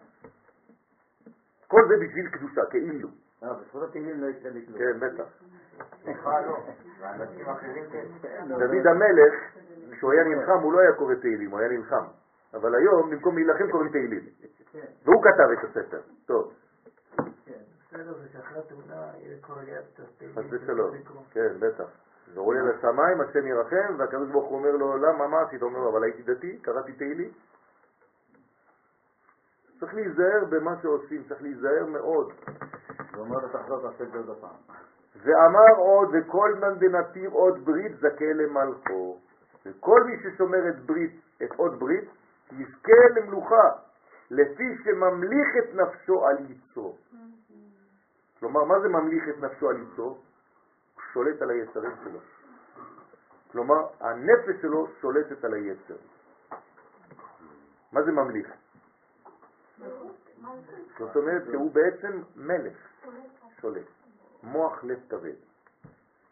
כל זה בשביל קדושה, כאילו. אה, בזכות התהילים לא יקרה לי כלום. כן, בטח. סליחה, לא. כן. דוד המלך, כשהוא היה נלחם, הוא לא היה קורא תהילים, הוא היה נלחם. אבל היום, במקום להילחם, קוראים תהילים. והוא כתב את הספר. טוב, זה קצת תהילים. חס ושלום. כן, בטח. זה עולה לשמיים, השם ירחם, והקדוש ברוך הוא אומר לו, למה, מה עשית? הוא אומר לו, אבל הייתי דתי, קראתי תהילים. צריך להיזהר במה שעושים, צריך להיזהר מאוד. הוא אומר לו, תחזור, תעשה את זה עוד פעם. ואמר עוד, וכל מאן דנתיר עוד ברית זכה למלכו. וכל מי ששומר את ברית, את עוד ברית, יזכה למלוכה, לפי שממליך את נפשו על יצרו. כלומר, מה זה ממליך את נפשו על יצרו? הוא שולט על היצרים שלו. כלומר, הנפש שלו שולטת על היצר. מה זה ממליך? זאת אומרת שהוא בעצם מלך, שולט. מוח לב כבד.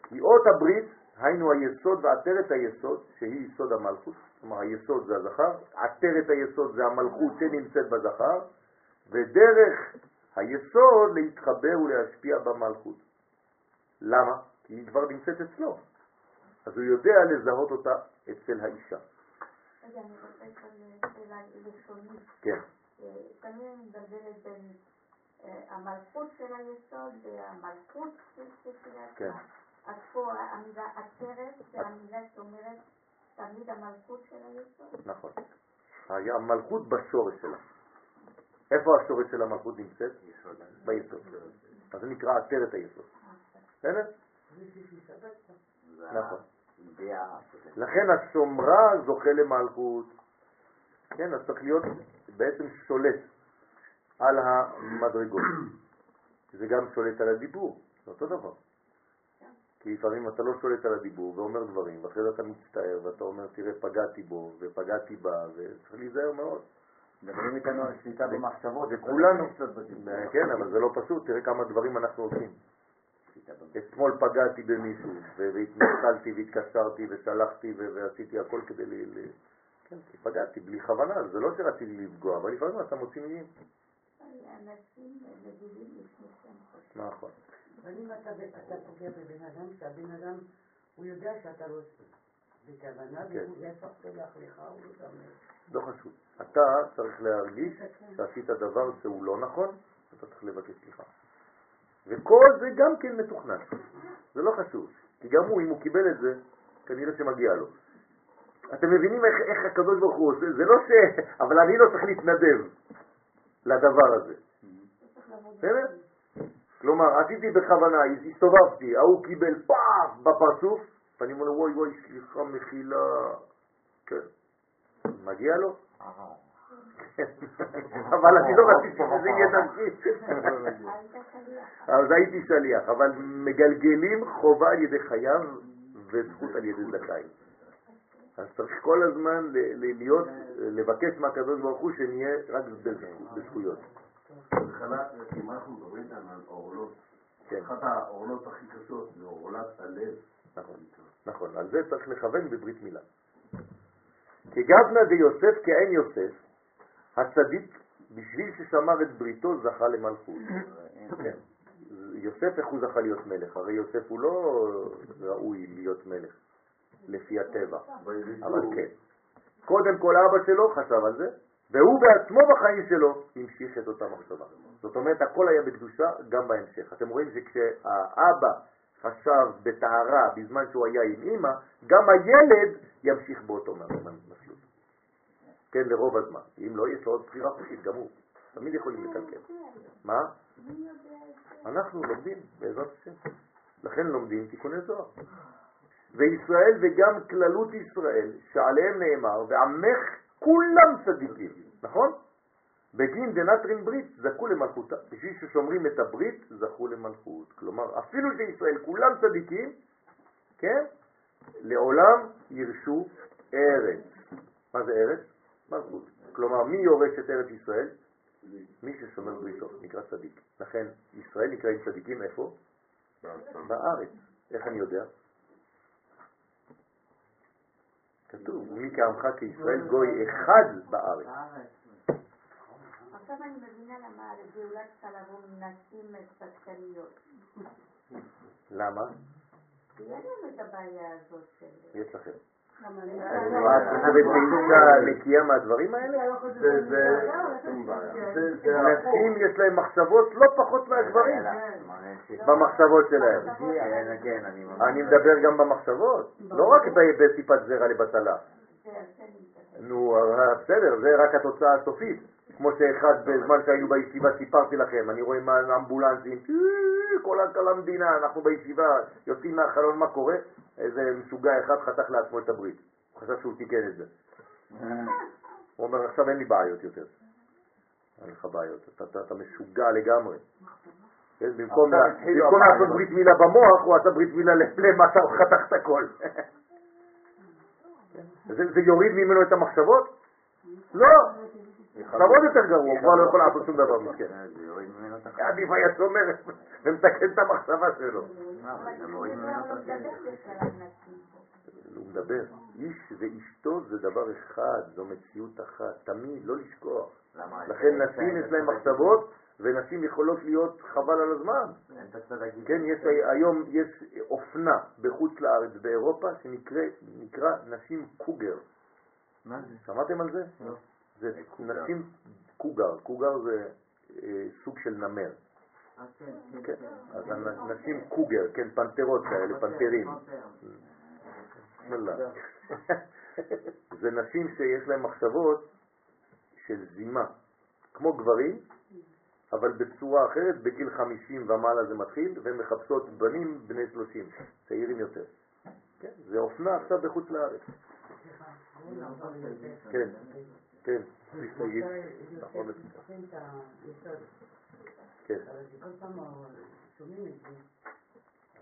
כי אות הברית, היינו היסוד ועטרת היסוד, שהיא יסוד המלכות, כלומר היסוד זה הזכר, עטרת היסוד זה המלכות שנמצאת בזכר, ודרך היסוד להתחבר ולהשפיע במלכות. למה? כי היא כבר נמצאת אצלו. אז הוא יודע לזהות אותה אצל האישה. רגע, אני רוצה לשאול שאלה לשונית. כן, אה, תמיד מבלבלת בין אה, המלכות של היסוד והמלכות של של כן. אז פה המילה עצרת זה המילה שאומרת תמיד המלכות של היסוד. נכון. היה המלכות בשורש שלה. איפה השורש של המלכות נמצאת? ביסוד. אז זה נקרא עטרת היסוד. בסדר? נכון. לכן השומרה זוכה למלכות. כן, אז צריך להיות בעצם שולט על המדרגות. זה גם שולט על הדיבור, זה אותו דבר. כי לפעמים אתה לא שולט על הדיבור ואומר דברים, ואחרי זה אתה מצטער ואתה אומר, תראה, פגעתי בו ופגעתי בה, וצריך להיזהר מאוד. מדברים איתנו על שליטה במחשבות. זה כולנו. כן, אבל זה לא פשוט, תראה כמה דברים אנחנו עושים. אתמול פגעתי במישהו, והתנצלתי והתקשרתי ושלחתי ועשיתי הכל כדי ל... כן, כי פגעתי בלי כוונה, זה לא שרציתי לפגוע, אבל לפעמים אתה מוציא מילים. אנשים רגילים לפני שהם חושבים. נכון. אבל אם אתה אתה פוגע בבן אדם, שהבן אדם, הוא יודע שאתה לא בכוונה, כן. והוא יפח סולח לך, הוא גם... לא חשוב. אתה צריך להרגיש שעשית דבר שהוא לא נכון, אתה צריך לבקש סליחה. וכל זה גם כן מתוכנן. זה לא חשוב. כי גם הוא, אם הוא קיבל את זה, כנראה שמגיע לו. אתם מבינים איך, איך הקדוש ברוך הוא עושה? זה לא ש... אבל אני לא צריך להתנדב לדבר הזה. בסדר? כלומר, עשיתי בכוונה, הסתובבתי, ההוא קיבל פאף בפרצוף, ואני אומר לו, וואי וואי, סליחה, מחילה. כן. מגיע לו? אבל אני לא רציתי שזה יהיה. היית שליח. אז הייתי שליח, אבל מגלגלים חובה על ידי חייו וזכות על ידי זכאי. אז צריך כל הזמן להיות, לבקש מהקדוש ברוך הוא שנהיה רק בזכו- בזכויות. בהתחלה, אם אנחנו מדברים כאן על עורלות, כן, אחת העורלות הכי קשות זה עורלת הלב. נכון, נכון, על זה צריך לכוון בברית מילה. כגבנה דיוסף כעין יוסף, הצדיק, בשביל ששמר את בריתו, זכה למלכות. כן. יוסף, איך הוא זכה להיות מלך? הרי יוסף הוא לא ראוי להיות מלך, לפי הטבע. אבל כן. קודם כל אבא שלו חשב על זה, והוא בעצמו בחיים שלו המשיך את אותה מחשבה. זאת אומרת, הכל היה בקדושה גם בהמשך. אתם רואים שכשהאבא חשב בטהרה בזמן שהוא היה עם אמא, גם הילד ימשיך באותו מסלול. כן, לרוב הזמן. אם לא, יש לו עוד בחירה חופשית, גם הוא. תמיד יכולים לקלקל. מה? אנחנו לומדים בעזרת השם. לכן לומדים תיקוני זוהר. וישראל וגם כללות ישראל, שעליהם נאמר, ועמך כולם צדיקים, נכון? בגין דנטרין ברית זכו למלכותה. בשביל ששומרים את הברית זכו למלכות. כלומר, אפילו שישראל כולם צדיקים, כן? לעולם ירשו ארץ. מה זה ארץ? מלכות. כלומר, מי יורש את ארץ ישראל? מי ששומר בריתו, נקרא צדיק. לכן, ישראל נקראים צדיקים איפה? בארץ. איך אני יודע? כתוב, מי כעמך כישראל גוי אחד בארץ. עכשיו אני מבינה למה הגאולה צריכה לבוא מנשים צדקניות. למה? כי אין לנו את הבעיה הזאת של... יש לכם. גם אני- את חושבת שאישה נקייה מהדברים האלה? זה, זה, שום בעיה. זה, זה הפוך. נשים יש להם מחשבות לא פחות מהגברים במחשבות שלהם. כן, כן, אני. אני מדבר גם במחשבות, לא רק בטיפת זרע לבטלה. זה זה. נו, אה, בסדר, זה רק התוצאה הסופית. כמו שאחד בזמן שהיינו בישיבה סיפרתי לכם, אני רואה מה אמבולנסים, אה, כל כל המדינה, אנחנו בישיבה, יוצאים מהחלון, מה קורה? איזה משוגע אחד חתך לעצמו את הברית. הוא חשב שהוא תיקן את זה. הוא אומר, עכשיו אין לי בעיות יותר. אין לך בעיות, אתה, אתה, אתה משוגע לגמרי. כן, במקום, במקום. לעשות ברית מילה במוח, הוא עשה ברית מילה למטה, הוא חתך את הכל. [laughs] זה, זה יוריד ממנו את המחשבות? לא. עכשיו עוד יותר גרוע, הוא כבר לא יכול לעשות שום דבר מסכן. החיים. עדיף היה שומר ומתקן את המחשבה שלו. הוא מדבר. איש ואשתו זה דבר אחד, זו מציאות אחת, תמיד, לא לשכוח. לכן נשים יש להם מחשבות, ונשים יכולות להיות חבל על הזמן. כן, יש היום, יש אופנה בחוץ לארץ, באירופה, שנקרא נשים קוגר. מה זה? שמעתם על זה? לא. זה נשים קוגר. קוגר זה אה, סוג של נמר. כן, אז נשים קוגר, כן, פנתרות כאלה, פנתרים. [laughs] זה נשים שיש להן מחשבות של זימה, כמו גברים, אבל בצורה אחרת, בגיל 50 ומעלה זה מתחיל, והן מחפשות בנים בני 30, צעירים יותר. כן, זה אופנה עכשיו בחוץ לארץ. כן, כן, תגיד, נכון, זוכרים את היסוד, כן. אבל שכל פעם שומעים את זה.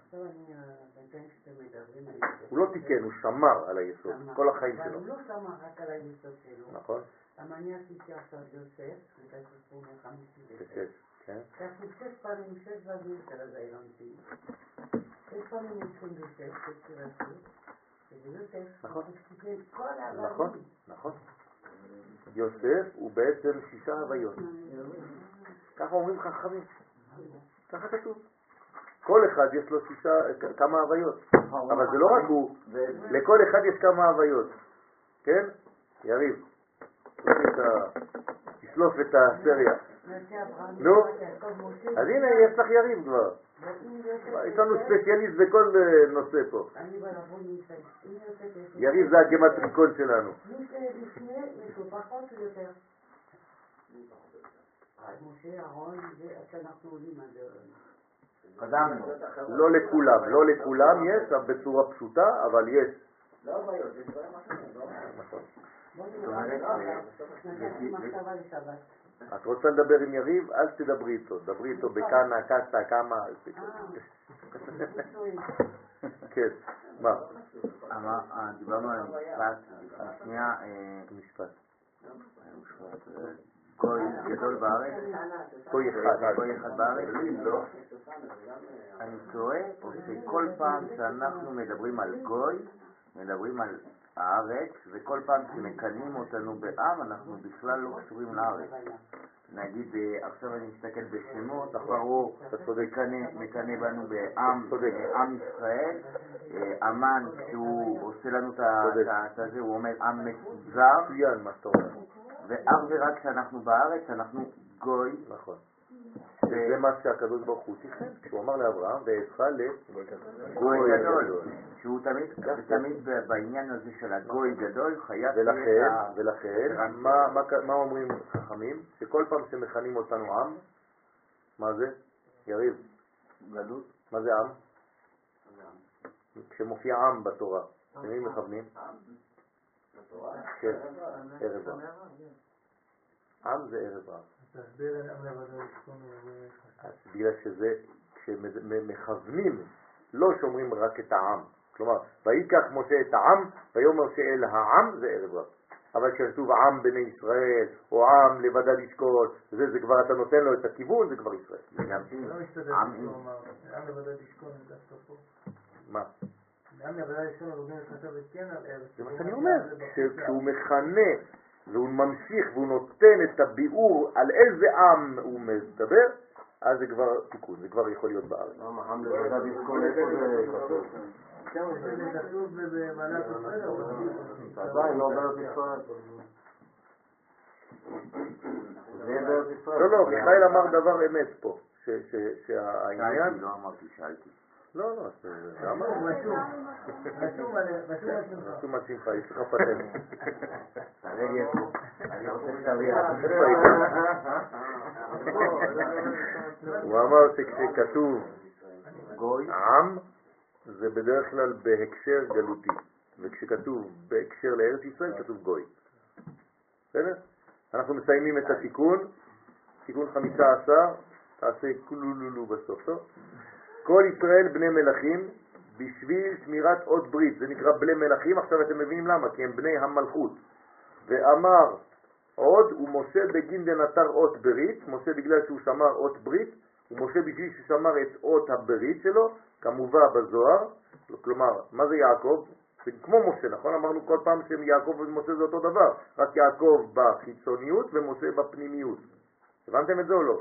עכשיו אני, אה, בינתיים שאתם מדברים על זה. הוא לא תיקן, הוא שמר על היסוד. כל החיים אבל שלו. הוא לא שמע רק על היסוד שלו. נכון? למה אני עשיתי עכשיו יוסף, סיפור מ-56. בשש, כן? עשיתי שש פעמים, שש דברים של הזעירנטים. שש פעמים 26, יצירתי. וביוסף, נכון. זה כל הדברים. נכון, נכון. יוסף הוא בעצם שישה הוויות. ככה אומרים חכמים. ככה כתוב. כל אחד יש לו שישה, כמה הוויות. אבל זה לא רק הוא, לכל אחד יש כמה הוויות. כן? יריב, תשלוף את הסריה. נו. אז הנה, יש לך יריב כבר. יש לנו ספציאליסט בכל אה, נושא פה. יש יריב זה הגמטריקון שלנו. יש. קדמנו. לא לכולם, לא לכולם יש, בצורה פשוטה, אבל יש. נכון. זאת אומרת, נראה. אה, נתתי מחשבה לשבת. את רוצה לדבר עם יריב? אל תדברי איתו, דברי איתו בכמה, קסטה, כמה. כן, מה? אה, דיברנו על המשפט, השנייה, אה, משפט. אה, גוי גדול בארץ, גוי אחד. גוי אחד בארץ, אני טועה, או שכל פעם שאנחנו מדברים על גוי, מדברים על הארץ, וכל פעם שמקנאים אותנו בעם, אנחנו בכלל לא קשורים לארץ. נגיד, אה, עכשיו אני מסתכל בשמות, פרעה מקנא- בנו בעם. אה, עם ישראל, אה, המן שהוא עושה לנו את הזה, הוא אומר עם זר, מצוין מה שאתה אומר. ואך ורק כשאנחנו בארץ אנחנו גוי, נכון. זה מה שהקדוש ברוך הוא תכנן, כשהוא אמר לאברהם, ואעשך גוי גדול, שהוא תמיד, תמיד בעניין הזה של הגוי גדול חייב ולכן, ולכן, רק- מה, מה, מה אומרים חכמים? שכל פעם שמכנים אותנו עם, מה זה? יריב, גלות. מה זה עם? כשמופיע עם בתורה, למי מכוונים? כן, ערב רב. עם זה ערב רב. תסביר בגלל שזה, כשמכוונים, לא שומרים רק את העם. כלומר, ויקח משה את העם, ויאמר שאל העם זה ערב רב. אבל כשכתוב עם בני ישראל, או עם לבדד ישכון, זה, זה כבר אתה נותן לו את הכיוון, זה כבר ישראל. זה גם לא מסתדר עם לבדו ישכון זה דווקא פה. מה? כן על ארץ. זה מה שאני אומר, כשהוא. מכנה והוא ממשיך והוא נותן את הביאור על איזה עם הוא מדבר, אז זה כבר תיקון, זה כבר יכול להיות בארץ. למה עם לבדד ישכון, איפה זה כתוב? זה כתוב במעלת ישראל, אבל עדיין לא בארץ ישראל. לא, לא, מיכאל אמר דבר אמת פה, שהעניין... שאלתי, לא אמרתי, שאלתי. לא, לא, זה זה אמר. רשום, רשום על- רשום על שמך. רשום על שמך, יש לך פטנט. תראה איפה. אני רוצה שתריח. הוא אמר שכשכתוב גוי, עם, זה בדרך כלל בהקשר גלותי, וכשכתוב בהקשר לארץ ישראל, כתוב גוי. בסדר? אנחנו מסיימים את התיקון, תיקון חמישה עשר, תעשה כולולולו בסוף, טוב? כל ישראל בני מלכים בשביל שמירת אות ברית, זה נקרא בני מלכים, עכשיו אתם מבינים למה, כי הם בני המלכות. ואמר עוד, ומשה בגין דנתר אות ברית, משה בגלל שהוא שמר אות ברית, ומשה בשביל ששמר את אות הברית שלו, כמובא בזוהר, כלומר, מה זה יעקב? זה כמו משה, נכון? אמרנו כל פעם שיעקב ומשה זה אותו דבר, רק יעקב בחיצוניות ומשה בפנימיות. הבנתם את זה או לא?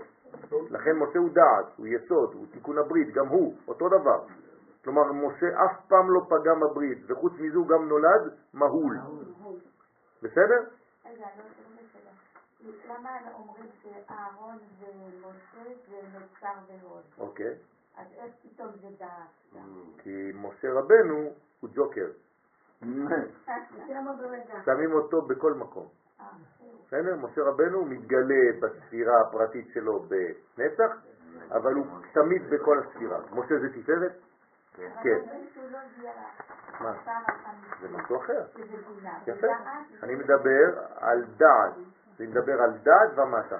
לכן משה הוא דעת, הוא יסוד, הוא תיקון הברית, גם הוא, אותו דבר. כלומר, משה אף פעם לא פגם בברית, וחוץ מזה הוא גם נולד מהול. בסדר? למה אומרים שאהרון ומשה זה נצר והוד? אוקיי. אז איך פתאום זה דעת? כי משה רבנו הוא ג'וקר. [laughs] שמים אותו בכל מקום. אה, בסדר? משה רבנו מתגלה בספירה הפרטית שלו בנצח, אבל הוא תמיד בכל הספירה. משה זה תפארת? כן. כן. לא מה? זה משהו אחר. יפה. אני מדבר על דעת. אני מדבר על דעת ומטה.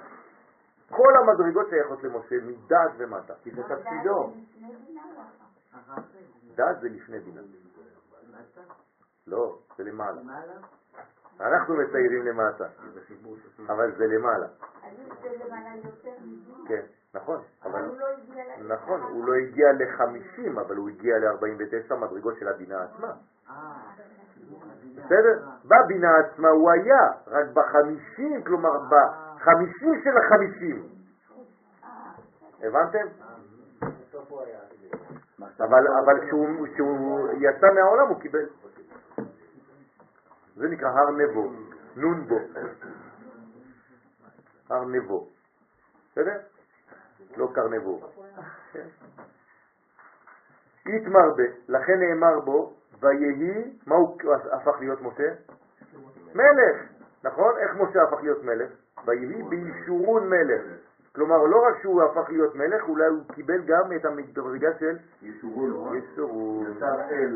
כל המדרגות שייכות למשה מדעת ומטה, כי זה תפקידו. בינה או אחר? דעת זה לפני בינה. לא, זה למעלה. אנחנו מציירים למטה, אבל זה למעלה. כן, נכון. אבל הוא לא הגיע. נכון, הוא לא הגיע ל-50, אבל הוא הגיע ל-49 מדרגות של הבינה עצמה. בסדר? בבינה עצמה הוא היה, רק בחמישים, כלומר בחמישים של החמישים. הבנתם? אבל, אבל כשהוא יצא מהעולם הוא קיבל. זה נקרא הר נבו, נון בו. הר נבו. בסדר? לא קרנבו. יתמרבה, לכן נאמר בו, ויהי, מה הוא הפך להיות משה? מלך, נכון? איך משה הפך להיות מלך? ויהי בישורון מלך. כלומר, לא רק שהוא הפך להיות מלך, אולי הוא קיבל גם את המדרגה של ישורון.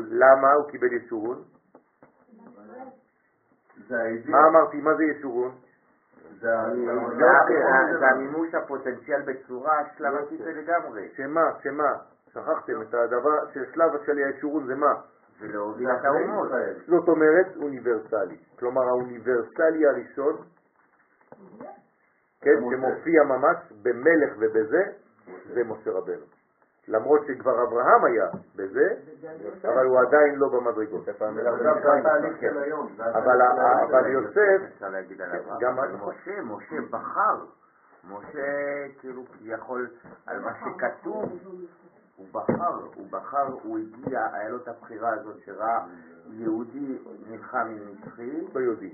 למה הוא קיבל ישורון? מה אמרתי? מה זה ה- זה המימוש הפוטנציאל בצורה שלבתית לגמרי. שמה? שמה? שכחתם את הדבר ששלב של הישורון זה מה? זה להוביל את האומות. זאת אומרת אוניברסלי. כלומר האוניברסלי הראשון, כן, שמופיע ממש במלך ובזה, זה משה רבנו. למרות שכבר אברהם היה בזה, אבל הוא עדיין לא במדרגות. אבל. אבל יוסף, כן, אברהם. גם. משה, משה בחר. משה כאילו כביכול על מה שכתוב, הוא בחר, הוא בחר, הוא הגיע, היה לו את הבחירה הזאת שראה יהודי נלחם עם מצרי, לא יהודי,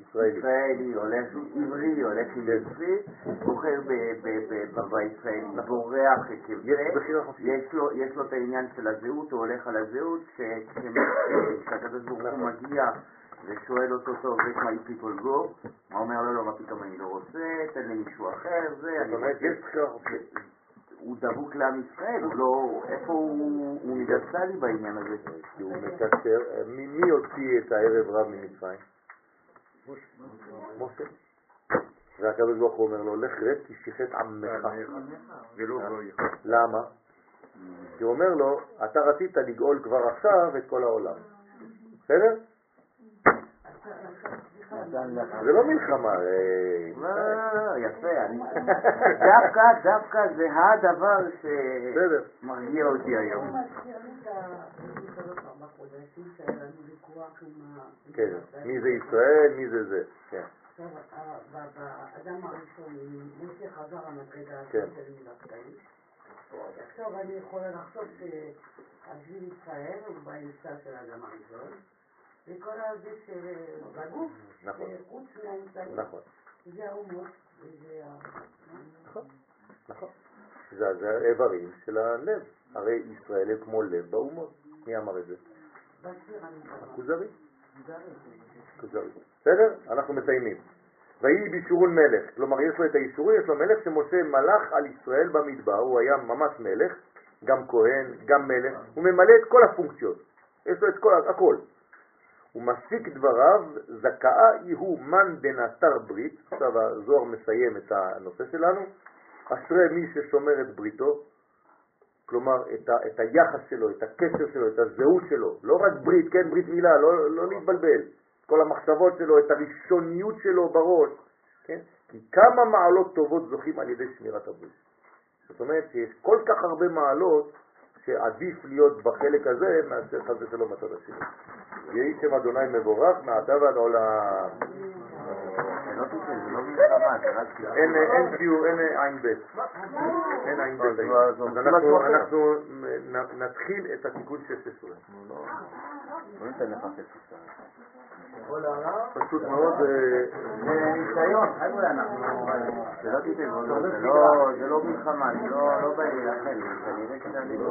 ישראלי. ישראלי, הולך עברי, הולך עם עברי, בוחר בישראלי, בורח כעברי, יש לו, את העניין של הזהות, הוא הולך על הזהות, כשהקדוש ברוך הוא מגיע ושואל אותו, טוב, where my people go, הוא אומר לו, לא, מה פתאום אני לא רוצה, תן לי מישהו אחר, זה, זאת אני אומרת, רוצה... יש בחירה חופשית. הוא דבוק לעם ישראל, הוא לא... איפה הוא הוא אוניברסלי בעניין הזה? כי הוא מקשר, מי מי הוציא את הערב רב ממצרים? משה. והקדוש ברוך הוא אומר לו, לך רד כי שיחת עמך. גוי. למה? כי הוא אומר לו, אתה רצית לגאול כבר עכשיו את כל העולם. בסדר? זה לא מלחמה, אה, לא, יפה, אני... דווקא, דווקא זה הדבר. שמרגיע אותי היום. כן, מי זה ישראל, מי זה זה. כן. באדם הראשון, משה חזר המדרגה כן. הזאת של חיים. עכשיו אני יכולה לחשוב שהשביל ישראל הוא באמצע של האדם הראשון, וכל הזה של בגוף, נכון. חוץ מהאמצעים, נכון, זה האומות, וזה ה... נכון, נכון. זה זה האיברים של הלב. הרי ישראל הם כמו לב באומות. מי אמר את זה? אני מדברת. הכוזרי. כוזרי. בסדר? אנחנו מסיימים. ויהי בישורון מלך, כלומר יש לו את האישורים, יש לו מלך שמשה מלך על ישראל במדבר, הוא היה ממש מלך, גם כהן, גם מלך, הוא ממלא את כל הפונקציות, יש לו את כל, הכל. הוא מסיק דבריו, זכאה יהוא מן דנתר ברית, עכשיו הזוהר מסיים את הנושא שלנו, אשרי מי ששומר את בריתו, כלומר את, ה, את היחס שלו, את הקשר שלו, את הזהות שלו, לא רק ברית, כן ברית מילה, לא, לא להתבלבל, כל המחשבות שלו, את הראשוניות שלו בראש, כן? כי כמה מעלות טובות זוכים על ידי שמירת הברית. זאת אומרת שיש כל כך הרבה מעלות שעדיף להיות בחלק הזה מאשר חס ושלום בצד השני. יהי שם אדוני מבורך מעתה ועד עולם. לא תצא, זה לא מלחמה, זה רק... אין ציור, אין עין ב'. אין עין ב'. אז אנחנו נתחיל את התיקון 16. לא ניתן לך כסף. פשוט מאוד, אה, זה ניסיון, חבר'ה, אנחנו... זה לא תתאבו, זה לא- לא מלחמה, אני לא לא בא להילחם, כנראה שאני לא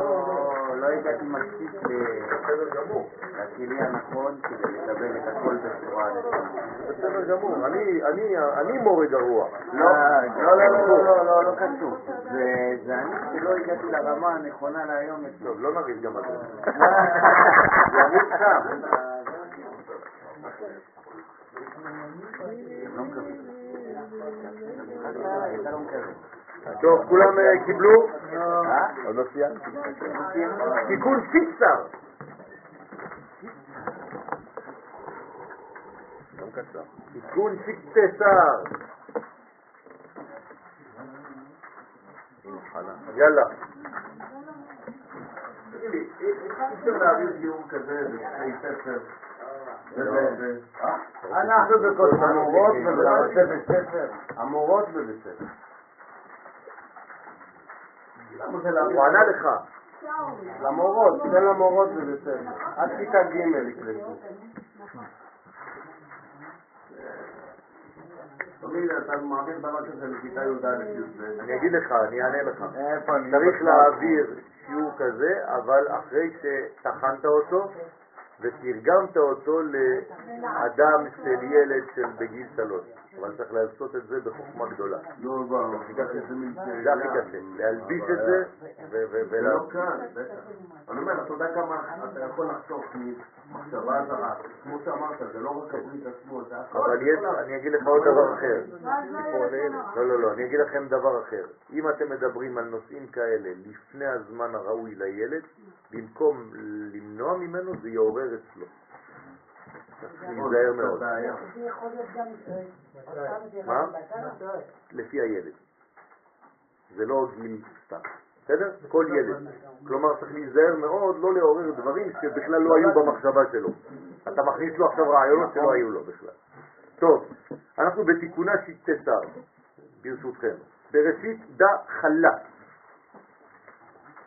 לא הגעתי מספיק. לכלי הנכון כדי לקבל את הכל בצורה נכונה. בסדר גמור. אני- אני אני מורה גרוע. לא, לא, לא, לא, לא, לא, לא קשור. זה אני שלא הגעתי לרמה הנכונה להיום אצלו. לא נריב גם על זה. זה עמוד. לא לא מקווה. טוב, כולם אה, קיבלו? אה? עוד לא סיימתי. תיקון סיסר. גם קצר. תיקון. הנה חלה. יאללה. תגיד לי, אי אפשר להעביר גיור כזה בבתי ספר? ו- אה? אנחנו בכל המורות ובבית ספר. המורות בבית ספר. הוא? ענה לך. למורות, תן למורות בבית ספר. עד כיתה ג' יקלטו. תמיד אתה מעביר דבר כזה לכיתה י"א י"ב. אני אגיד לך, אני אענה לך. אני? צריך להעביר שיעור כזה, אבל אחרי שטחנת אותו ותרגמת אותו לאדם של ילד של בגיל שלוש. אבל צריך לעשות את זה בחוכמה גדולה. לא. זה הכי קשה, להלביש את זה ו- זה לא קל, בטח. אני אומר, אתה יודע כמה אתה יכול לחסוך ממחשבה זרה. כמו שאמרת, זה לא רק הברית עצמו, זה הכל. אבל יש, אני אגיד לך עוד דבר אחר. לא, לא, לא, אני אגיד לכם דבר אחר. אם אתם מדברים על נושאים כאלה לפני הזמן הראוי לילד, במקום למנוע ממנו, זה יעורר אצלו. להיזהר מאוד, בעיה. זה יכול להיות גם... אה, מה? לפי הילד. זה לא גיל סתם. בסדר? כל ילד. כלומר, צריך להיזהר מאוד לא לעורר דברים שבכלל לא היו במחשבה שלו. אתה מכניס לו עכשיו רעיונות שלא היו לו בכלל. טוב, אנחנו בתיקונה שיטסר, ברשותכם. בראשית דה חלה.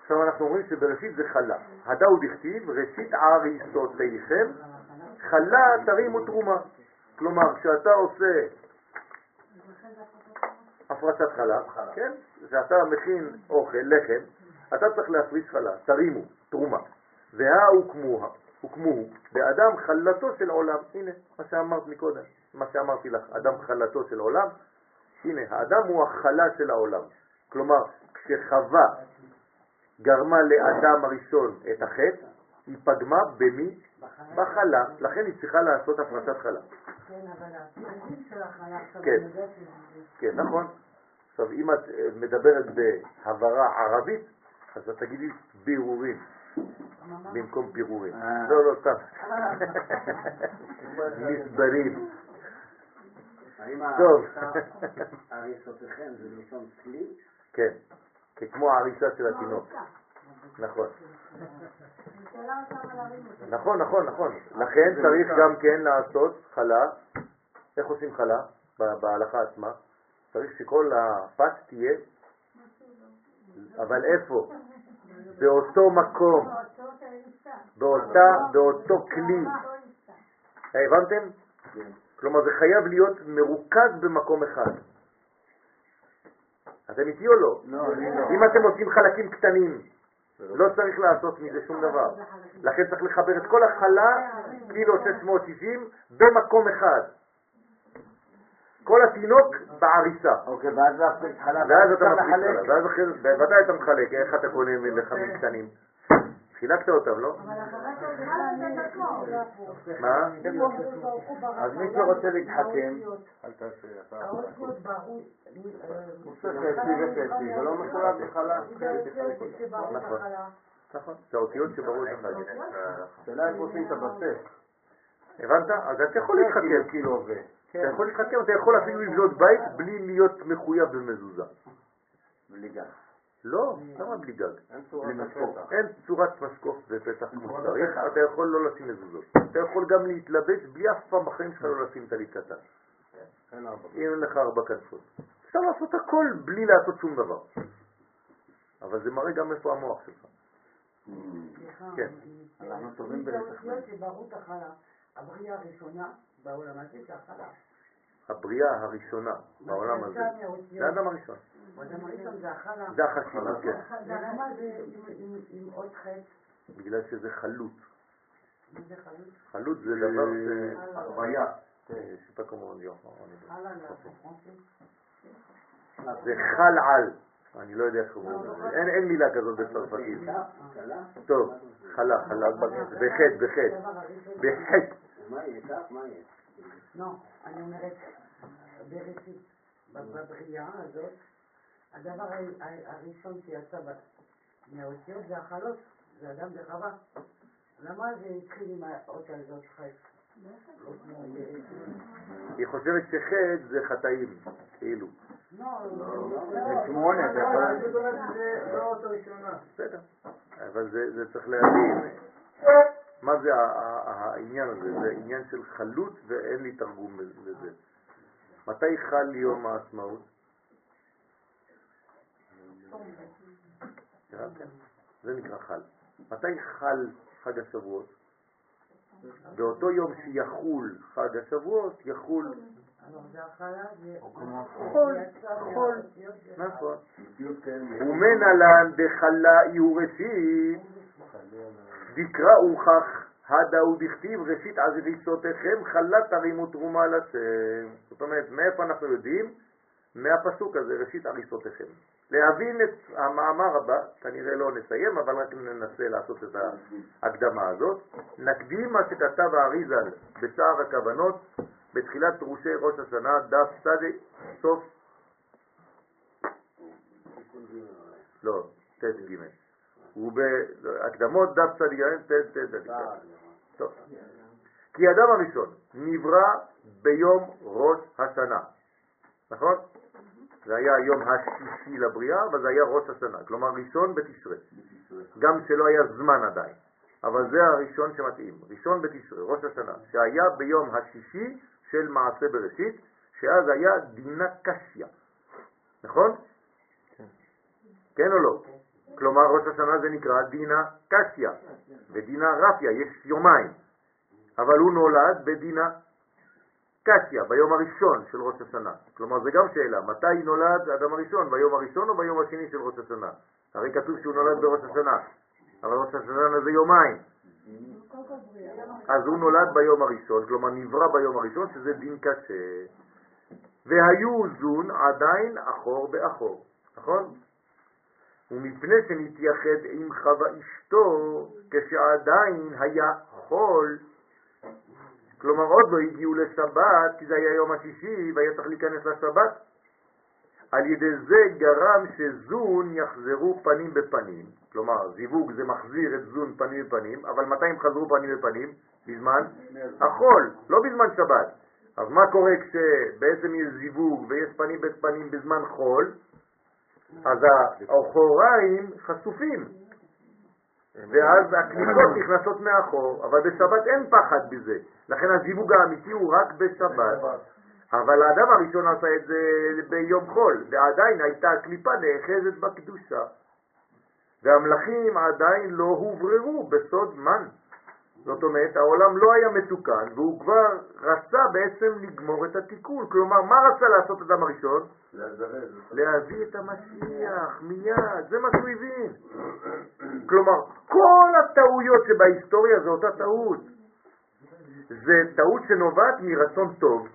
עכשיו אנחנו אומרים שבראשית זה חלה. הדאו דכתיב, ראשית עריסותיכם, חלה תרימו תרומה. כלומר, כשאתה עושה הפרשת חלב, כן, כשאתה מכין אוכל, לחם, אתה צריך להפריש חלב, תרימו, תרומה. והא הוקמו, הוקמו באדם חלתו של עולם. הנה, מה שאמרת מקודם, מה שאמרתי לך, אדם חלתו של עולם. הנה, האדם הוא החלה של העולם. כלומר, כשחווה גרמה לאדם הראשון את החטא, היא פגמה במי? בחלה, לכן היא צריכה לעשות הפרשת חלה. כן, אבל הפרטים של החלה עכשיו, כן. כן, נכון. עכשיו, אם את אה, מדברת בהברה ערבית, אז את תגידי בירורים במקום פירורים. אה. לא, לא, סתם. [laughs] מסברים. האם טוב. הריסותיכם זה מלשון כלי? כן, כמו העריסה של התינוק. נכון. נכון, נכון, נכון. לכן צריך גם כן לעשות חלה. איך עושים חלה? ב- בהלכה עצמה. צריך שכל הפת תהיה, אבל איפה? באותו מקום. באותה, באותו כלי. עיסה. הבנתם? כלומר זה חייב להיות מרוכז במקום אחד. אתם איתי או לא? לא, אני לא. אם אתם עושים חלקים קטנים, לא צריך לעשות מזה שום דבר. לכן צריך לחבר את כל החלה, קילו 660, במקום אחד. כל התינוק בעריסה. אוקיי, ואז להפריש חלב. ואז אתה. חלב, ואז אחרי זה בוודאי אתה מחלק, איך אתה קונה מלחמים קטנים? חילקת אותם, לא? אבל אחרי זה בכלל את עצמו. מה? אז מי שרוצה להתחכם, אל תעשה, אתה... האותיות בערוץ... הוא עושה חצי וחצי, ולא מחולק בחלב. נכון. נכון, זה האותיות שבראש אחד. השאלה איפה עושים את הבסס. הבנת? אז אתה יכול להתחכם. כאילו ו... אתה יכול להתחכם, אתה יכול אפילו לבנות בית בלי להיות מחויב במזוזה. בלי גז. לא, למה בלי גג? אין צורת הפתח. אין צורת משקוף בפתח כמו שצריך, אתה יכול לא לשים מזוזות. אתה יכול גם להתלבש בלי אף פעם בחיים שלך לא לשים טלית קטן. אין ארבע. אם אין לך ארבע כנפות. אפשר לעשות הכל בלי לעשות שום דבר. אבל זה מראה גם איפה המוח שלך. כן. אנחנו טובים בלתכנן. האותיות שברות החלה. הבריאה הראשונה בעולם הזה זה החלה. הבריאה הראשונה בעולם הזה, זה האדם הראשון. זה החלה. זה החשיבות, כן. ולמה זה עם- עוד חטא? בגלל שזה חלוט. חלוט? זה דבר ש... הרוויה. je sais pas comment on dit en en חלה français. לפרנסי. זה חל על. אני לא יודע איך אומרים את זה. אין- אין מילה כזאת בצרפתית. טוב, חלה, חלה, בחטא, בחטא. הדבר הראשון- בחטא. מה יהיה? מה יהיה? לא, אני אומרת, בראשית, בבריאה הזאת, הדבר הראשון שיצא מהאותיות זה החלות, זה אדם וחווה. למה זה התחיל עם האות הזאת חטא? לא. היא חושבת שחטא זה חטאים, כאילו. לא, זה שמונה, זה יכול... בסדר. אבל זה זה צריך להבין מה זה העניין הזה. זה עניין של חלוט ואין לי תרגום לזה. מתי חל יום העצמאות? הבנתם? זה נקרא חל. מתי חל חג השבועות? באותו יום שיחול חג השבועות, יחול חול, חול, נכון. ומנלן דחלה יהיו ראשית, דקרא וכך, הדה ודכתיב ראשית עזביסותיכם חלה תרימו תרומה לשם. זאת אומרת, מאיפה אנחנו יודעים? מהפסוק הזה, ראשית עריסותיכם. להבין את המאמר הבא, כנראה לא נסיים, אבל רק ננסה לעשות את ההקדמה הזאת. נקדים מה שכתב האריזל בשער הכוונות, בתחילת דרושי ראש השנה, דף צדי, סוף, לא, ט' ג'. ובהקדמות דף צדי ג', ט' ט' ט' ט'. טוב. כי האדם הראשון נברא ביום ראש השנה, נכון? זה היה היום השישי לבריאה, אבל זה היה ראש השנה, כלומר ראשון בתשרי. גם שלא היה זמן עדיין, אבל זה הראשון שמתאים. ראשון בתשרי, ראש השנה, שהיה ביום השישי של מעשה בראשית, שאז היה דינה קשיא, נכון? כן או לא? כלומר ראש השנה זה נקרא דינה קשיא, ודינה רפיה, יש יומיים, אבל הוא נולד בדינה קשיא, ביום הראשון של ראש השנה. כלומר, זה גם שאלה, מתי נולד האדם הראשון, ביום הראשון או ביום השני של ראש השנה? הרי כתוב שהוא נולד בראש השנה, אבל ראש השנה זה יומיים. אז הוא נולד ביום הראשון, כלומר נברא ביום הראשון, שזה דין קשה. והיו זון עדיין אחור באחור, נכון? ומפני שנתייחד עם חווה אשתו כשעדיין היה חול, כלומר עוד לא הגיעו לשבת, כי זה היה יום השישי והיה צריך להיכנס לשבת, על ידי זה גרם שזון יחזרו פנים בפנים, כלומר זיווג זה מחזיר את זון פנים בפנים, אבל מתי הם חזרו פנים בפנים? בזמן החול, לא בזמן שבת. אז מה קורה כשבעצם יש זיווג ויש פנים בפנים בזמן חול? אז האחוריים חשופים, ואז הקליפות נכנסות מאחור, אבל בשבת אין פחד בזה, לכן הזיווג האמיתי הוא רק בשבת. אבל האדם הראשון עשה את זה ביום חול, ועדיין הייתה הקליפה נאחזת בקדושה. והמלאכים עדיין לא הובררו בסוד מן. זאת אומרת, העולם לא היה מתוקן, והוא כבר רצה בעצם לגמור את התיקון. כלומר, מה רצה לעשות אדם הראשון? להביא את המשיח מיד, זה מה שהוא הבין. כלומר, כל הטעויות שבהיסטוריה זה אותה טעות. זה טעות שנובעת מרצון טוב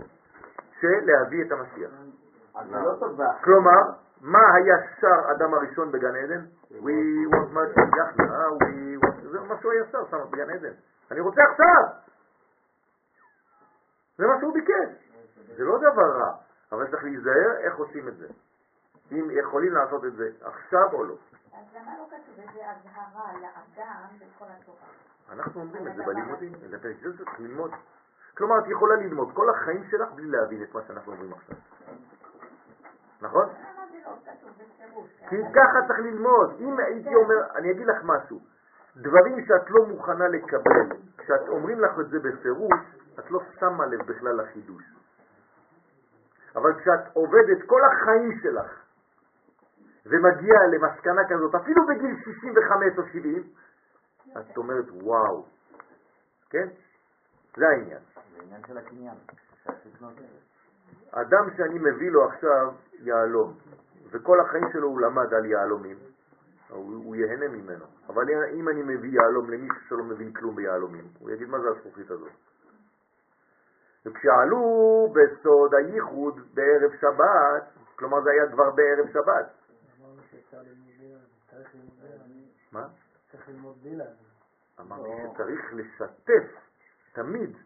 של להביא את המשיח. כלומר, מה היה שר אדם הראשון בגן עדן? We want משיח, זה מה שהוא היה שר שם בגן עדן. אני רוצה עכשיו! זה מה שהוא ביקש. זה לא דבר רע, אבל צריך להיזהר איך עושים את זה. אם יכולים לעשות את זה עכשיו או לא. אז למה לא כתוב איזה אזהרה לאדם בכל התורה? אנחנו אומרים את זה בלימודים, זה פרק זה צריך ללמוד. כלומר, את יכולה ללמוד כל החיים שלך בלי להבין את מה שאנחנו אומרים עכשיו. נכון? לא? כי ככה צריך ללמוד. אם הייתי אומר, אני אגיד לך משהו, דברים שאת לא מוכנה לקבל, כשאת אומרים לך את זה בפירוש, את לא שמה לב בכלל לחידוש. אבל כשאת עובדת כל החיים שלך ומגיעה למסקנה כזאת, אפילו בגיל 65 או 70, את אומרת וואו, כן? זה העניין. זה עניין של הקניין. אדם שאני מביא לו עכשיו יהלום, וכל החיים שלו הוא למד על יהלומים, הוא, הוא ייהנה ממנו. אבל אם אני מביא יהלום למישהו שלא מבין כלום ביהלומים, הוא יגיד מה זה הזכוכית הזאת. וכשעלו בסוד הייחוד בערב שבת, כלומר זה היה כבר בערב שבת. מה? להבין. אמרתי שצריך לשתף תמיד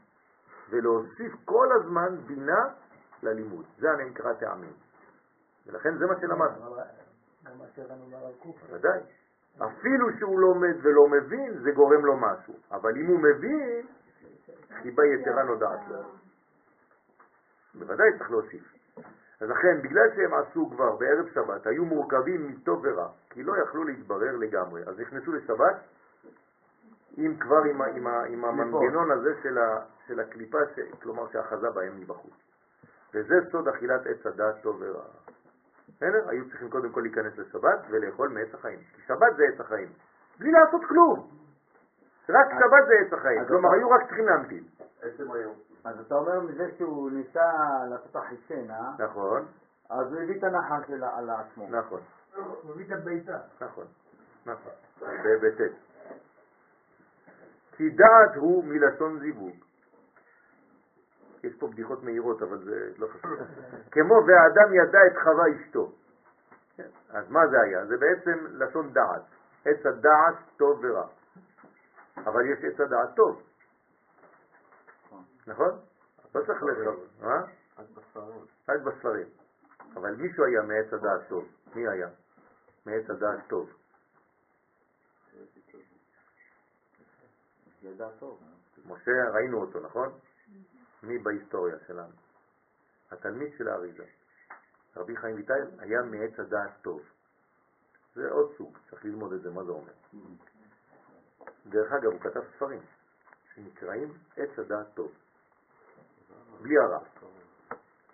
ולהוסיף כל הזמן בינה ללימוד. זה אני נקרא טעמים. ולכן זה מה שלמדנו. מה על. בוודאי. אפילו שהוא לומד ולא מבין, זה גורם לו משהו. אבל אם הוא מבין, חיבה יתרה נודעת לו. בוודאי צריך להוסיף. אז לכן, בגלל שהם עשו כבר בערב שבת, היו מורכבים מטוב ורע, כי לא יכלו להתברר לגמרי. אז נכנסו לשבת, עם כבר עם, עם, עם המנגנון הזה של, ה, של הקליפה, ש, כלומר שאחזה בהם מבחוץ. וזה סוד אכילת עץ הדעת טוב ורע. בסדר? היו צריכים קודם כל להיכנס לשבת ולאכול מעץ החיים. כי שבת זה עץ החיים. בלי לעשות כלום. רק שבת זה עץ החיים. כלומר, היו רק צריכים להמתין. עצם היום. אז אתה אומר מזה שהוא ניסה לעשות אחיסן, אה? נכון, אז הוא הביא את הנחש של- על עצמו. נכון, הוא מביא את הביתה. נכון, נכון. בט'. כי דעת הוא מלשון זיווג. יש פה בדיחות מהירות, אבל זה לא חשוב. כמו והאדם ידע את חווה אשתו. אז מה זה היה? זה בעצם לשון דעת. עץ הדעת טוב ורע. אבל יש עץ הדעת טוב. נכון? לא צריך לחשוב. מה? רק בספרים. אבל מישהו היה מעץ הדעת טוב. מי היה? מעץ הדעת טוב. טוב. משה, ראינו אותו, נכון? מי בהיסטוריה שלנו? התלמיד של האריזה. רבי חיים ויטל היה מעץ הדעת טוב. זה עוד סוג, צריך ללמוד את זה, מה זה אומר. דרך אגב, הוא כתב ספרים שנקראים עץ הדעת טוב, בלי הרע.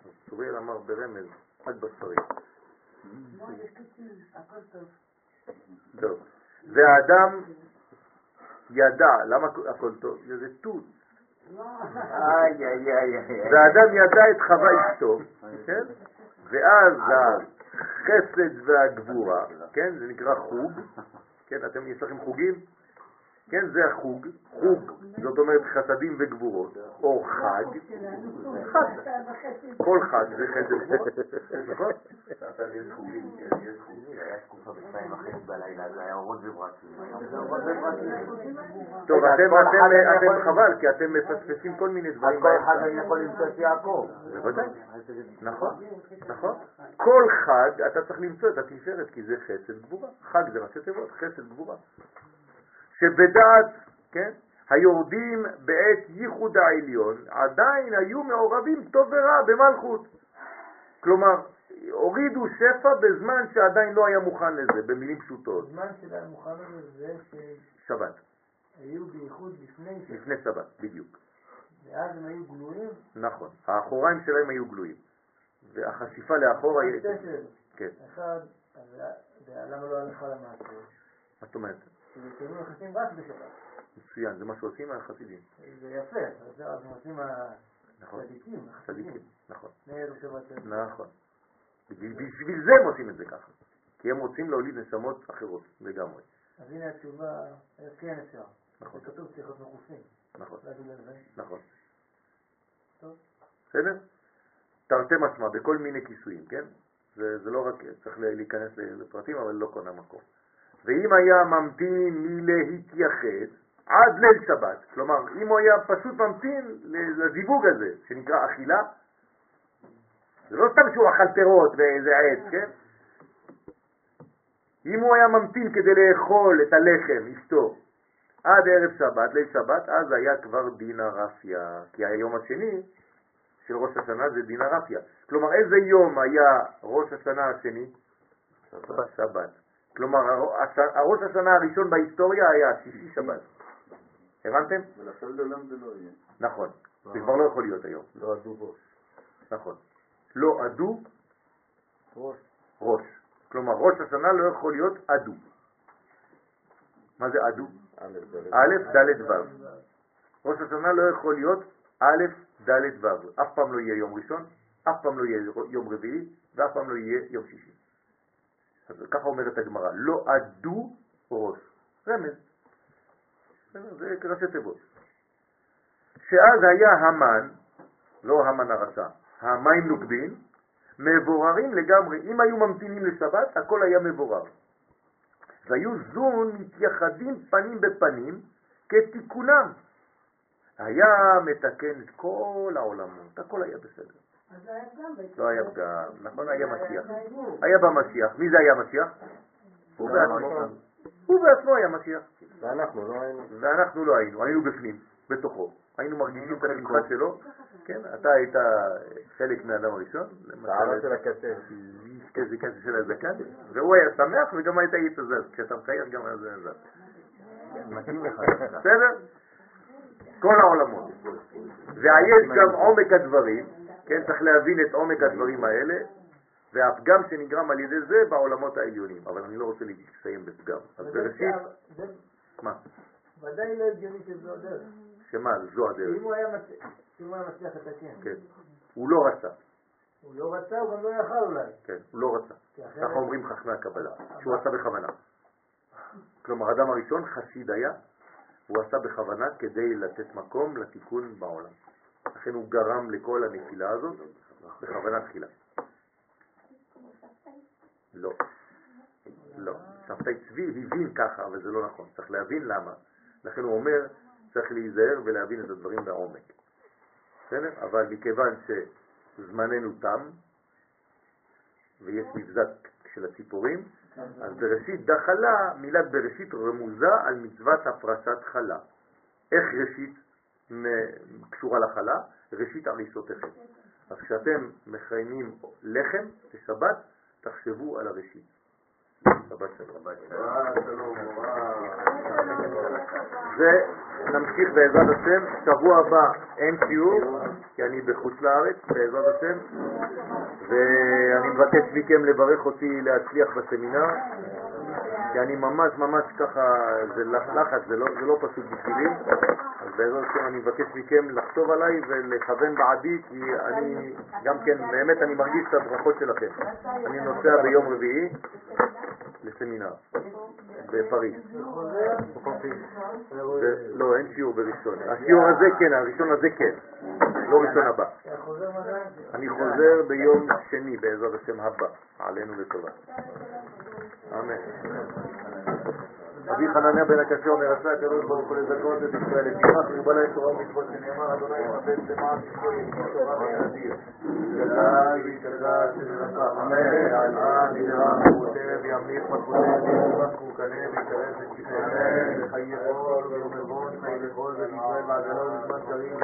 אז צוריאל אמר ברמז, רק בספרים. לא. טוב. והאדם ידע, למה הכל טוב? זה תות. והאדם ידע את חווה אשתו, כן? ואז החסד והגבורה, כן? זה נקרא חוג, כן? אתם, יש לכם חוגים? כן, זה החוג, חוג, זאת אומרת חסדים וגבורות, או חג, חג, כל חג זה חסד וגבורות, נכון? עכשיו יש חוגים, יש חוגים, היה תקופה בשתיים וחצי בלילה, זה היה אורות וברקים, היום זה אורות וברקים. טוב, אתם, חבל, כי אתם מפספסים כל מיני דברים כל באמצע. אני יכול למצוא את יעקב. בוודאי, נכון, נכון. כל חג אתה צריך למצוא את התפארת, כי זה חסד גבורה. חג זה ראשי תיבות, חסד גבורה. שבדעת, כן, היורדים בעת ייחוד העליון עדיין היו מעורבים טוב ורע במלכות. כלומר, הורידו שפע בזמן שעדיין לא היה מוכן לזה, במילים פשוטות. הזמן שלה מוכן לזה זה שבת, שהיו בייחוד לפני ש... לפני שבת, בדיוק. ואז הם היו גלויים. נכון. האחוריים שלהם היו גלויים. והחשיפה לאחור היה... שאלות. כן. אחד, למה לא הלכה למעשה? מה זאת אומרת? קיימו יחסים רק בשבת. מצוין, זה מה שעושים החסידים. זה יפה, זה הם עושים נכון. הצדיקים, צדיקים, נכון. נכון. בשביל, זה הם עושים את זה ככה. כי הם רוצים להוליד נשמות אחרות לגמרי. אז הנה התשובה, כן אפשר. נכון, זה כתוב צריך להיות מכוסים. נכון. נכון. טוב. בסדר? תרתי משמע, בכל מיני כיסויים, כן? זה, זה לא רק, צריך להיכנס לפרטים, אבל לא קונה מקום. ואם היה ממתין מלהתייחד עד ליל שבת, כלומר, אם הוא היה פשוט ממתין לזיווג הזה, שנקרא אכילה, זה לא סתם שהוא אכל פירות ואיזה עץ, כן? אם הוא היה ממתין כדי לאכול את הלחם, אשתו, עד ערב שבת, ליל שבת, אז היה כבר דין הרפיה, כי היום השני של ראש השנה זה דין הרפיה. כלומר, איזה יום היה ראש השנה השני? שבת. שבת. כלומר, הראש השנה הראשון בהיסטוריה היה שישי שבת. הבנתם? ולכן לעולם זה לא יהיה. נכון. זה כבר לא יכול להיות היום. לא עדו ראש. נכון. לא עדו ראש. ראש. כלומר, ראש השנה לא יכול להיות עדו. מה זה עדו? א', ד', ו'. ראש השנה לא יכול להיות א', ד', ו'. אף פעם לא יהיה יום ראשון, אף פעם לא יהיה יום רביעי, ואף פעם לא יהיה יום שישי. אז ככה אומרת הגמרא, לא עדו ראש. רמז. זה כראשי תיבות. שאז היה המן, לא המן הרשע, המים נוקבין, מבוררים לגמרי. אם היו ממתינים לשבת, הכל היה מבורר. והיו זון מתייחדים פנים בפנים כתיקונם. היה מתקן את כל העולמות, הכל היה בסדר. אז זה היה פגם בעצם. לא היה פגם, נכון, היה משיח. היה במשיח. מי זה היה משיח? הוא בעצמו. הוא בעצמו היה משיח. ואנחנו לא היינו. ואנחנו לא היינו, היינו בפנים, בתוכו. היינו מרגישים את השמחה שלו. כן, אתה היית חלק מהאדם הראשון. טענה של הכתף. כזה כזה של הזקן, והוא היה שמח וגם היית היית זז. כשאתה מחייך גם היה זה זז. בסדר? כל העולמות. והיש גם עומק הדברים, כן, צריך להבין את עומק הדברים האלה, והפגם שנגרם על ידי זה בעולמות העליונים. אבל אני לא רוצה לסיים בפגם. אז בראשית, מה? ודאי לא הגיוני שזו הדרך. שמה, זו הדרך. אם הוא היה מצליח לתקן. כן. הוא לא רצה, הוא לא רצה, הוא גם לא יכל אולי. כן, הוא לא רצה. ככה אומרים חכמי הקבלה, שהוא עשה בכוונה. כלומר, האדם הראשון חסיד היה, הוא עשה בכוונה כדי לתת מקום לתיקון בעולם. לכן הוא גרם לכל הנפילה הזאת בכוונה תחילה. לא. לא. שבתאי צבי הבין ככה, אבל זה לא נכון. צריך להבין למה. לכן הוא אומר, צריך להיזהר ולהבין את הדברים בעומק. בסדר? אבל מכיוון שזמננו תם, ויש מבזק של הציפורים, אז בראשית דחלה, מילת בראשית רמוזה על מצוות הפרשת חלה. איך ראשית קשורה לחלה? ראשית הריסותיכם. אז כשאתם מכיינים לחם בשבת, תחשבו על הראשית. שבת שלום. שלום, ונמשיך בעזרת השם, שבוע הבא אין שיעור, כי אני בחוץ לארץ, בעזרת השם, ואני מבקש מכם לברך אותי להצליח בסמינר, כי אני ממש ממש ככה, זה לחץ, זה לא, זה לא פשוט בשבילי, אז בעזרת השם אני מבקש מכם לחשוב עליי ולכוון בעדי, כי אני גם כן, באמת אני מרגיש את הברכות שלכם. אני נוסע ביום רביעי לסמינר בפריז. לא, אין שיעור בראשון. השיעור הזה כן, הראשון הזה כן, לא ראשון הבא. אני חוזר ביום שני בעזרת השם הבא, עלינו לטובה. אמן. אבי חנניה בן הקשה אומר עשה הקדוש ברוך הוא לזכות את ישראל לפיכך ריבה להם תורה ומצוות שנאמר אדוני יחפש למען תזכור ימי תורה וילדים גדל ויתגדל שנרצה אמן עד ירם וכותב ימליך מכותב וישמח וכנה ויתרס את שכם וחיי כל ויומרון חיי לכל וישראל ועגלו בזמן קרים